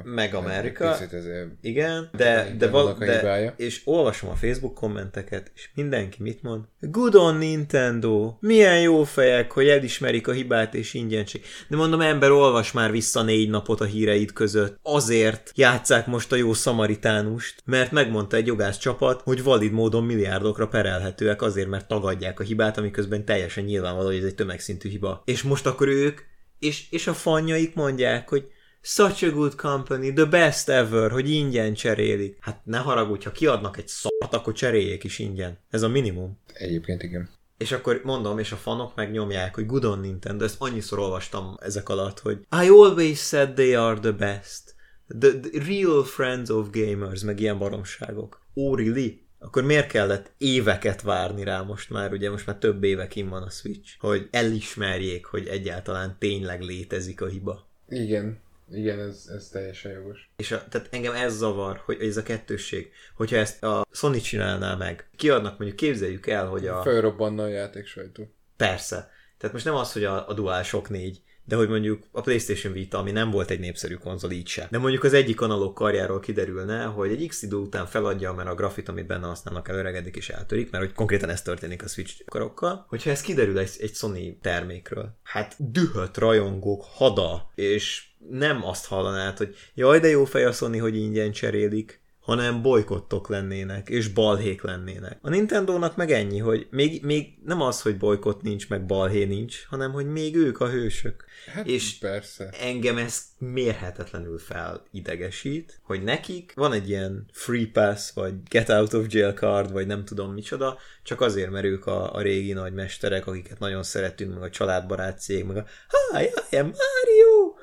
S2: meg.
S1: Picit ezért
S2: Igen, de, de, val- de
S1: hibája.
S2: és olvasom a Facebook kommenteket, és mindenki mit mond? Good on Nintendo! Milyen jó fejek, hogy elismerik a hibát és ingyenség. De mondom, ember, olvas már vissza négy napot a híreid között. Azért játszák most a jó szamaritánust, mert megmondta egy jogász csapat, hogy valid módon milliárdokra perelhetőek azért, mert tagadják a hibát, amiközben teljesen nyilvánvaló, hogy ez egy tömegszintű hiba. És most akkor ők, és, és a fanjaik mondják, hogy Such a good company, the best ever, hogy ingyen cserélik. Hát ne haragudj, ha kiadnak egy szart, akkor cseréljék is ingyen. Ez a minimum.
S1: egyébként igen.
S2: És akkor mondom, és a fanok megnyomják, hogy good on Nintendo, ezt annyiszor olvastam ezek alatt, hogy I always said they are the best. The, the real friends of gamers, meg ilyen baromságok. Oh, really? Akkor miért kellett éveket várni rá most már, ugye most már több évekin van a Switch, hogy elismerjék, hogy egyáltalán tényleg létezik a hiba.
S1: Igen, igen, ez, ez teljesen jogos.
S2: És a, tehát engem ez zavar, hogy ez a kettősség. Hogyha ezt a Sony csinálná meg, kiadnak mondjuk, képzeljük el, hogy a...
S1: Fölrobbanna a játék sajtó.
S2: Persze. Tehát most nem az, hogy a, a DualShock 4, de hogy mondjuk a PlayStation Vita, ami nem volt egy népszerű konzol, így sem. De mondjuk az egyik analóg karjáról kiderülne, hogy egy X idő után feladja, mert a grafit, amit benne használnak, előregedik és eltörik, mert hogy konkrétan ez történik a Switch karokkal. Hogyha ez kiderül egy, egy Sony termékről, hát dühött rajongók hada, és nem azt hallanád, hogy jaj, de jó fej a Sony, hogy ingyen cserélik, hanem bolykottok lennének, és balhék lennének. A Nintendónak meg ennyi, hogy még, még nem az, hogy bolykott nincs, meg balhé nincs, hanem hogy még ők a hősök.
S1: Hát
S2: és
S1: persze.
S2: engem ez mérhetetlenül felidegesít, hogy nekik van egy ilyen free pass, vagy get out of jail card, vagy nem tudom micsoda, csak azért, mert ők a, a régi nagy mesterek, akiket nagyon szeretünk, meg a családbarát cég, meg a Hi, I am Mario!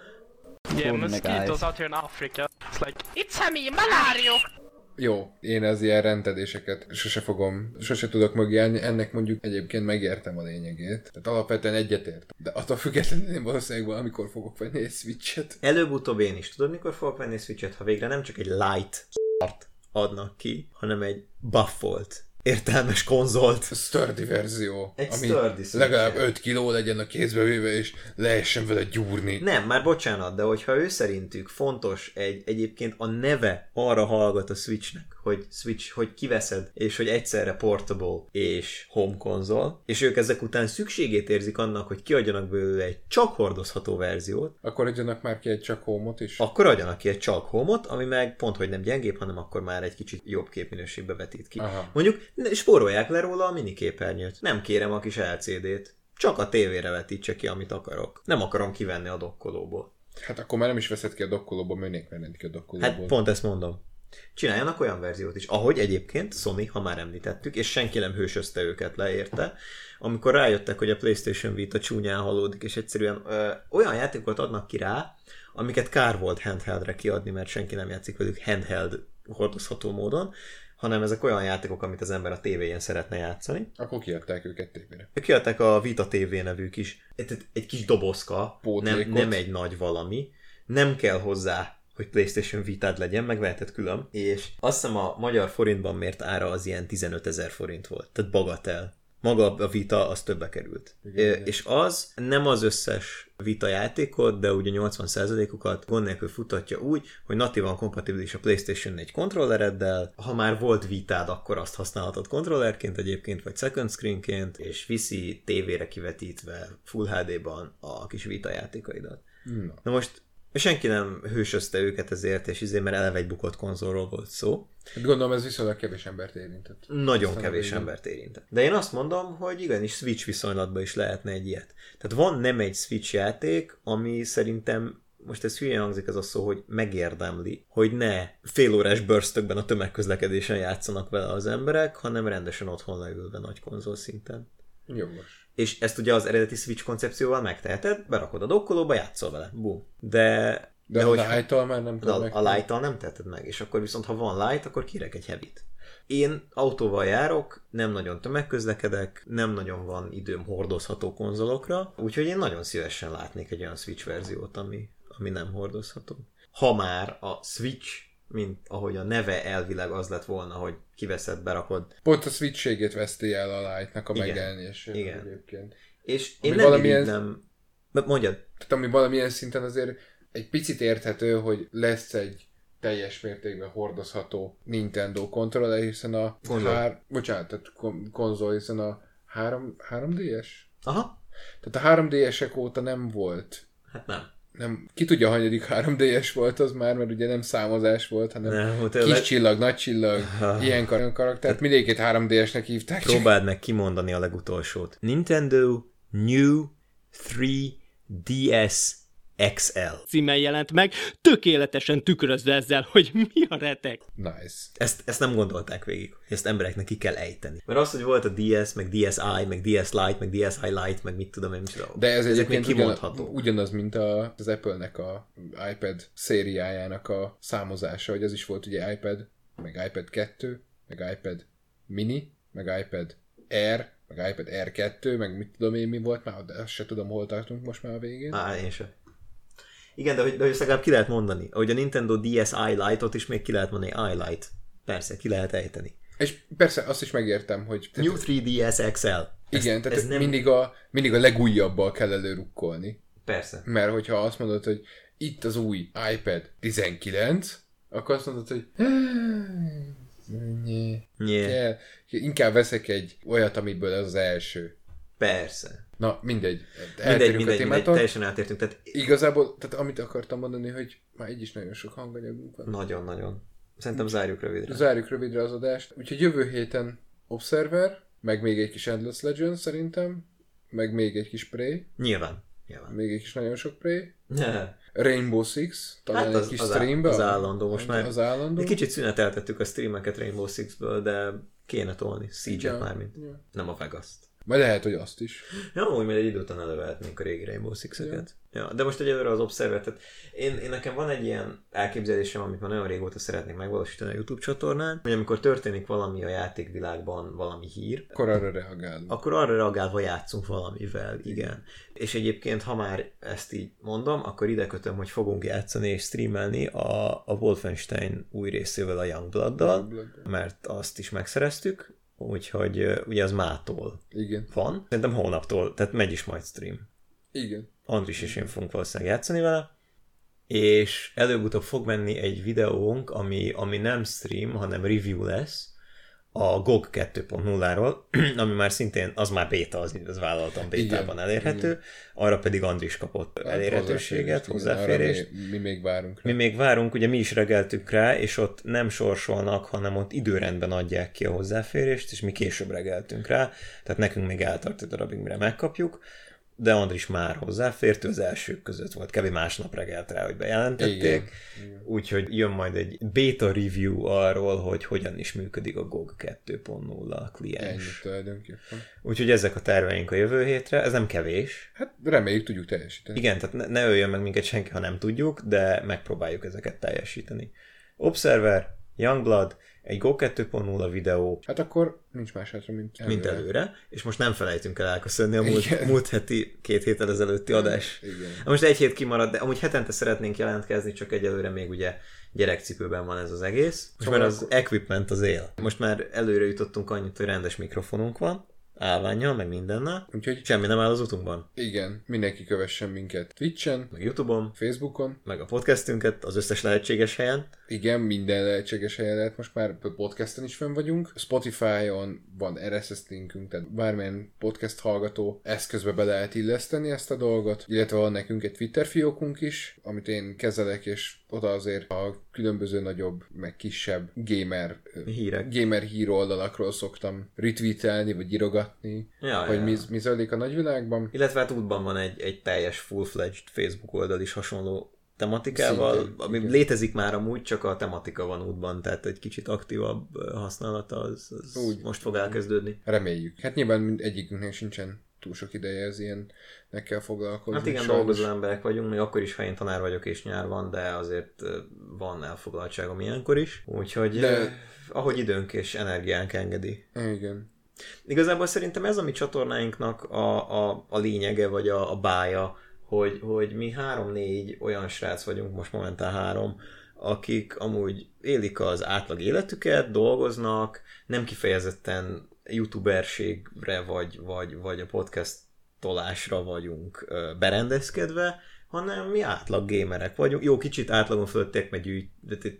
S7: Yeah, mosquitoes out here in Africa. It's like, it's a me, Malario!
S1: Jó, én az ilyen rendedéseket sose fogom, sose tudok mögé állni, ennek mondjuk egyébként megértem a lényegét. Tehát alapvetően egyetért. De attól függetlenül én valószínűleg valamikor fogok venni egy switchet.
S2: Előbb-utóbb én is tudod, mikor fogok venni Switchet, ha végre nem csak egy light adnak ki, hanem egy buffolt, értelmes konzolt.
S1: Sturdy verzió,
S2: Egy
S1: ami
S2: sturdy
S1: legalább 5 kiló legyen a kézbe véve, és lehessen vele gyúrni.
S2: Nem, már bocsánat, de hogyha ő szerintük fontos egy, egyébként a neve arra hallgat a Switchnek, hogy Switch, hogy kiveszed, és hogy egyszerre portable és home konzol, és ők ezek után szükségét érzik annak, hogy kiadjanak belőle egy csak hordozható verziót,
S1: Akkor adjanak már ki egy csak homot is.
S2: akkor adjanak ki egy csak home-ot, ami meg pont, hogy nem gyengébb, hanem akkor már egy kicsit jobb képminőségbe vetít ki.
S1: Aha.
S2: Mondjuk spórolják le róla a miniképernyőt. Nem kérem a kis LCD-t. Csak a tévére vetítse ki, amit akarok. Nem akarom kivenni a dokkolóból.
S1: Hát akkor már nem is veszed ki a dokkolóból, mennék venni ki a dokkolóból.
S2: Hát pont ezt mondom. Csináljanak olyan verziót is, ahogy egyébként Sony, ha már említettük, és senki nem hősözte őket le érte, amikor rájöttek, hogy a PlayStation Vita csúnyán halódik, és egyszerűen ö, olyan játékokat adnak ki rá, amiket kár volt handheldre kiadni, mert senki nem játszik velük handheld hordozható módon, hanem ezek olyan játékok, amit az ember a tévéjén szeretne játszani.
S1: Akkor kiadták őket tévére.
S2: Kiadták a Vita TV nevű kis, egy, egy kis dobozka, nem,
S1: Pótlékot.
S2: nem egy nagy valami, nem kell hozzá hogy PlayStation Vitád legyen, megveheted külön, és azt hiszem a magyar forintban mért ára az ilyen 15 ezer forint volt, tehát bagatel. Maga a Vita az többe került. Igen, és az nem az összes Vita játékot, de ugye 80%-ukat gond nélkül futatja úgy, hogy natívan kompatibilis a PlayStation 4 kontrollereddel, ha már volt Vitád, akkor azt használhatod kontrollerként egyébként, vagy second screenként, és viszi tévére kivetítve Full HD-ban a kis Vita játékaidat.
S1: Na.
S2: Na most senki nem hősözte őket ezért, és izé, mert eleve egy bukott konzolról volt szó.
S1: Hát gondolom ez viszonylag kevés embert érintett.
S2: Nagyon
S1: Aztán
S2: kevés
S1: végül.
S2: embert érintett. De én azt mondom, hogy igenis Switch viszonylatban is lehetne egy ilyet. Tehát van nem egy Switch játék, ami szerintem most ez hülye hangzik ez a szó, hogy megérdemli, hogy ne félórás bőrztökben a tömegközlekedésen játszanak vele az emberek, hanem rendesen otthon leülve nagy konzol szinten.
S1: Jogos.
S2: És ezt ugye az eredeti Switch koncepcióval megteheted, berakod a dokkolóba, játszol vele. Bum. De,
S1: De,
S2: hogy
S1: a light már nem
S2: de
S1: tudom
S2: a,
S1: meg.
S2: a light nem teheted meg, és akkor viszont ha van light, akkor kérek egy heavy Én autóval járok, nem nagyon tömegközlekedek, nem nagyon van időm hordozható konzolokra, úgyhogy én nagyon szívesen látnék egy olyan Switch verziót, ami, ami nem hordozható. Ha már a Switch, mint ahogy a neve elvileg az lett volna, hogy kiveszed, berakod,
S1: Pont a switchségét veszti el a lightnak a
S2: Igen.
S1: megjelenését
S2: Igen.
S1: egyébként.
S2: és én nem
S1: valamilyen-
S2: irigylem... Mondjad,
S1: Tehát ami valamilyen szinten azért egy picit érthető, hogy lesz egy teljes mértékben hordozható Nintendo kontroller, hiszen a
S2: Konzol.
S1: hár, bocsánat, tehát kon- konzol, hiszen a 3, 3DS?
S2: aha,
S1: Tehát a 3DS-ek óta nem volt.
S2: hát nem.
S1: Nem, ki tudja, hanyadik 3DS volt az már, mert ugye nem számozás volt, hanem
S2: Nem,
S1: kis csillag, nagy csillag, ilyen kar- olyan karakter. Mindegyiket 3DS-nek hívták.
S2: Próbáld meg kimondani a legutolsót. Nintendo New 3DS XL.
S9: címmel jelent meg, tökéletesen tükrözve ezzel, hogy mi a retek.
S1: Nice.
S2: Ezt, ezt nem gondolták végig, hogy ezt embereknek ki kell ejteni. Mert az, hogy volt a DS, meg DSi, meg DS Lite, meg DSi Lite, meg mit tudom én, micsoda.
S1: De ez
S2: Ezek
S1: egyébként ugyan,
S2: kimondható.
S1: ugyanaz, mint a, az Apple-nek a iPad szériájának a számozása, hogy az is volt ugye iPad, meg iPad 2, meg iPad mini, meg iPad Air, meg iPad Air 2, meg mit tudom én mi volt már, de azt se tudom, hol tartunk most már a végén.
S2: Á, én sem. Igen, de hogy, de hogy legalább ki lehet mondani. Ahogy a Nintendo DSi Lite-ot is még ki lehet mondani iLite. Persze, ki lehet ejteni.
S1: És persze azt is megértem, hogy
S2: New 3DS XL. Ez,
S1: igen, tehát
S2: ez nem...
S1: mindig, a, mindig a legújabbal kell előrukkolni.
S2: Persze.
S1: Mert hogyha azt mondod, hogy itt az új iPad 19, akkor azt mondod, hogy. Nyé. Kell. Inkább veszek egy olyat, amiből ez az első.
S2: Persze.
S1: Na, mindegy.
S2: Mindegy,
S1: Eltérünk a
S2: mindegy, mindegy, teljesen eltértünk. Tehát
S1: Igazából, tehát amit akartam mondani, hogy már így is nagyon sok hanganyagunk van.
S2: nagyon-nagyon. Szerintem zárjuk rövidre.
S1: Zárjuk rövidre az adást. Úgyhogy jövő héten Observer, meg még egy kis Endless Legend szerintem, meg még egy kis Prey,
S2: Nyilván. Nyilván.
S1: még egy kis nagyon sok Prey.
S2: Ne.
S1: Rainbow Six, talán
S2: Hát
S1: egy
S2: az,
S1: kis
S2: az,
S1: streambe.
S2: az állandó most már.
S1: Az állandó.
S2: Egy kicsit szüneteltettük a streameket Rainbow Six-ből, de kéne tolni. Siege-et
S1: Ja,
S2: mármint.
S1: ja.
S2: Nem a Vegas-t.
S1: Majd lehet, hogy azt is.
S2: Ja, úgy majd egy idő után elővehetnénk a régi Rainbow Six-eket. Ja. ja. de most egyelőre az Observer, tehát én, én, nekem van egy ilyen elképzelésem, amit már nagyon régóta szeretnék megvalósítani a YouTube csatornán, hogy amikor történik valami a játékvilágban, valami hír,
S1: Akkor arra reagálunk.
S2: akkor arra reagálva játszunk valamivel, igen. És egyébként, ha már ezt így mondom, akkor ide kötöm, hogy fogunk játszani és streamelni a, a Wolfenstein új részével a Youngblood-dal,
S1: Youngblood-dal.
S2: mert azt is megszereztük, úgyhogy ugye az mától
S1: Igen.
S2: van. Szerintem hónaptól, tehát megy is majd stream.
S1: Igen.
S2: Andris és én fogunk valószínűleg játszani vele, és előbb-utóbb fog menni egy videónk, ami, ami nem stream, hanem review lesz, a GOG 2.0-ról, ami már szintén, az már beta, az, az vállaltam bétában
S1: Igen,
S2: elérhető,
S1: igen.
S2: arra pedig Andris kapott
S1: Hát
S2: elérhetőséget, hozzáférést.
S1: Mi, mi még várunk rá.
S2: Mi még várunk, ugye mi is regeltük rá, és ott nem sorsolnak, hanem ott időrendben adják ki a hozzáférést, és mi később regeltünk rá, tehát nekünk még eltart egy darabig, mire megkapjuk, de Andris már hozzáfért, ő az elsők között volt, kb. másnap regelt rá, hogy bejelentették, úgyhogy jön majd egy beta review arról, hogy hogyan is működik a GOG 2.0
S1: Ennyi
S2: kliens. Úgyhogy ezek a terveink a jövő hétre, ez nem kevés,
S1: Hát reméljük tudjuk teljesíteni.
S2: igen, tehát ne, ne öljön meg minket senki, ha nem tudjuk, de megpróbáljuk ezeket teljesíteni. Observer, Youngblood, egy Go 2.0 videó,
S1: Hát akkor nincs más hátra, mint előre.
S2: mint előre, és most nem felejtünk el elköszönni a múlt,
S1: Igen.
S2: múlt heti, két héttel ezelőtti adás.
S1: Igen.
S2: Most egy hét kimarad, de amúgy hetente szeretnénk jelentkezni, csak egyelőre még ugye gyerekcipőben van ez az egész. Most
S1: Szóval
S2: már az equipment az él. Most már előre jutottunk annyit, hogy rendes mikrofonunk van, állványjal, meg mindennel.
S1: Úgyhogy
S2: Semmi nem áll az utunkban.
S1: igen, mindenki kövessen minket Twitchen,
S2: Meg Youtube-on,
S1: Facebookon,
S2: meg a podcastünket az összes lehetséges helyen.
S1: Igen, minden lehetséges helyen lehet, most már podcasten is fönn vagyunk. Spotify-on van RSS linkünk, tehát bármilyen podcast hallgató eszközbe be lehet illeszteni ezt a dolgot, illetve van nekünk egy Twitter fiókunk is, amit én kezelek, és oda azért a különböző nagyobb, meg kisebb gamer
S2: Hírek.
S1: gamer hír oldalakról szoktam retweetelni, vagy írogatni,
S2: Ja,
S1: hogy
S2: ja.
S1: mi, mi zajlik a nagyvilágban.
S2: Illetve hát útban van egy, egy teljes full-fledged Facebook oldal is hasonló tematikával,
S1: Szintén,
S2: ami
S1: igen.
S2: létezik már amúgy, csak a tematika van útban, tehát egy kicsit aktívabb használata az, az
S1: Úgy.
S2: most fog elkezdődni.
S1: Reméljük. Hát nyilván egyikünknek sincsen túl sok ideje ez ilyennek kell foglalkozni.
S2: Hát igen, dolgozó emberek vagyunk, még akkor is, ha én tanár vagyok és nyár van, de azért van elfoglaltságom ilyenkor is. Úgyhogy
S1: de...
S2: ahogy időnk és energiánk engedi.
S1: Igen.
S2: Igazából szerintem ez a mi csatornáinknak a, a, a lényege, vagy a, a bája, hogy, hogy mi három-négy olyan srác vagyunk, most momentán három, akik amúgy élik az átlag életüket, dolgoznak, nem kifejezetten youtuberségre vagy, vagy, vagy a podcast tolásra vagyunk berendezkedve, hanem mi átlag gémerek vagyunk. Jó, kicsit átlagon fölöttek, meg gyűjt,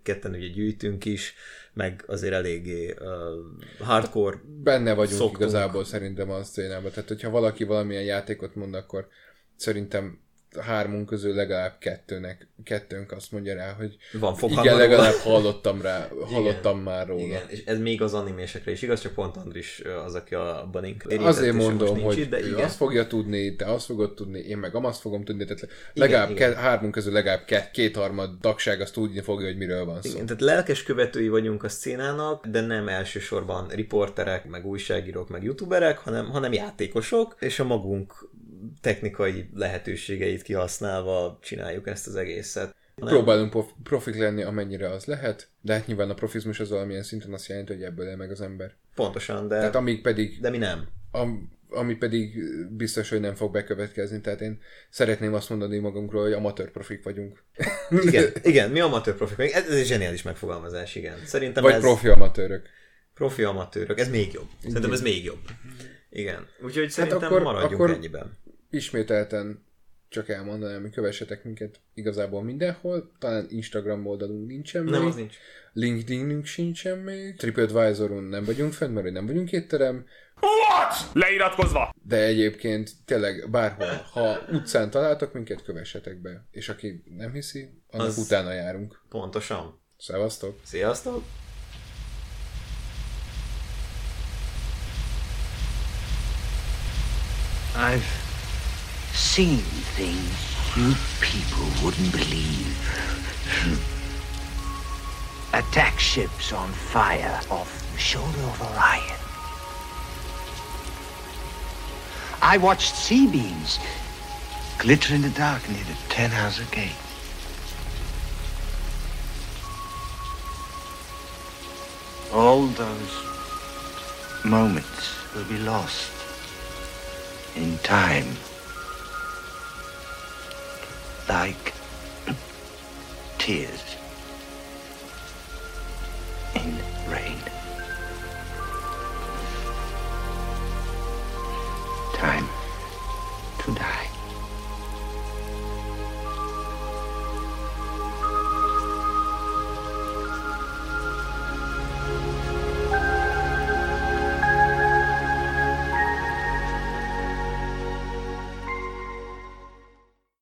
S2: ketten ugye gyűjtünk is, meg azért eléggé uh, hardcore
S1: Benne vagyunk
S2: Szoktunk.
S1: igazából szerintem a szcénában. Tehát, hogyha valaki valamilyen játékot mond, akkor szerintem hármunk közül legalább kettőnek, kettőnk azt mondja rá, hogy
S2: Van
S1: igen,
S2: róla.
S1: legalább hallottam rá, hallottam már róla.
S2: Igen, és ez még az animésekre is igaz, csak pont Andris az, aki abban érintett,
S1: Azért mondom,
S2: nincs
S1: hogy
S2: itt, de igen.
S1: azt fogja tudni, te azt fogod tudni, én meg azt fogom tudni, tehát legalább
S2: igen.
S1: Ke- hármunk közül legalább ke- kétharmad tagság azt tudni fogja, hogy miről van szó.
S2: Igen, tehát lelkes követői vagyunk a szcénának, de nem elsősorban riporterek, meg újságírók, meg youtuberek, hanem, hanem játékosok, és a magunk technikai lehetőségeit kihasználva csináljuk ezt az egészet. Nem?
S1: Próbálunk prof- profik lenni, amennyire az lehet, de hát nyilván a profizmus az valamilyen szinten azt jelenti, hogy ebből él meg az ember.
S2: Pontosan, de,
S1: Tehát amíg pedig,
S2: de mi nem.
S1: am, ami pedig biztos, hogy nem fog bekövetkezni, tehát én szeretném azt mondani magunkról, hogy amatőr profik vagyunk.
S2: Igen, igen mi amatőr profik vagyunk. Ez, ez egy zseniális megfogalmazás, igen. Szerintem
S1: Vagy
S2: ez...
S1: profi amatőrök.
S2: Profi amatőrök, ez még jobb. Szerintem ez még jobb. Igen. Úgyhogy szerintem
S1: Hát akkor-
S2: maradjunk
S1: akkor-
S2: ennyiben.
S1: Ismételten csak elmondanám, hogy kövessetek minket igazából mindenhol, talán Instagram oldalunk nincsen
S2: Nem,
S1: még,
S2: az nincs.
S1: LinkedInünk sincsen még, TripAdvisoron nem vagyunk fenn, mert hogy nem vagyunk étterem,
S5: What? Leiratkozva!
S1: de egyébként tényleg bárhol, ha utcán találtok minket, kövessetek be, és aki nem hiszi, annak
S2: Az-
S1: utána járunk.
S2: Pontosan.
S1: Szevasztok!
S2: Sziasztok!
S10: I've seen things you people wouldn't believe. Hmm. Attack ships on fire off the shoulder of Orion. I watched sea beams glitter in the dark near the Ten Hauser Gate. All those moments will be lost in time. Like tears in rain. Time to die.